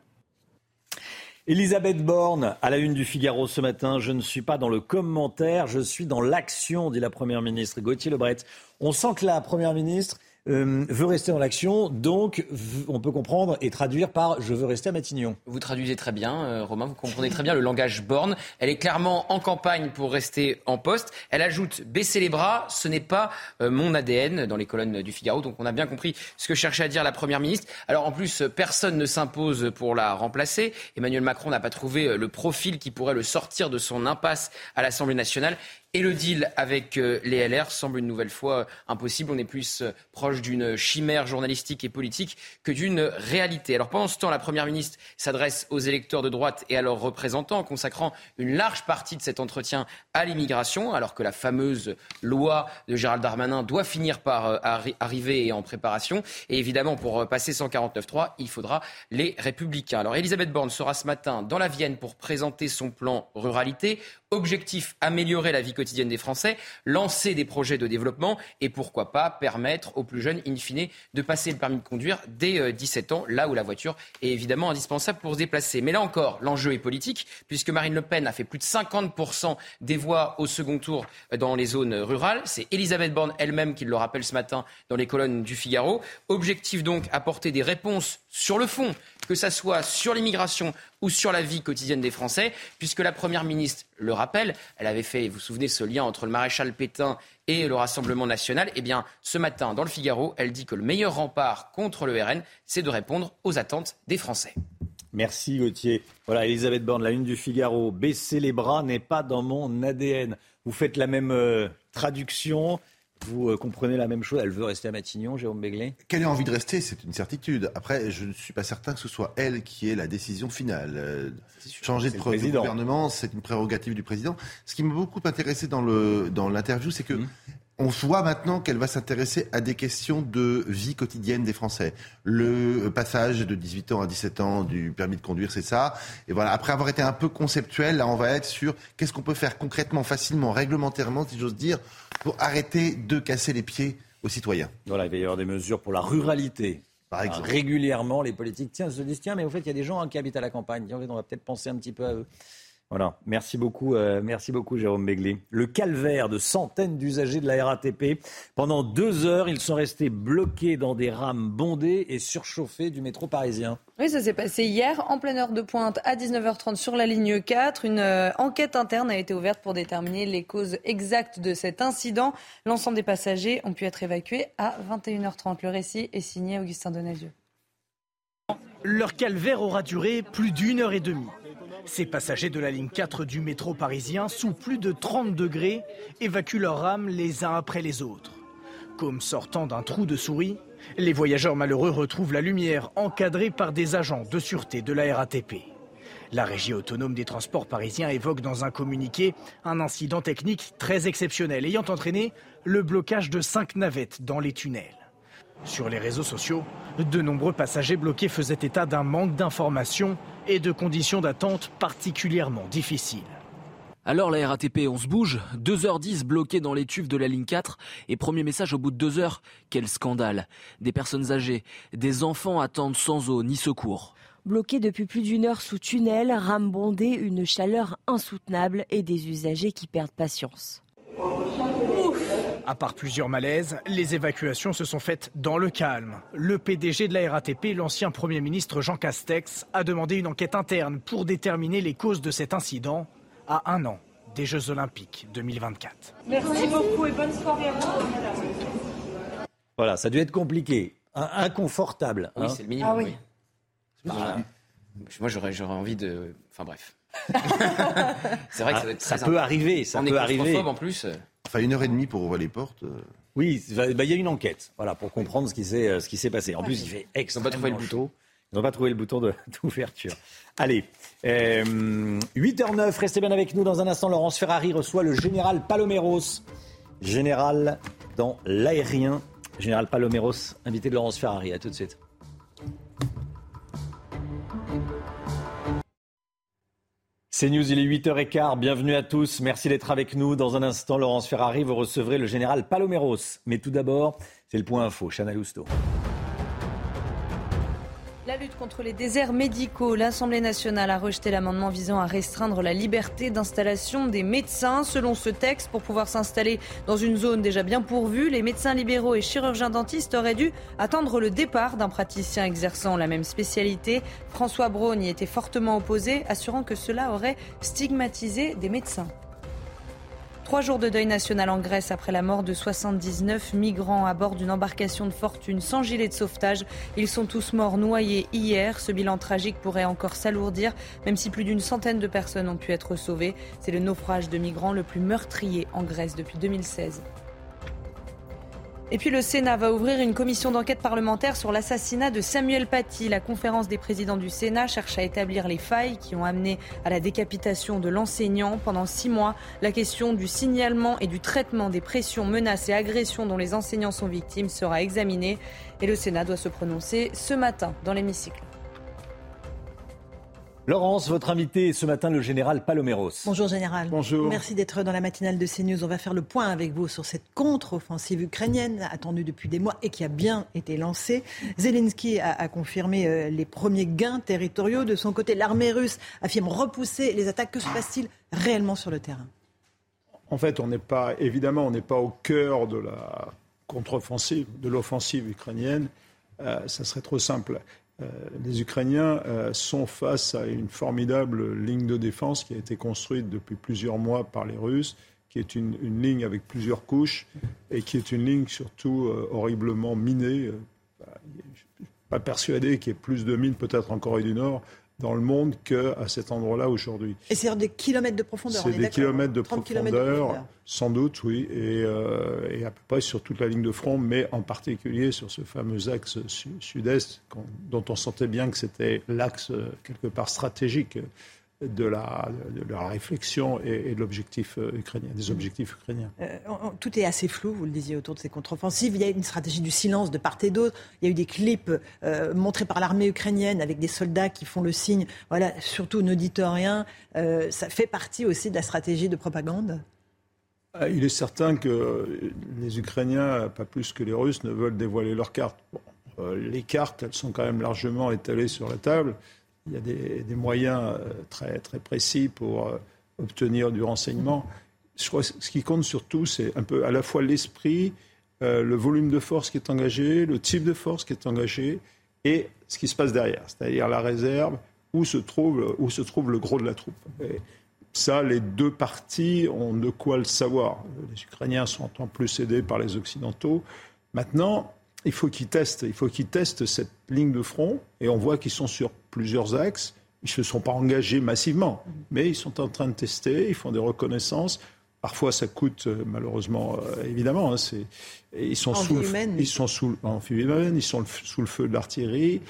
Elisabeth Borne, à la une du Figaro ce matin, je ne suis pas dans le commentaire, je suis dans l'action, dit la Première ministre. Gauthier Lebret, on sent que la Première ministre euh, veut rester dans l'action, donc on peut comprendre et traduire par je veux rester à Matignon. Vous traduisez très bien, euh, Romain, vous comprenez très bien le langage borne. Elle est clairement en campagne pour rester en poste. Elle ajoute baisser les bras, ce n'est pas euh, mon ADN dans les colonnes du Figaro, donc on a bien compris ce que cherchait à dire la Première ministre. Alors en plus, personne ne s'impose pour la remplacer. Emmanuel Macron n'a pas trouvé le profil qui pourrait le sortir de son impasse à l'Assemblée nationale. Et le deal avec euh, les LR semble une nouvelle fois impossible. On est plus euh, proche d'une chimère journalistique et politique que d'une réalité. Alors pendant ce temps, la Première ministre s'adresse aux électeurs de droite et à leurs représentants en consacrant une large partie de cet entretien à l'immigration, alors que la fameuse loi de Gérald Darmanin doit finir par euh, arriver et en préparation. Et évidemment, pour passer 149.3, il faudra les républicains. Alors Elisabeth Borne sera ce matin dans la Vienne pour présenter son plan ruralité. Objectif, améliorer la vie quotidienne des Français, lancer des projets de développement et pourquoi pas permettre aux plus jeunes, in fine, de passer le permis de conduire dès 17 euh, ans, là où la voiture est évidemment indispensable pour se déplacer. Mais là encore, l'enjeu est politique, puisque Marine Le Pen a fait plus de 50% des voix au second tour dans les zones rurales. C'est Elisabeth Borne elle-même qui le rappelle ce matin dans les colonnes du Figaro. Objectif donc, apporter des réponses sur le fond, que ça soit sur l'immigration ou sur la vie quotidienne des Français, puisque la Première ministre le rappelle, elle avait fait, vous vous souvenez, ce lien entre le maréchal Pétain et le Rassemblement national. Eh bien, ce matin, dans le Figaro, elle dit que le meilleur rempart contre le RN, c'est de répondre aux attentes des Français. Merci Gauthier. Voilà, Elisabeth Borne, la une du Figaro. Baisser les bras n'est pas dans mon ADN. Vous faites la même euh, traduction. Vous euh, comprenez la même chose Elle veut rester à Matignon, Jérôme Béglé? Qu'elle ait envie de rester, c'est une certitude. Après, je ne suis pas certain que ce soit elle qui ait la décision finale. Euh, changer de, de gouvernement, c'est une prérogative du président. Ce qui m'a beaucoup intéressé dans l'interview, dans c'est que mmh on voit maintenant qu'elle va s'intéresser à des questions de vie quotidienne des Français. Le passage de 18 ans à 17 ans du permis de conduire, c'est ça. Et voilà, après avoir été un peu conceptuel, là, on va être sur qu'est-ce qu'on peut faire concrètement, facilement, réglementairement, si j'ose dire, pour arrêter de casser les pieds aux citoyens. Voilà, il va y avoir des mesures pour la ruralité. Par exemple. régulièrement, les politiques tiens, se disent tiens, mais au fait, il y a des gens hein, qui habitent à la campagne. on va peut-être penser un petit peu à eux. Voilà, merci beaucoup, euh, merci beaucoup Jérôme Begley. Le calvaire de centaines d'usagers de la RATP. Pendant deux heures, ils sont restés bloqués dans des rames bondées et surchauffées du métro parisien. Oui, ça s'est passé hier en pleine heure de pointe à 19h30 sur la ligne 4. Une euh, enquête interne a été ouverte pour déterminer les causes exactes de cet incident. L'ensemble des passagers ont pu être évacués à 21h30. Le récit est signé Augustin Donadieu. Leur calvaire aura duré plus d'une heure et demie. Ces passagers de la ligne 4 du métro parisien, sous plus de 30 degrés, évacuent leurs rames les uns après les autres. Comme sortant d'un trou de souris, les voyageurs malheureux retrouvent la lumière encadrée par des agents de sûreté de la RATP. La régie autonome des transports parisiens évoque dans un communiqué un incident technique très exceptionnel ayant entraîné le blocage de cinq navettes dans les tunnels. Sur les réseaux sociaux, de nombreux passagers bloqués faisaient état d'un manque d'informations et de conditions d'attente particulièrement difficiles. Alors la RATP, on se bouge 2h10 bloqué dans les tubes de la ligne 4 et premier message au bout de 2 heures. Quel scandale. Des personnes âgées, des enfants attendent sans eau ni secours. Bloqués depuis plus d'une heure sous tunnel, rame bondée, une chaleur insoutenable et des usagers qui perdent patience. À part plusieurs malaises, les évacuations se sont faites dans le calme. Le PDG de la RATP, l'ancien Premier ministre Jean Castex, a demandé une enquête interne pour déterminer les causes de cet incident à un an des Jeux Olympiques 2024. Merci beaucoup et bonne soirée à vous. Voilà, ça a dû être compliqué, inconfortable. Oui, hein. c'est le minimum. Ah oui. oui. Bah, Moi, j'aurais, j'aurais envie de. Enfin, bref. c'est vrai que ça, doit être ça très peut arriver, ça On peut est arriver. en plus. Enfin, une heure et demie pour ouvrir les portes. euh. Oui, bah, il y a une enquête, voilà, pour comprendre ce qui s'est, euh, ce qui s'est passé. En plus, il fait extrêmement trouvé le bouton. Ils n'ont pas trouvé le bouton de- d'ouverture. Allez, euh, 8h09, restez bien avec nous. Dans un instant, Laurence Ferrari reçoit le général Paloméros. Général dans l'aérien. Général Paloméros, invité de Laurence Ferrari. À tout de suite. C'est News, il est 8h15. Bienvenue à tous. Merci d'être avec nous. Dans un instant, Laurence Ferrari, vous recevrez le général Paloméros. Mais tout d'abord, c'est le point info. Chana Lousteau. La lutte contre les déserts médicaux. L'Assemblée nationale a rejeté l'amendement visant à restreindre la liberté d'installation des médecins. Selon ce texte, pour pouvoir s'installer dans une zone déjà bien pourvue, les médecins libéraux et chirurgiens dentistes auraient dû attendre le départ d'un praticien exerçant la même spécialité. François Braun y était fortement opposé, assurant que cela aurait stigmatisé des médecins. Trois jours de deuil national en Grèce après la mort de 79 migrants à bord d'une embarcation de fortune sans gilet de sauvetage. Ils sont tous morts noyés hier. Ce bilan tragique pourrait encore s'alourdir, même si plus d'une centaine de personnes ont pu être sauvées. C'est le naufrage de migrants le plus meurtrier en Grèce depuis 2016. Et puis le Sénat va ouvrir une commission d'enquête parlementaire sur l'assassinat de Samuel Paty. La conférence des présidents du Sénat cherche à établir les failles qui ont amené à la décapitation de l'enseignant. Pendant six mois, la question du signalement et du traitement des pressions, menaces et agressions dont les enseignants sont victimes sera examinée. Et le Sénat doit se prononcer ce matin dans l'hémicycle. Laurence, votre invité ce matin, le général Paloméros. Bonjour Général. Bonjour. Merci d'être dans la matinale de CNews. On va faire le point avec vous sur cette contre-offensive ukrainienne attendue depuis des mois et qui a bien été lancée. Zelensky a, a confirmé euh, les premiers gains territoriaux. De son côté, l'armée russe affirme repousser les attaques. Que se passe-t-il réellement sur le terrain? En fait, on n'est pas, évidemment, on n'est pas au cœur de la contre-offensive, de l'offensive ukrainienne. Euh, ça serait trop simple. Euh, les Ukrainiens euh, sont face à une formidable ligne de défense qui a été construite depuis plusieurs mois par les Russes, qui est une, ligne avec plusieurs couches et qui est une ligne surtout euh, horriblement minée. Bah, je suis pas persuadé qu'il y ait plus de mines, peut-être en Corée du Nord, dans le monde qu'à cet endroit-là aujourd'hui. Et c'est des kilomètres de profondeur. on C'est est des kilomètres de 30 kilomètres profondeur, sans doute, oui, et, euh, et à peu près sur toute la ligne de front, mais en particulier sur ce fameux axe su- sud-est, dont on sentait bien que c'était l'axe euh, quelque part stratégique de la, de la réflexion et, et de l'objectif euh, ukrainien, des objectifs ukrainiens. Euh, on- tout est assez flou, vous le disiez, autour de ces contre-offensives. Il y a une stratégie du silence de part et d'autre. Il y a eu des clips euh, montrés par l'armée ukrainienne avec des soldats qui font le signe. Voilà, surtout ne dites rien. Euh, ça fait partie aussi de la stratégie de propagande? Il est certain que les Ukrainiens, pas plus que les Russes, ne veulent dévoiler leurs cartes. Bon, les cartes, elles sont quand même largement étalées sur la table. Il y a des, moyens euh, très, très précis pour euh, obtenir du renseignement. Je crois que ce qui compte surtout, c'est un peu à la fois l'esprit, euh, le volume de force qui est engagé, le type de force qui est engagé et ce qui se passe derrière, c'est-à-dire la réserve, où se trouve, où se trouve le gros de la troupe. Ça, les deux parties ont de quoi le savoir. Les Ukrainiens sont en plus aidés par les Occidentaux. Maintenant, il faut qu'ils testent, il faut qu'ils testent cette ligne de front, et on voit qu'ils sont sur plusieurs axes. Ils ne se sont pas engagés massivement, mais ils sont en train de tester, ils font des reconnaissances. Parfois, ça coûte euh, malheureusement, euh, évidemment. hein, ils sont En sous, le, ils sont sous, en humaine, ils sont le- sous le feu de l'artillerie.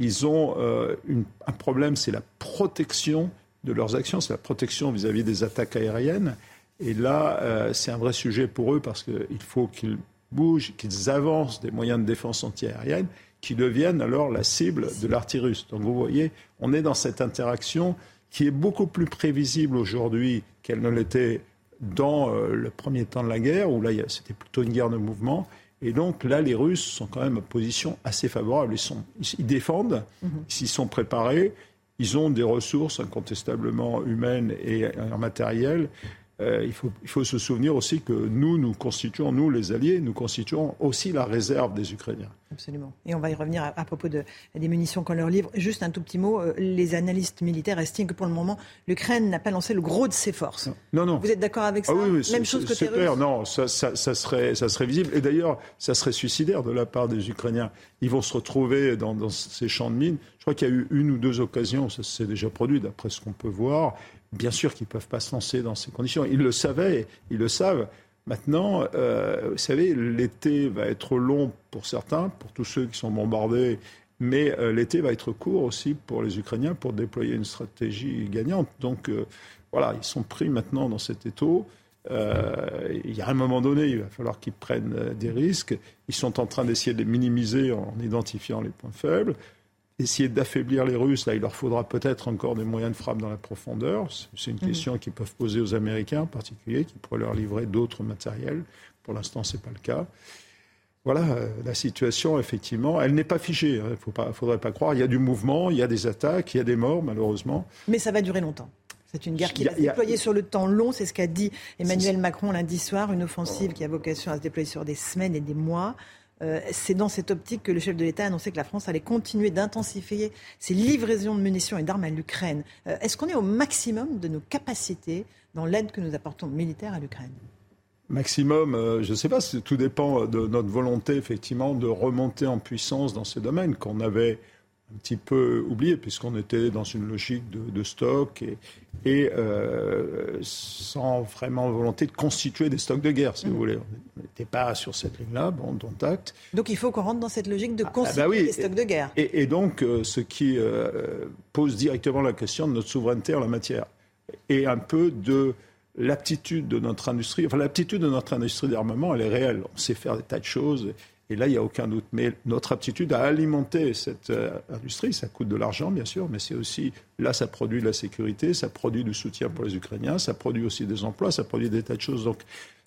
Ils ont euh, une- un problème, c'est la protection de leurs actions, c'est la protection vis-à-vis des attaques aériennes. Et là, euh, c'est un vrai sujet pour eux parce qu'il faut qu'ils bougent, qu'ils avancent des moyens de défense antiaérienne, qui deviennent alors la cible de l'artillerie russe. Donc vous voyez, on est dans cette interaction qui est beaucoup plus prévisible aujourd'hui qu'elle ne l'était dans euh, le premier temps de la guerre, où là c'était plutôt une guerre de mouvement. Et donc là, les Russes sont quand même en position assez favorable. Ils, sont, ils, défendent, mhm. s'ils sont préparés, ils ont des ressources incontestablement humaines et en matériel euh, il, faut, il, faut, se souvenir aussi que nous, nous constituons, nous les Alliés, nous constituons aussi la réserve des Ukrainiens. Absolument. Et on va y revenir à, propos de, des munitions qu'on leur livre. Juste un tout petit mot. Euh, les analystes militaires estiment que pour le moment, l'Ukraine n'a pas lancé le gros de ses forces. Non, non. Vous êtes d'accord avec ah ça oui, oui, Même chose que clair. Non, ça, ça, ça, serait, ça serait visible. Et d'ailleurs, ça serait suicidaire de la part des Ukrainiens. Ils vont se retrouver dans, dans ces champs de mines. Je crois qu'il y a eu une ou deux occasions, ça s'est déjà produit d'après ce qu'on peut voir, Bien sûr qu'ils ne peuvent pas se lancer dans ces conditions. Ils le savaient, ils le savent. Maintenant, euh, vous savez, l'été va être long pour certains, pour tous ceux qui sont bombardés, mais euh, l'été va être court aussi pour les Ukrainiens pour déployer une stratégie gagnante. Donc euh, voilà, ils sont pris maintenant dans cet étau. il y a un moment donné, il va falloir qu'ils prennent des risques. Ils sont en train d'essayer de les minimiser en identifiant les points faibles essayer d'affaiblir les Russes, là, il leur faudra peut-être encore des moyens de frappe dans la profondeur. C'est une mhm. question qu'ils peuvent poser aux Américains en particulier, qui pourraient leur livrer d'autres matériels. Pour l'instant, ce n'est pas le cas. Voilà, euh, la situation, effectivement, elle n'est pas figée. Hein. Il ne faudrait pas croire. Il y a du mouvement, il y a des attaques, il y a des morts, malheureusement. Mais ça va durer longtemps. C'est une guerre qui va se déployer sur le temps long. C'est ce qu'a dit Emmanuel Macron lundi soir. Une offensive qui a vocation à se déployer sur des semaines et des mois. Euh, c'est dans cette optique que le chef de l'État a annoncé que la France allait continuer d'intensifier ses livraisons de munitions et d'armes à l'Ukraine. Euh, est-ce qu'on est au maximum de nos capacités dans l'aide que nous apportons militaire à l'Ukraine? Maximum, euh, je ne sais pas, tout dépend de notre volonté effectivement de remonter en puissance dans ces domaines qu'on avait un petit peu oublié, puisqu'on était dans une logique de, stock et, et euh, sans vraiment volonté de constituer des stocks de guerre, si vous mm. voulez. On n'était pas sur cette ligne-là, bon, dont acte. Donc il faut qu'on rentre dans cette logique de ah, bah constituer des stocks de guerre. Et, donc, euh, ce qui euh, pose directement la question de notre souveraineté en la matière, et un peu de l'aptitude de notre industrie. Enfin, l'aptitude de notre industrie d'armement, elle est réelle. On sait faire des tas de choses. Et là, il n'y a aucun doute. Mais notre aptitude à alimenter cette euh, industrie, ça coûte de l'argent, bien sûr, mais c'est aussi, là, ça produit de la sécurité, ça produit du soutien pour les Ukrainiens, ça produit aussi des emplois, ça produit des tas de choses. Donc,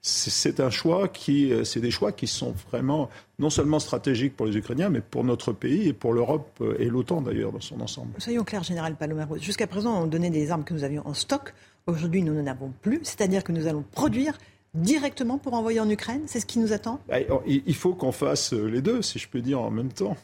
c'est un choix qui, euh, c'est des choix qui sont vraiment non seulement stratégiques pour les Ukrainiens, mais pour notre pays et pour l'Europe euh, et l'OTAN d'ailleurs dans son ensemble. Soyons clairs, général Palomero. Jusqu'à présent, on donnait des armes que nous avions en stock. Aujourd'hui, nous n'en avons plus. C'est-à-dire que nous allons produire directement pour envoyer en Ukraine C'est ce qui nous attend? Bah, Il faut qu'on fasse euh, les deux, si je peux dire, en même temps.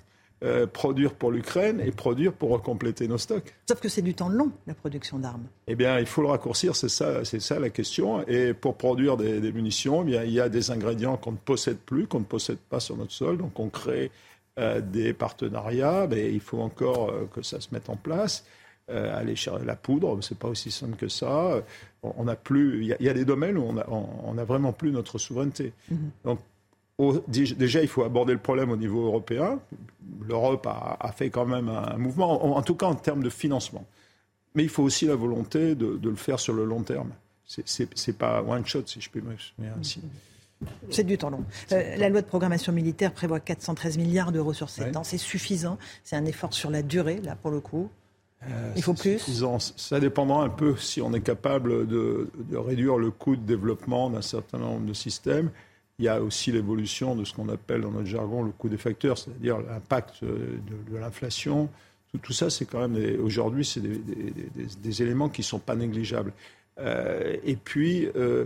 Euh, produire pour l'Ukraine et produire pour compléter nos stocks. Sauf que c'est du temps long, la production d'armes. Eh bien, il faut le raccourcir, c'est ça, c'est ça la question. Et pour produire des, munitions, eh bien, il y a des ingrédients qu'on ne possède plus, qu'on ne possède pas sur notre sol. Donc, on crée euh, des partenariats, mais il faut encore que ça se mette en place. Aller chercher la poudre, c'est pas aussi simple que ça on a plus. Il y, a des domaines où on n'a vraiment plus notre souveraineté. Mhm. Donc, déjà, il faut aborder le problème au niveau européen. L'Europe a, fait quand même un, mouvement, en, tout cas en termes de financement. Mais il faut aussi la volonté de, le faire sur le long terme. C'est pas one shot, si je peux m'exprimer ainsi. C'est du temps long. Euh, la loi de programmation militaire prévoit 413 milliards d'euros sur 7 ans. C'est suffisant. C'est un effort sur la durée, là, pour le coup. Il faut plus Ça dépendra un peu si on est capable de, réduire le coût de développement d'un certain nombre de systèmes. Il y a aussi l'évolution de ce qu'on appelle dans notre jargon le coût des facteurs, c'est-à-dire l'impact de, l'inflation. Tout, ça, c'est quand même aujourd'hui, c'est des, éléments qui ne sont pas négligeables. Euh, et puis, euh,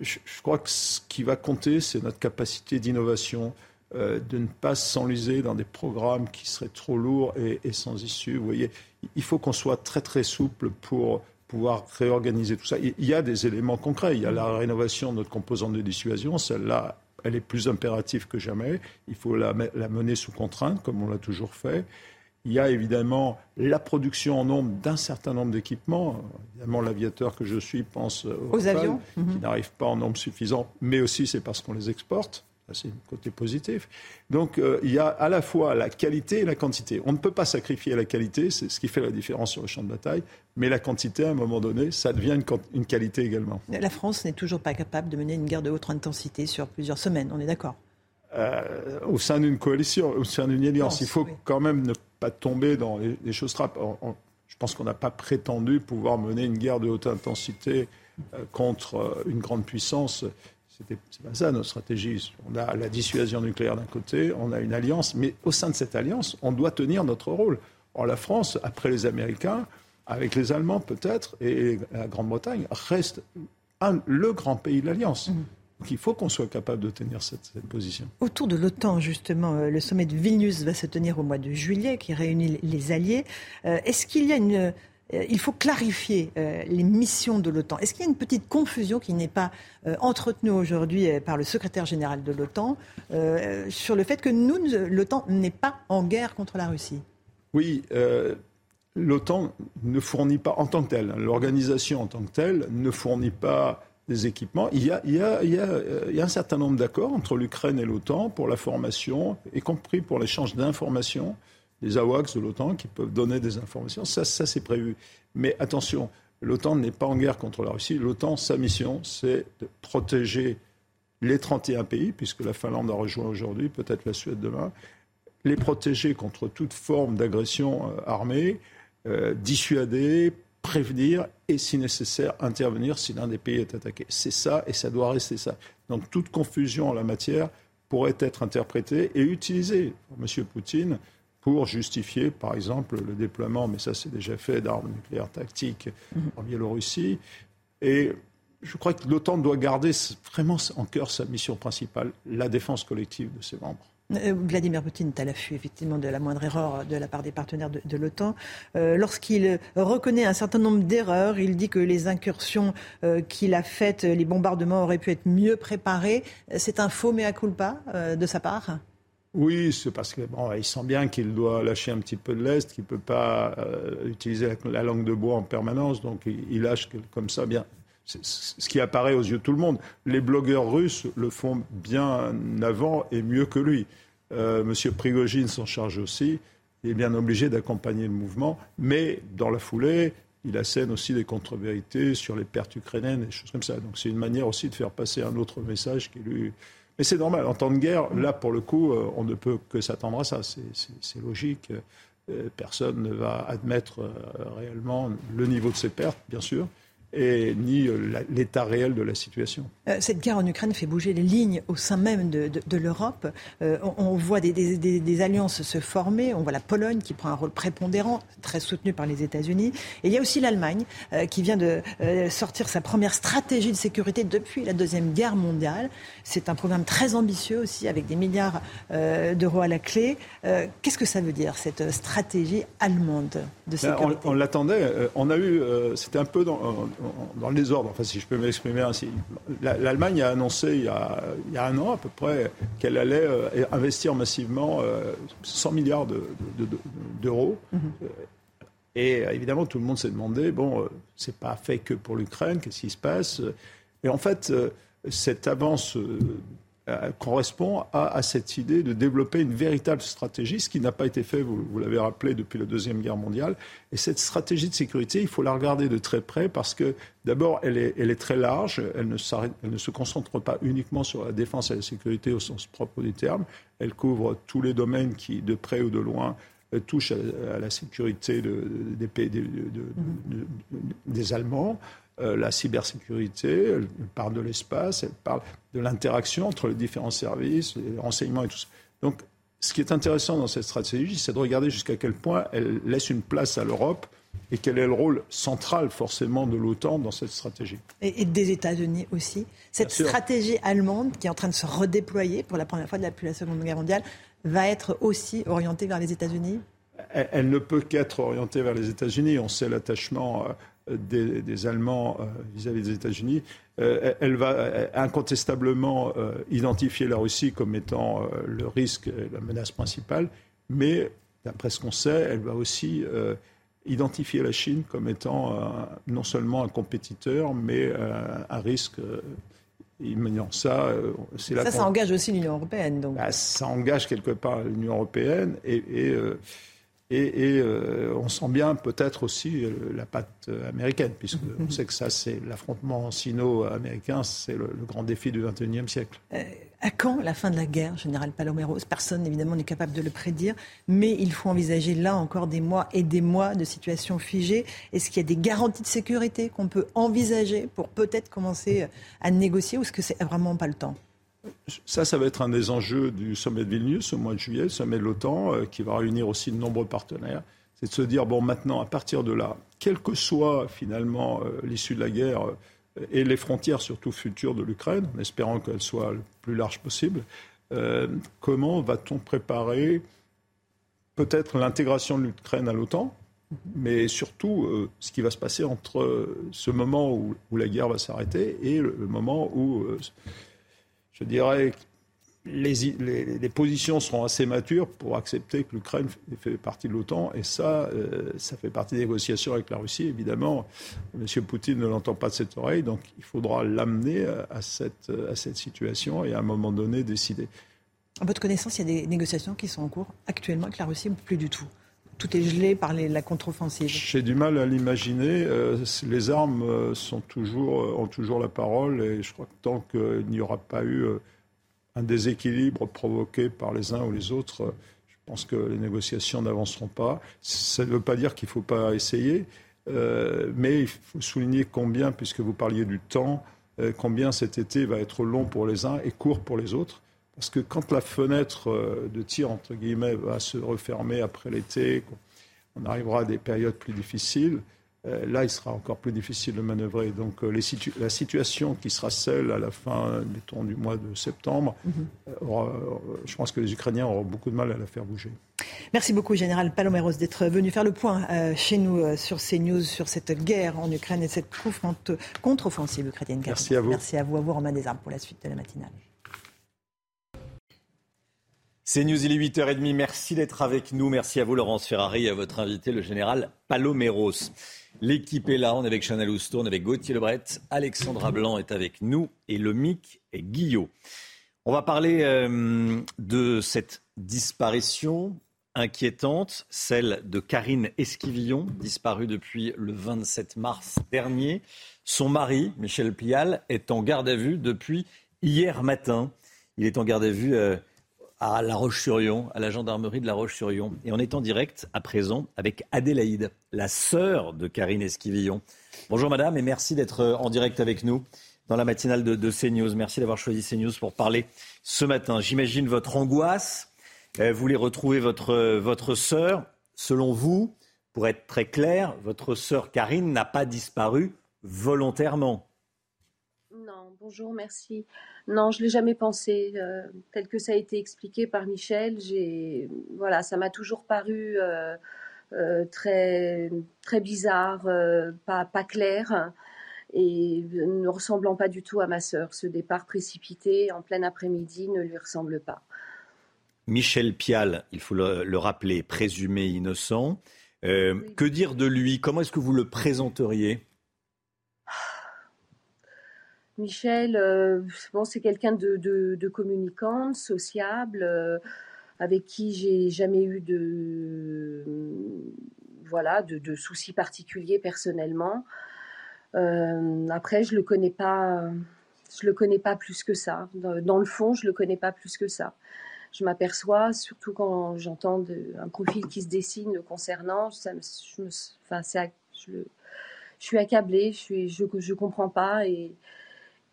je, crois que ce qui va compter, c'est notre capacité d'innovation. Euh, de ne pas s'enliser dans des programmes qui seraient trop lourds et, et sans issue. Vous voyez, il faut qu'on soit très très souple pour pouvoir réorganiser tout ça. Il y a des éléments concrets. Il y a la rénovation de notre composante de dissuasion. Celle-là, elle est plus impérative que jamais. Il faut la, mener sous contrainte, comme on l'a toujours fait. Il y a évidemment la production en nombre d'un certain nombre d'équipements. Évidemment, l'aviateur que je suis pense aux, avions qui mhm. n'arrivent pas en nombre suffisant, mais aussi c'est parce qu'on les exporte c'est un côté positif. Donc euh, il y a à la fois la qualité et la quantité. On ne peut pas sacrifier la qualité, c'est ce qui fait la différence sur le champ de bataille, mais la quantité, à un moment donné, ça devient une, qualité également. La France n'est toujours pas capable de mener une guerre de haute intensité sur plusieurs semaines, on est d'accord? Euh, au sein d'une coalition, au sein d'une alliance. Il faut quand même ne pas tomber dans les, choses trappes. je pense qu'on n'a pas prétendu pouvoir mener une guerre de haute intensité euh, contre une grande puissance. C'est pas ça notre stratégie. On a la dissuasion nucléaire d'un côté, on a une alliance, mais au sein de cette alliance, on doit tenir notre rôle. Or, la France, après les Américains, avec les Allemands peut-être, et la Grande-Bretagne, reste le grand pays de l'alliance. Mmh. Donc il faut qu'on soit capable de tenir cette, position. Autour de l'OTAN, justement, euh, le sommet de Vilnius va se tenir au mois de juillet, qui réunit les alliés. Euh, est-ce qu'il y a une... Euh, il faut clarifier les missions de l'OTAN. Est-ce qu'il y a une petite confusion qui n'est pas entretenue aujourd'hui par le secrétaire général de l'OTAN sur le fait que nous, l'OTAN n'est pas en guerre contre la Russie? Oui, l'OTAN ne fournit pas en tant que telle, l'organisation en tant que telle ne fournit pas des équipements. Il y a, il y a un certain nombre d'accords entre l'Ukraine et l'OTAN pour la formation, y compris pour l'échange d'informations, des AWACS de l'OTAN qui peuvent donner des informations. Ça, ça c'est prévu. Mais attention, l'OTAN n'est pas en guerre contre la Russie. L'OTAN, sa mission, c'est de protéger les 31 pays, puisque la Finlande a rejoint aujourd'hui, peut-être la Suède demain, les protéger contre toute forme d'agression euh, armée, euh, dissuader, prévenir et, si nécessaire, intervenir si l'un des pays est attaqué. C'est ça et ça doit rester ça. Donc toute confusion en la matière pourrait être interprétée et utilisée par M. Poutine pour justifier, par exemple, le déploiement, mais ça c'est déjà fait, d'armes nucléaires tactiques en Biélorussie. Et je crois que l'OTAN doit garder vraiment en cœur sa mission principale, la défense collective de ses membres. Euh, Vladimir Poutine est à l'affût effectivement de la moindre erreur de la part des partenaires de, l'OTAN. Euh, lorsqu'il reconnaît un certain nombre d'erreurs, il dit que les incursions euh, qu'il a faites, les bombardements auraient pu être mieux préparés. C'est un faux mea culpa de sa part? Oui, c'est parce qu'il bon, sent bien qu'il doit lâcher un petit peu de l'Est, qu'il ne peut pas utiliser la, langue de bois en permanence, donc il, lâche comme ça bien ce qui apparaît aux yeux de tout le monde. Les blogueurs russes le font bien avant et mieux que lui. Euh, Monsieur Prigogine s'en charge aussi. Il est bien obligé d'accompagner le mouvement, mais dans la foulée, il assène aussi des contre-vérités sur les pertes ukrainiennes et des choses comme ça. Donc c'est une manière aussi de faire passer un autre message qui lui. Mais c'est normal. En temps de guerre, là, pour le coup, euh, on ne peut que s'attendre à ça. C'est logique. Euh, personne ne va admettre réellement le niveau de ses pertes, bien sûr et ni euh, l'état réel de la situation. Euh, cette guerre en Ukraine fait bouger les lignes au sein même de, l'Europe. Euh, on, voit des, alliances se former. On voit la Pologne qui prend un rôle prépondérant, très soutenu par les États-Unis. Et il y a aussi l'Allemagne qui vient de sortir sa première stratégie de sécurité depuis la Deuxième Guerre mondiale. C'est un programme très ambitieux aussi, avec des milliards d'euros à la clé. Qu'est-ce que ça veut dire, cette stratégie allemande? De ben, On, l'attendait. On a eu, c'était un peu dans dans le désordre, enfin, si je peux m'exprimer ainsi. L'Allemagne a annoncé il y a, un an à peu près qu'elle allait euh, investir massivement 100 euh, milliards d'euros. Mhm. Euh, et évidemment, tout le monde s'est demandé, bon, c'est pas fait que pour l'Ukraine, qu'est-ce qui se passe? Et en fait, cette avance euh, correspond à, cette idée de développer une véritable stratégie, ce qui n'a pas été fait, vous, l'avez rappelé, depuis la Deuxième Guerre mondiale. Et cette stratégie de sécurité, il faut la regarder de très près parce que d'abord, elle est, très large, elle ne, se concentre pas uniquement sur la défense et la sécurité au sens propre du terme, elle couvre tous les domaines qui, de près ou de loin, euh, touchent à, la sécurité de, des, de, des Allemands. Euh, la cybersécurité, elle parle de l'espace, elle parle de l'interaction entre les différents services, les renseignements et tout ça. Donc, ce qui est intéressant dans cette stratégie, c'est de regarder jusqu'à quel point elle laisse une place à l'Europe et quel est le rôle central forcément de l'OTAN dans cette stratégie. Et, des États-Unis aussi. Cette stratégie allemande qui est en train de se redéployer pour la première fois depuis la Seconde Guerre mondiale va être aussi orientée vers les États-Unis? Elle, ne peut qu'être orientée vers les États-Unis. On sait l'attachement des, Allemands euh, vis-à-vis des États-Unis, euh, elle va euh, incontestablement identifier la Russie comme étant le risque, la menace principale, mais d'après ce qu'on sait, elle va aussi identifier la Chine comme étant non seulement un compétiteur, mais un risque imminent. Ça, ça, ça engage aussi l'Union européenne. Donc. Bah, ça engage quelque part l'Union européenne et Et, euh, on sent bien peut-être aussi euh, la patte américaine, puisque on sait que ça, c'est l'affrontement sino-américain, c'est le, grand défi du XXIe siècle. Euh, à quand la fin de la guerre, général Paloméros? Personne, évidemment, n'est capable de le prédire, mais il faut envisager là encore des mois et des mois de situation figée. Est-ce qu'il y a des garanties de sécurité qu'on peut envisager pour peut-être commencer à négocier, ou est-ce que c'est vraiment pas le temps? Ça, ça va être un des enjeux du sommet de Vilnius au mois de juillet, le sommet de l'OTAN, euh, qui va réunir aussi de nombreux partenaires. C'est de se dire, bon, maintenant, à partir de là, quelle que soit finalement euh, l'issue de la guerre euh, et les frontières surtout futures de l'Ukraine, en espérant qu'elles soient le plus larges possible, comment va-t-on préparer peut-être l'intégration de l'Ukraine à l'OTAN, mais surtout ce qui va se passer entre ce moment où, la guerre va s'arrêter et le, moment où je dirais que les, positions seront assez matures pour accepter que l'Ukraine fait partie de l'OTAN. Et ça, euh, ça fait partie des négociations avec la Russie. Évidemment, M. Poutine ne l'entend pas de cette oreille. Donc il faudra l'amener à cette, à cette situation et à un moment donné décider. À votre connaissance, il y a des négociations qui sont en cours actuellement avec la Russie ou plus du tout? Tout est gelé par la contre-offensive J'ai du mal à l'imaginer. Euh, les armes euh, euh, ont toujours la parole et je crois que tant qu'il n'y aura pas eu un déséquilibre provoqué par les uns ou les autres, je pense que les négociations n'avanceront pas. Ça ne veut pas dire qu'il ne faut pas essayer, mais il faut souligner combien, puisque vous parliez du temps, combien cet été va être long pour les uns et court pour les autres. Parce que quand la fenêtre euh, de tir, entre guillemets, va se refermer après l'été, on arrivera à des périodes plus difficiles, euh, là, il sera encore plus difficile de manœuvrer. Donc, euh, la situation qui sera celle à la fin, mettons, du mois de septembre, mhm. je pense que les Ukrainiens auront beaucoup de mal à la faire bouger. Merci beaucoup, Général Paloméros, d'être venu faire le point chez nous sur CNews, sur cette guerre en Ukraine et cette contre-offensive ukrainienne. Merci à vous. Merci à vous, à vous, Romain Desarmes, pour la suite de la matinale. C'est News, il est 8h30. Merci d'être avec nous. Merci à vous, Laurence Ferrari, et à votre invité, le général Paloméros. L'équipe est là. On est avec Chanel Housteau, on est avec Gauthier Lebret. Alexandra Blanc est avec nous et le MIC est Guillot. On va parler euh, de cette disparition inquiétante, celle de Karine Esquivillon, disparue depuis le 27 mars dernier. Son mari, Michel Plial, est en garde à vue depuis hier matin. Il est en garde à vue. Euh, à La Roche-sur-Yon, à la gendarmerie de La Roche-sur-Yon. Et on est en direct à présent avec Adélaïde, la sœur de Karine Esquivillon. Bonjour madame et merci d'être euh, en direct avec nous dans la matinale de, CNews. Merci d'avoir choisi CNews pour parler ce matin. J'imagine votre angoisse. Euh, vous voulez retrouver votre, euh, votre sœur. Selon vous, pour être très clair, votre sœur Karine n'a pas disparu volontairement. Bonjour, merci. Non, je l'ai jamais pensé euh, tel que ça a été expliqué par Michel. J'ai, voilà, ça m'a toujours paru euh, euh, très très bizarre, pas pas clair et ne ressemblant pas du tout à ma sœur. Ce départ précipité en plein après-midi ne lui ressemble pas. Michel Pial, il faut le, rappeler, présumé innocent. Que dire de lui? Comment est-ce que vous le présenteriez? Michel, euh, bon, c'est quelqu'un de, de, communicant, sociable, euh, avec qui j'ai jamais eu de, voilà, de, soucis particuliers personnellement. Euh, après, je le connais pas, je le connais pas plus que ça. Dans, le fond, je le connais pas plus que ça. Je m'aperçois, surtout quand j'entends un profil qui se dessine concernant, je, je, je, suis accablée, je suis, je, je comprends pas et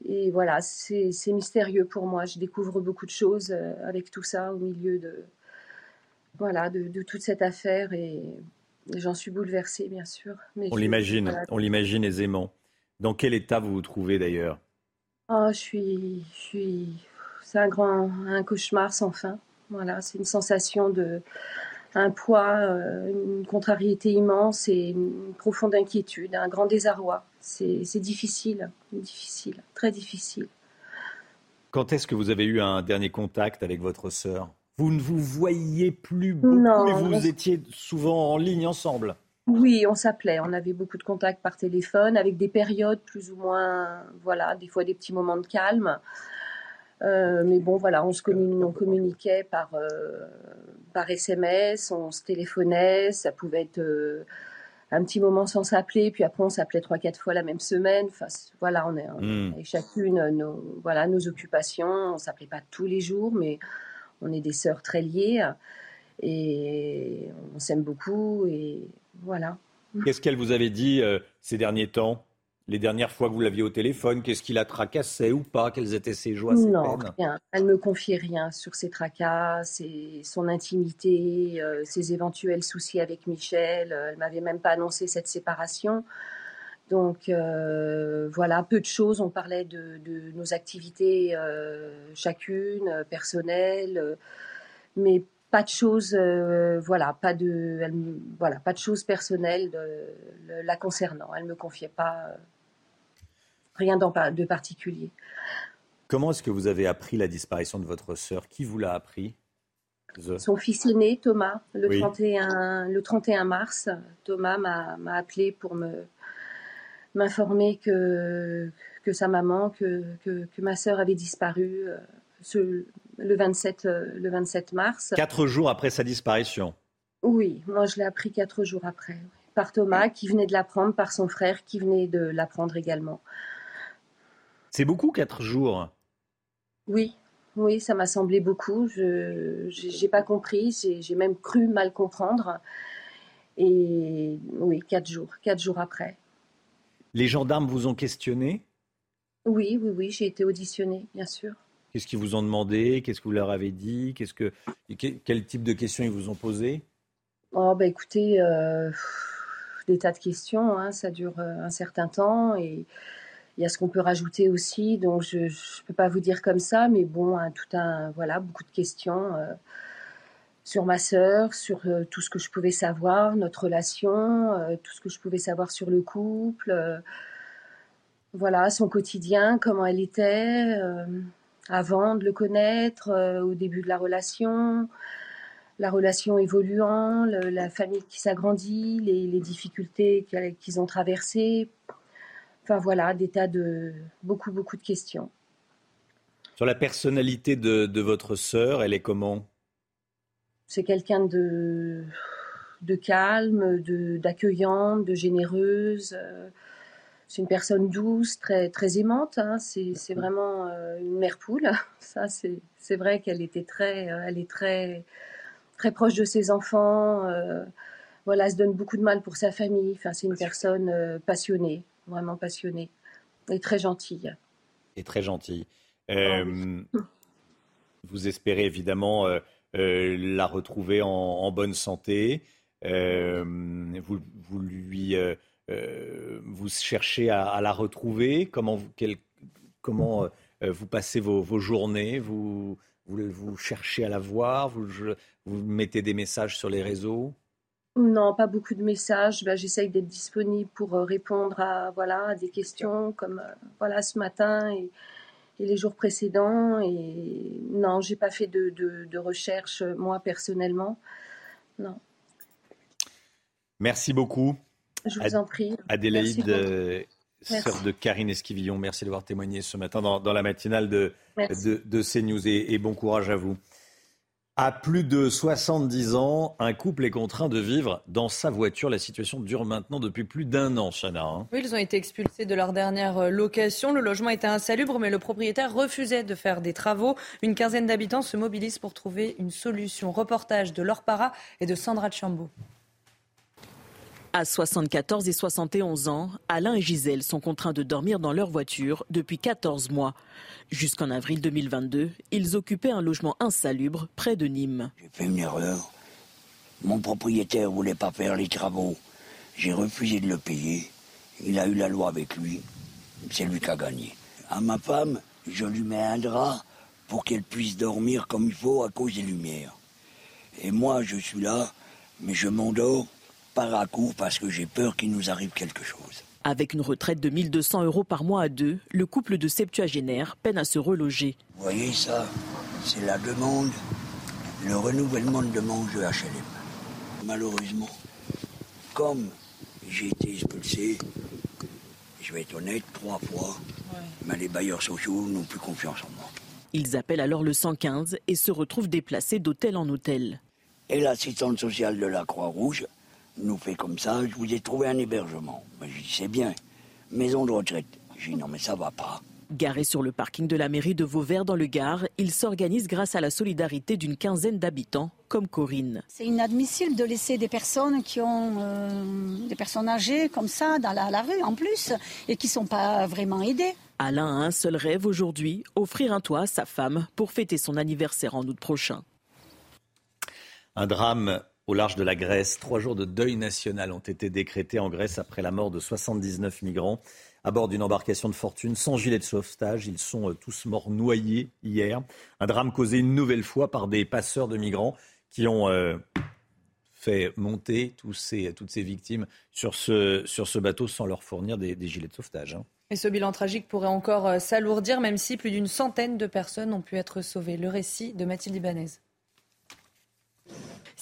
et voilà, c'est mystérieux pour moi. Je découvre beaucoup de choses euh, avec tout ça au milieu de, voilà, de, toute cette affaire et j'en suis bouleversée, bien sûr. Mais on l'imagine, on l'imagine aisément. Dans quel état vous vous trouvez d'ailleurs? Oh, je suis, je suis, c'est un grand, un cauchemar sans fin. Voilà, c'est une sensation de, un poids, euh, une contrariété immense et une profonde inquiétude, un grand désarroi. C'est difficile, difficile, très difficile. Quand est-ce que vous avez eu un dernier contact avec votre sœur? Vous ne vous voyiez plus beaucoup, mais vous étiez souvent en ligne ensemble. Oui, on s'appelait, on avait beaucoup de contacts par téléphone, avec des périodes plus ou moins, voilà, des fois des petits moments de calme. Euh, mais bon, voilà, on se on communiquait par, euh, par SMS, on se téléphonait, ça pouvait être euh, un petit moment sans s'appeler, puis après on s'appelait trois, quatre fois la même semaine. Enfin, voilà, on est, hmm. chacune nos, voilà, nos occupations. On s'appelait pas tous les jours, mais on est des sœurs très liées et on s'aime beaucoup et voilà. Qu'est-ce qu'elle vous avait dit ces derniers temps? Les dernières fois que vous l'aviez au téléphone Qu'est-ce qui la tracassait ou pas? Quelles étaient ses joies, ses non, Rien. Elle me confiait rien sur ses tracas, son intimité, euh, ses éventuels soucis avec Michel. Euh, elle m'avait même pas annoncé cette séparation. Donc euh, voilà, peu de choses. On parlait de, nos activités chacune, personnelles, mais pas de choses, voilà, pas de, voilà, pas de choses personnelles la concernant. Elle me confiait pas rien de particulier. Comment est-ce que vous avez appris la disparition de votre sœur? Qui vous l'a appris? Son fils aîné, Thomas, le, 31, le 31 mars. Thomas m'a appelé pour me m'informer que, que sa maman, que, que, ma sœur avait disparu euh, ce, le, 27, euh, le 27 mars. Quatre jours après sa disparition? Oui, moi je l'ai appris quatre jours après. Par Thomas, qui venait de l'apprendre, par son frère, qui venait de l'apprendre également. C'est beaucoup, quatre jours Oui, oui, ça m'a semblé beaucoup. Je n'ai pas compris, j'ai même cru mal comprendre. Et oui, quatre jours, quatre jours après. Les gendarmes vous ont questionné? Oui, oui, oui, j'ai été auditionnée, bien sûr. Qu'est-ce qu'ils vous ont demandé? Qu'est-ce que vous leur avez dit? Qu'est-ce que quel type de questions ils vous ont posé Oh bah écoutez, euh, des tas de questions. Hein, ça dure euh, un certain temps et il y a ce qu'on peut rajouter aussi, donc je ne peux pas vous dire comme ça, mais bon, tout un, voilà, beaucoup de questions euh, sur ma sœur, sur euh, tout ce que je pouvais savoir, notre relation, euh, tout ce que je pouvais savoir sur le couple, voilà, son quotidien, comment elle était avant de le connaître, au début de la relation, la relation évoluant, la famille qui s'agrandit, les, les difficultés qu'ils ont traversées Enfin voilà, des tas de beaucoup, beaucoup de questions. Sur la personnalité de, votre sœur, elle est comment? C'est quelqu'un de, de calme, d'accueillante, de, généreuse. C'est une personne douce, très, très aimante. Hein. C'est vraiment euh, une mère poule. Ça, c'est vrai qu'elle était très, euh, elle est très, très proche de ses enfants. Euh, voilà, elle se donne beaucoup de mal pour sa famille. Enfin, c'est une personne passionnée vraiment passionnée et très gentille. Et très gentille. Euh, vous espérez évidemment euh, euh, la retrouver en, bonne santé. Vous, vous, lui, vous cherchez à, la retrouver. Comment vous, comment vous passez vos, vos journées? Vous, vous, vous, cherchez à la voir? Vous, vous mettez des messages sur les réseaux? Non, pas beaucoup de messages. Ben, J'essaye d'être disponible pour euh, répondre à, voilà, des questions comme euh, voilà, ce matin et, les jours précédents. Et non, j'ai pas fait de, de, recherche, moi, personnellement. Non. Merci beaucoup. Je vous en prie. Adélaïde, euh, sœur de Karine Esquivillon, merci d'avoir témoigné ce matin dans, dans la matinale de, de, de, CNews et bon courage à vous. À plus de 70 ans, un couple est contraint de vivre dans sa voiture. La situation dure maintenant depuis plus d'un an, Chana. Hein. Oui, ils ont été expulsés de leur dernière euh, location. Le logement était insalubre, mais le propriétaire refusait de faire des travaux. Une quinzaine d'habitants se mobilisent pour trouver une solution. Reportage de Laure Para et de Sandra Chambaud. À 74 et 71 ans, Alain et Gisèle sont contraints de dormir dans leur voiture depuis 14 mois. Jusqu'en avril 2022, ils occupaient un logement insalubre près de Nîmes. J'ai fait une erreur. Mon propriétaire voulait pas faire les travaux. J'ai refusé de le payer. Il a eu la loi avec lui. C'est lui qui a gagné. À ma femme, je lui mets un drap pour qu'elle puisse dormir comme il faut à cause des lumières. Et moi, je suis là, mais je m'endors par à coup parce que j'ai peur qu'il nous arrive quelque chose. Avec une retraite de 1200 euros par mois à deux, le couple de septuagénaires peine à se reloger. Vous voyez ça C'est la demande, le renouvellement de demande de HLM. Malheureusement, comme j'ai été expulsé, je vais être honnête, trois fois, mais les bailleurs sociaux n'ont plus confiance en moi. Ils appellent alors le 115 et se retrouvent déplacés d'hôtel en hôtel. Et l'assistante sociale de la Croix-Rouge nous fait comme ça, je vous ai trouvé un hébergement. Ben, je dis, c'est bien, maison de retraite. Je dis, non mais ça va pas. Garé sur le parking de la mairie de Vauvert dans le Gard, il s'organise grâce à la solidarité d'une quinzaine d'habitants, comme Corinne. C'est inadmissible de laisser des personnes qui ont euh, des personnes âgées comme ça dans la, la rue en plus et qui ne sont pas vraiment aidées. Alain a un seul rêve aujourd'hui, offrir un toit à sa femme pour fêter son anniversaire en août prochain. Un drame au large de la Grèce. Trois jours de deuil national ont été décrétés en Grèce après la mort de 79 migrants à bord d'une embarcation de fortune sans gilet de sauvetage. Ils sont euh, tous morts noyés hier. Un drame causé une nouvelle fois par des passeurs de migrants qui ont euh, fait monter tous ces, toutes ces victimes sur ce, bateau sans leur fournir des, des gilets de sauvetage. hein. Et ce bilan tragique pourrait encore euh, s'alourdir, même si plus d'une centaine de personnes ont pu être sauvées. Le récit de Mathilde Ibanez.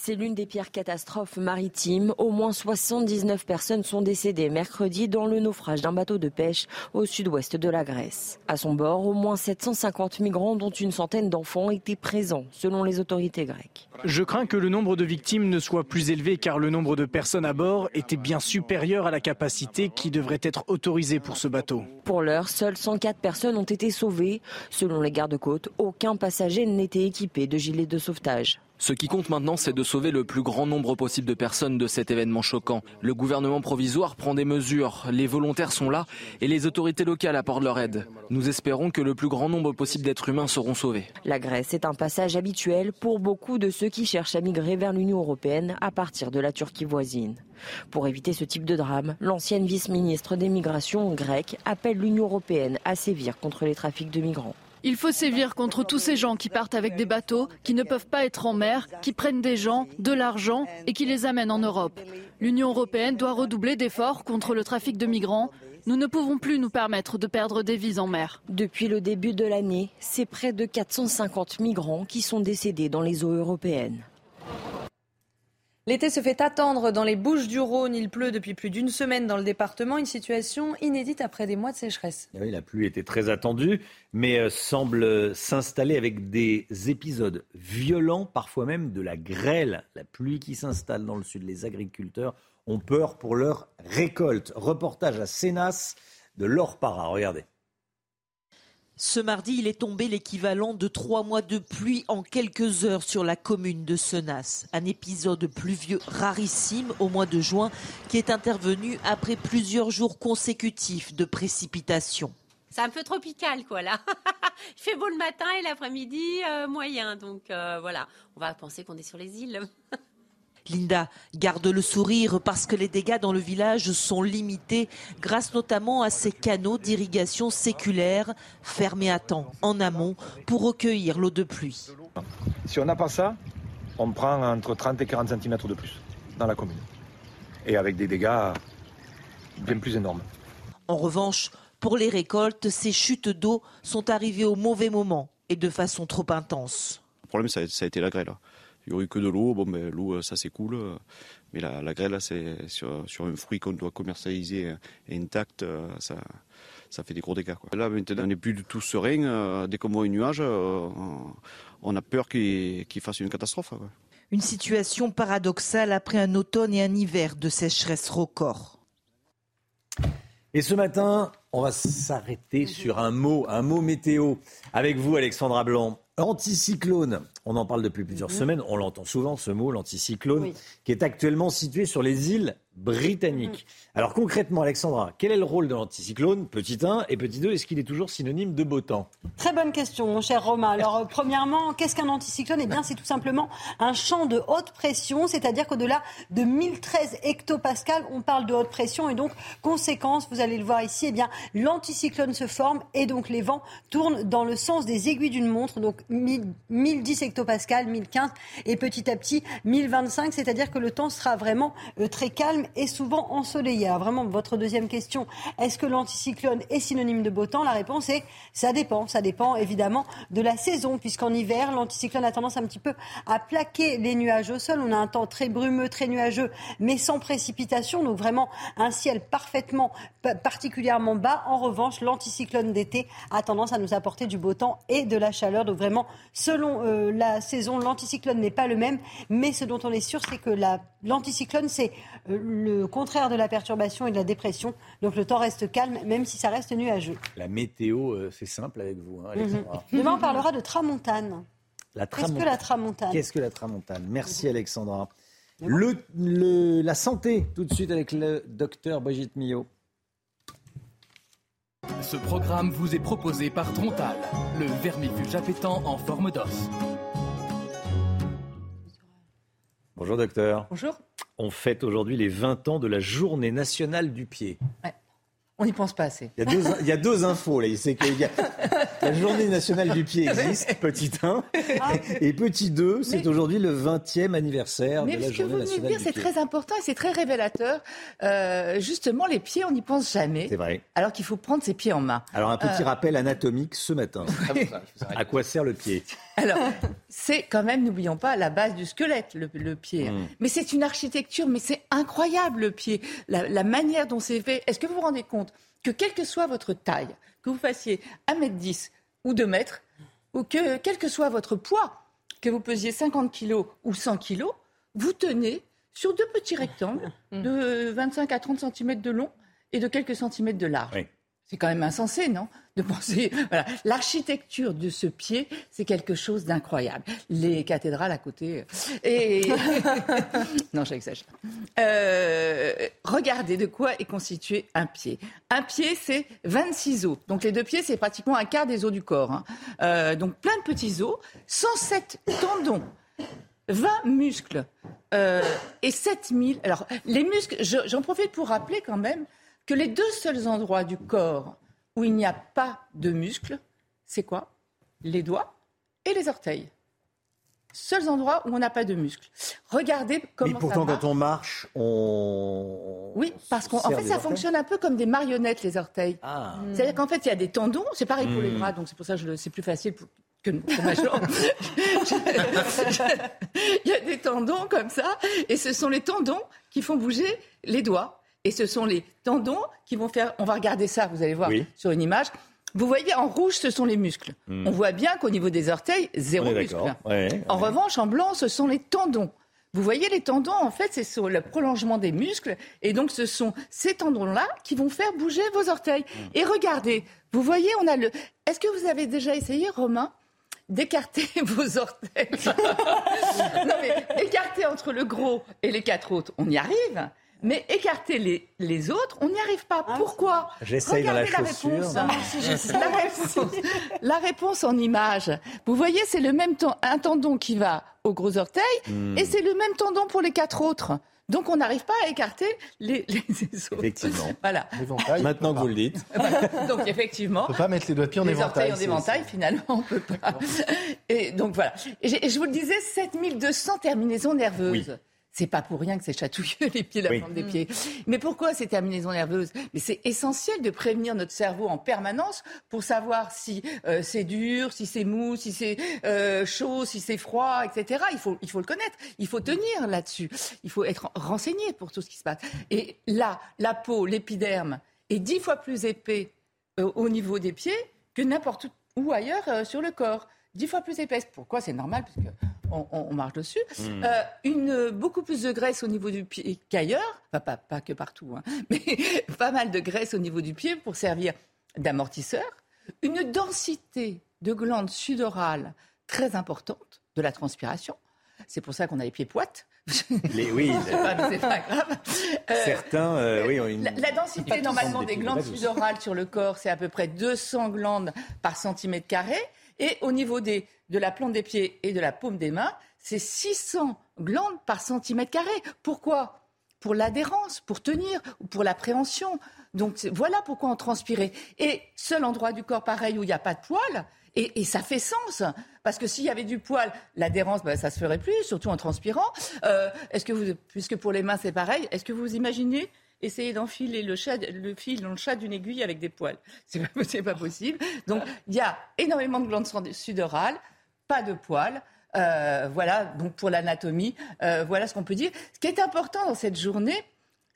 C'est l'une des pires catastrophes maritimes. Au moins 79 personnes sont décédées mercredi dans le naufrage d'un bateau de pêche au sud-ouest de la Grèce. À son bord, au moins 750 migrants, dont une centaine d'enfants, étaient présents, selon les autorités grecques. Je crains que le nombre de victimes ne soit plus élevé car le nombre de personnes à bord était bien supérieur à la capacité qui devrait être autorisée pour ce bateau. Pour l'heure, seules 104 personnes ont été sauvées. Selon les gardes-côtes, aucun passager n'était équipé de gilet de sauvetage. Ce qui compte maintenant, c'est de sauver le plus grand nombre possible de personnes de cet événement choquant. Le gouvernement provisoire prend des mesures, les volontaires sont là et les autorités locales apportent leur aide. Nous espérons que le plus grand nombre possible d'êtres humains seront sauvés. La Grèce est un passage habituel pour beaucoup de ceux qui cherchent à migrer vers l'Union européenne à partir de la Turquie voisine. Pour éviter ce type de drame, l'ancienne vice-ministre des migrations grecque appelle l'Union européenne à sévir contre les trafics de migrants. Il faut sévir contre tous ces gens qui partent avec des bateaux, qui ne peuvent pas être en mer, qui prennent des gens, de l'argent et qui les amènent en Europe. L'Union européenne doit redoubler d'efforts contre le trafic de migrants. Nous ne pouvons plus nous permettre de perdre des vies en mer. Depuis le début de l'année, c'est près de 450 migrants qui sont décédés dans les eaux européennes. L'été se fait attendre dans les Bouches du Rhône. Il pleut depuis plus d'une semaine dans le département. Une situation inédite après des mois de sécheresse. Eh Oui, la pluie était très attendue, mais euh, semble s'installer avec des épisodes violents, parfois même de la grêle. La pluie qui s'installe dans le sud. Les agriculteurs ont peur pour leur récolte. Reportage à Sénas de Laure. Regardez. Ce mardi, il est tombé l'équivalent de trois mois de pluie en quelques heures sur la commune de Senas. Un épisode pluvieux rarissime au mois de juin qui est intervenu après plusieurs jours consécutifs de précipitations. C'est un peu tropical, quoi, là. Il fait beau le matin et l'après-midi, euh, moyen. Donc, euh, voilà. On va penser qu'on est sur les îles. Linda garde le sourire parce que les dégâts dans le village sont limités grâce notamment à ces canaux d'irrigation séculaire fermés à temps en amont pour recueillir l'eau de pluie. Si on n'a pas ça, on prend entre 30 et 40 cm de plus dans la commune. Et avec des dégâts bien plus énormes. En revanche, pour les récoltes, ces chutes d'eau sont arrivées au mauvais moment et de façon trop intense. Le problème, ça a, ça a été la grêle. Il n'y aurait eu que de l'eau. Bon, ben, l'eau, ça s'écoule. Mais la, la grêle, c'est sur, sur un fruit qu'on doit commercialiser intact, ça, ça fait des gros dégâts. Quoi. Là, maintenant, on n'est plus du tout serein. Euh, Dès qu'on voit un nuage, euh, on a peur qu'il qu'il fasse une catastrophe. quoi. Une situation paradoxale après un automne et un hiver de sécheresse record. Et ce matin, on va s'arrêter sur un mot, un mot météo. Avec vous, Alexandra Blanc. Anticyclone, on en parle depuis plusieurs semaines, on l'entend souvent ce mot, l'anticyclone, Oui. qui est actuellement situé sur les îles britanniques. Alors concrètement, Alexandra, quel est le rôle de l'anticyclone Petit 1 et petit 2, est-ce qu'il est toujours synonyme de beau temps? Très bonne question, mon cher Romain. Alors, euh, premièrement, qu'est-ce qu'un anticyclone? Eh bien, c'est tout simplement un champ de haute pression, c'est-à-dire qu'au-delà de 1013 hectopascales, on parle de haute pression. Et donc, conséquence, vous allez le voir ici, eh bien, l'anticyclone se forme et donc les vents tournent dans le sens des aiguilles d'une montre. Donc, 1000 1010 hectopascales, 1015 et petit à petit 1025, c'est-à-dire que le temps sera vraiment euh, très calme calme et souvent ensoleillé. Alors vraiment, votre deuxième question, est-ce que l'anticyclone est synonyme de beau temps? La réponse est ça dépend. Ça dépend évidemment de la saison, puisqu'en hiver, l'anticyclone a tendance un petit peu à plaquer les nuages au sol. On a un temps très brumeux, très nuageux, mais sans précipitation. Donc vraiment un ciel parfaitement, particulièrement bas. En revanche, l'anticyclone d'été a tendance à nous apporter du beau temps et de la chaleur. Donc vraiment, selon euh, la saison, l'anticyclone n'est pas le même. Mais ce dont on est sûr, c'est que l'anticyclone, c'est euh, le contraire de la perturbation et de la dépression. Donc le temps reste calme, même si ça reste nuageux. La météo, euh, c'est simple avec vous, hein, Alexandra. Mhm. Demain, on parlera de tramontane. Qu'est-ce que la tramontane Qu'est-ce que la tramontane? Merci Alexandra. Le, la santé, tout de suite avec le docteur Brigitte Millot. Ce programme vous est proposé par Trontal, le vermifuge appétant en forme d'os. Bonjour docteur. Bonjour. On fête aujourd'hui les 20 ans de la journée nationale du pied. On n'y pense pas assez. Il y a deux, il y a deux infos là. C'est la journée nationale du pied existe, petit 1. Ah. Et petit 2, c'est aujourd'hui le 20e anniversaire de la journée nationale du pied. Mais ce que vous venez de dire, c'est très important et c'est très révélateur. Euh, justement, les pieds, on n'y pense jamais. C'est vrai. Alors qu'il faut prendre ses pieds en main. Alors un petit euh, rappel anatomique ce matin. à quoi sert le pied? Alors, c'est quand même, n'oublions pas, la base du squelette, le, pied. Mm. Mais c'est une architecture, mais c'est incroyable le pied. La, la manière dont c'est fait. Est-ce que vous vous rendez compte que quelle que soit votre taille, que vous fassiez 1m10 ou 2 mètres, ou que quel que soit votre poids, que vous pesiez 50 kg ou 100 kg, vous tenez sur deux petits rectangles de 25 à 30 cm de long et de quelques centimètres de large. C'est quand même insensé, non? De penser. Voilà. L'architecture de ce pied, c'est quelque chose d'incroyable. Les cathédrales à côté. Et. non, j'exagère. Euh, regardez de quoi est constitué un pied. Un pied, c'est 26 os. Donc les deux pieds, c'est pratiquement un quart des os du corps. Hein. Euh, donc plein de petits os, 107 tendons. 20 muscles euh, et 7000. Alors, les muscles, j'en profite pour rappeler quand même que les deux seuls endroits du corps où il n'y a pas de muscles, c'est quoi? Les doigts et les orteils. Seuls endroits où on n'a pas de muscles. Regardez comment Mais pourtant, quand on marche, on. Oui, parce qu'en fait, ça fonctionne un peu comme des marionnettes, les orteils. Ah. C'est-à-dire qu'en fait, il y a des tendons. C'est pareil pour les hmm. bras, donc c'est pour ça que c'est plus facile que pour ma jambe. il y a des tendons comme ça, et ce sont les tendons qui font bouger les doigts. Et ce sont les tendons qui vont faire. On va regarder ça, vous allez voir sur une image. Vous voyez, en rouge, ce sont les muscles. Hmm. On voit bien qu'au niveau des orteils, zéro muscle. en revanche, en blanc, ce sont les tendons. Vous voyez, les tendons, en fait, c'est le prolongement des muscles. Et donc, ce sont ces tendons-là qui vont faire bouger vos orteils. Hmm. Et regardez, vous voyez, on a le. Est-ce que vous avez déjà essayé, Romain, d'écarter vos orteils? Non, mais écarter entre le gros et les quatre autres, on y arrive. Mais écarter les, les autres, on n'y arrive pas. Ah, Pourquoi J'essaye dans la, chaussure. Réponse. la, réponse, la réponse en image. Vous voyez, c'est le même un tendon qui va au gros orteil hmm. et c'est le même tendon pour les quatre autres. Donc on n'arrive pas à écarter les, les, autres. Effectivement. Voilà. Maintenant que vous le dites. donc effectivement. On peut pas mettre les doigts de pied en les éventail. orteils en éventail, finalement, on peut pas. Et donc voilà. Et, je vous le disais, 7200 terminaisons nerveuses. C'est pas pour rien que c'est chatouilleux les pieds, la plante des pieds. Mais pourquoi ces terminaisons nerveuses? Mais c'est essentiel de prévenir notre cerveau en permanence pour savoir si euh, c'est dur, si c'est mou, si c'est euh, chaud, si c'est froid, etc. Il faut, il faut le connaître, il faut tenir là-dessus, il faut être renseigné pour tout ce qui se passe. Et là, la peau, l'épiderme est dix fois plus épais euh, au niveau des pieds que n'importe où ailleurs sur le corps. Dix fois plus épaisse. Pourquoi? C'est normal, parce que on, marche dessus. Hmm. Euh, une, beaucoup plus de graisse au niveau du pied qu'ailleurs, pas, pas, que partout, hein, mais pas mal de graisse au niveau du pied pour servir d'amortisseur. Une densité de glandes sudorales très importante de la transpiration. C'est pour ça qu'on a les pieds poites. Les, oui, c'est pas, grave. Euh, Certains, euh, oui, ont une... la, densité normalement des glandes sudorales sur le corps, c'est à peu près 200 glandes par centimètre carré. Et au niveau de la plante des pieds et de la paume des mains, c'est 600 glandes par centimètre carré. Pourquoi? Pour l'adhérence, pour tenir, ou pour la préhension. Donc voilà pourquoi on transpirait. Et seul endroit du corps pareil où il n'y a pas de poils, et, ça fait sens, parce que s'il y avait du poil, l'adhérence, ben, ça se ferait plus, surtout en transpirant. Euh, est-ce que vous, puisque pour les mains c'est pareil, est-ce que vous imaginez essayer d'enfiler le, le fil dans le chat d'une aiguille avec des poils C'est pas, pas possible. Donc il y a énormément de glandes sudorales, pas de poils. Euh, voilà, donc pour l'anatomie, euh, voilà ce qu'on peut dire. Ce qui est important dans cette journée,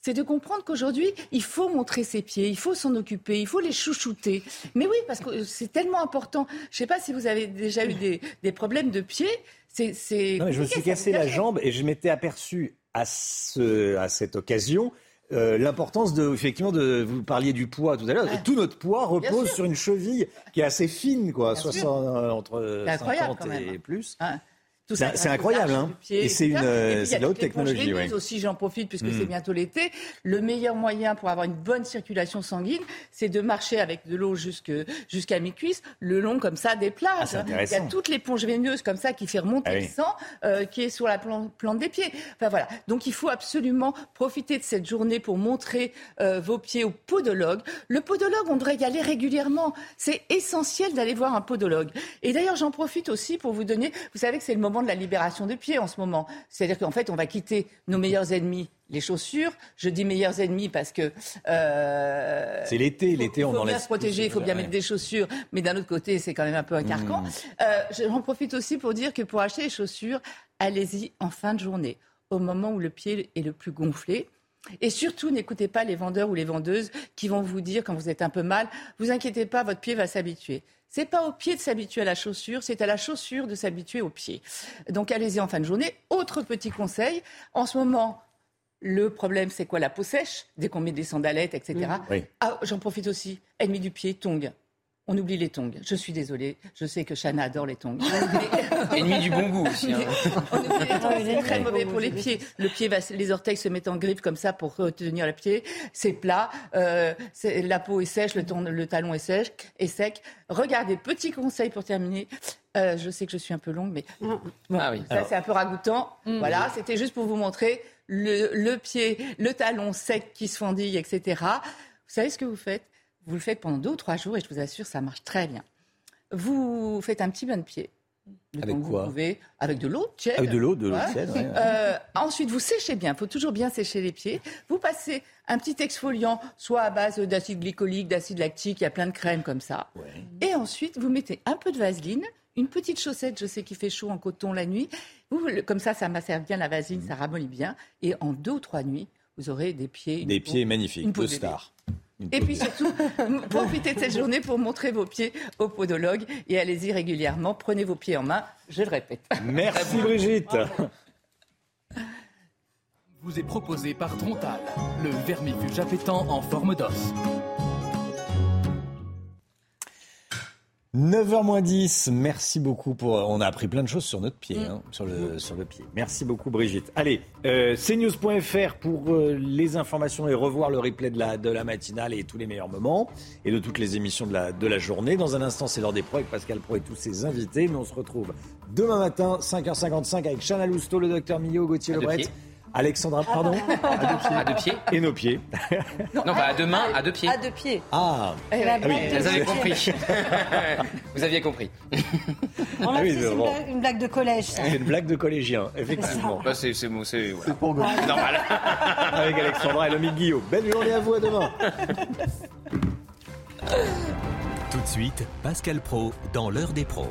c'est de comprendre qu'aujourd'hui, il faut montrer ses pieds, il faut s'en occuper, il faut les chouchouter. Mais oui, parce que c'est tellement important. Je ne sais pas si vous avez déjà eu des, problèmes de pieds. C'est, non, je me suis cassé la jambe et je m'étais aperçu à, ce, à cette occasion euh, l'importance de effectivement de vous parliez du poids tout à l'heure tout notre poids repose sur une cheville qui est assez fine quoi 60, euh, entre 50 et plus c'est incroyable, hein. Et c'est une, de la haute technologie. Oui. aussi, j'en profite puisque c'est hmm. bientôt l'été. Le meilleur moyen pour avoir une bonne circulation sanguine, c'est de marcher avec de l'eau jusqu'à mi-cuisse, le long comme ça des plages. Ah, Il y a toute l'éponge veineuse comme ça qui fait remonter ah le sang, euh, qui est sur la plante des pieds. Enfin voilà. Donc il faut absolument profiter de cette journée pour montrer euh, vos pieds au podologue. Le podologue, on devrait y aller régulièrement. C'est essentiel d'aller voir un podologue. Et d'ailleurs, j'en profite aussi pour vous donner. Vous savez que c'est le moment de la libération des pieds en ce moment. C'est-à-dire qu'en fait, on va quitter nos meilleurs ennemis, les chaussures. Je dis meilleurs ennemis parce que euh, c'est l'été. L'été, on Il faut bien se protéger, il faut bien mettre des chaussures, mais d'un autre côté, c'est quand même un peu un carcan. Mmh. Euh, J'en profite aussi pour dire que pour acheter les chaussures, allez-y en fin de journée, au moment où le pied est le plus gonflé. Et surtout, n'écoutez pas les vendeurs ou les vendeuses qui vont vous dire quand vous êtes un peu mal, vous inquiétez pas, votre pied va s'habituer. C'est pas au pied de s'habituer à la chaussure, c'est à la chaussure de s'habituer au pied. Donc allez-y en fin de journée. Autre petit conseil, en ce moment, le problème, c'est quoi? La peau sèche, dès qu'on met des sandalettes, etc. Ah, j'en profite aussi. Ennemi du pied, tongs. On oublie les tongs. Je suis désolée. Je sais que Chana adore les tongs. Ennemi du bon goût aussi. Hein. c'est très mauvais pour les pieds. Le pied va, les orteils se mettent en griffe comme ça pour retenir le pied. C'est plat. Euh, la peau est sèche, le, le talon est sec, est sec. Regardez, petit conseil pour terminer. Euh, je sais que je suis un peu longue, mais ah oui. ça c'est un peu ragoûtant. Mm. Voilà, c'était juste pour vous montrer le, le pied, le talon sec qui se fendille, etc. Vous savez ce que vous faites? Vous le faites pendant deux ou trois jours et je vous assure, ça marche très bien. Vous faites un petit bain de pied. Avec quoi vous pouvez, Avec de l'eau tiède. Avec de l'eau, de l'eau tiède. Euh, ensuite, vous séchez bien. Il faut toujours bien sécher les pieds. Vous passez un petit exfoliant, soit à base d'acide glycolique, d'acide lactique. Il y a plein de crèmes comme ça. Et ensuite, vous mettez un peu de vaseline, une petite chaussette. Je sais qu'il fait chaud en coton la nuit. Vous, comme ça, ça macère bien la vaseline, ça ramollit bien. Et en deux ou trois nuits, vous aurez des pieds. Des pieds magnifiques, de star. Et puis surtout, profitez de cette journée pour montrer vos pieds au podologue et allez-y régulièrement. Prenez vos pieds en main, je le répète. Merci Brigitte. Vous est proposé par Trontal, le vermifuge appétant en forme d'os. 9h 10, merci beaucoup pour... On a appris plein de choses sur notre pied, mm. hein, sur, le, sur le pied. Merci beaucoup Brigitte. Allez, euh, cnews.fr pour euh, les informations et revoir le replay de la, de la matinale et tous les meilleurs moments et de toutes les émissions de la, de la journée. Dans un instant, c'est l'heure des pros avec Pascal Pro et tous ses invités. Mais on se retrouve demain matin, 5h55 avec Chana Lousteau, le docteur Millot, Gauthier Lebret. Alexandra, pardon À deux pieds. Et nos pieds. Non, à deux mains, à deux pieds. À deux pieds. Ah, ah oui. Vous avez compris. Vous aviez compris. On a ah c'est une, blague de collège. C'est une blague de collégien, effectivement. Bah, c'est c'est voilà. pour Normal. Avec Alexandra et l'ami Guillaume. Belle journée à vous, à demain. Tout de suite, Pascal Pro dans l'heure des pros.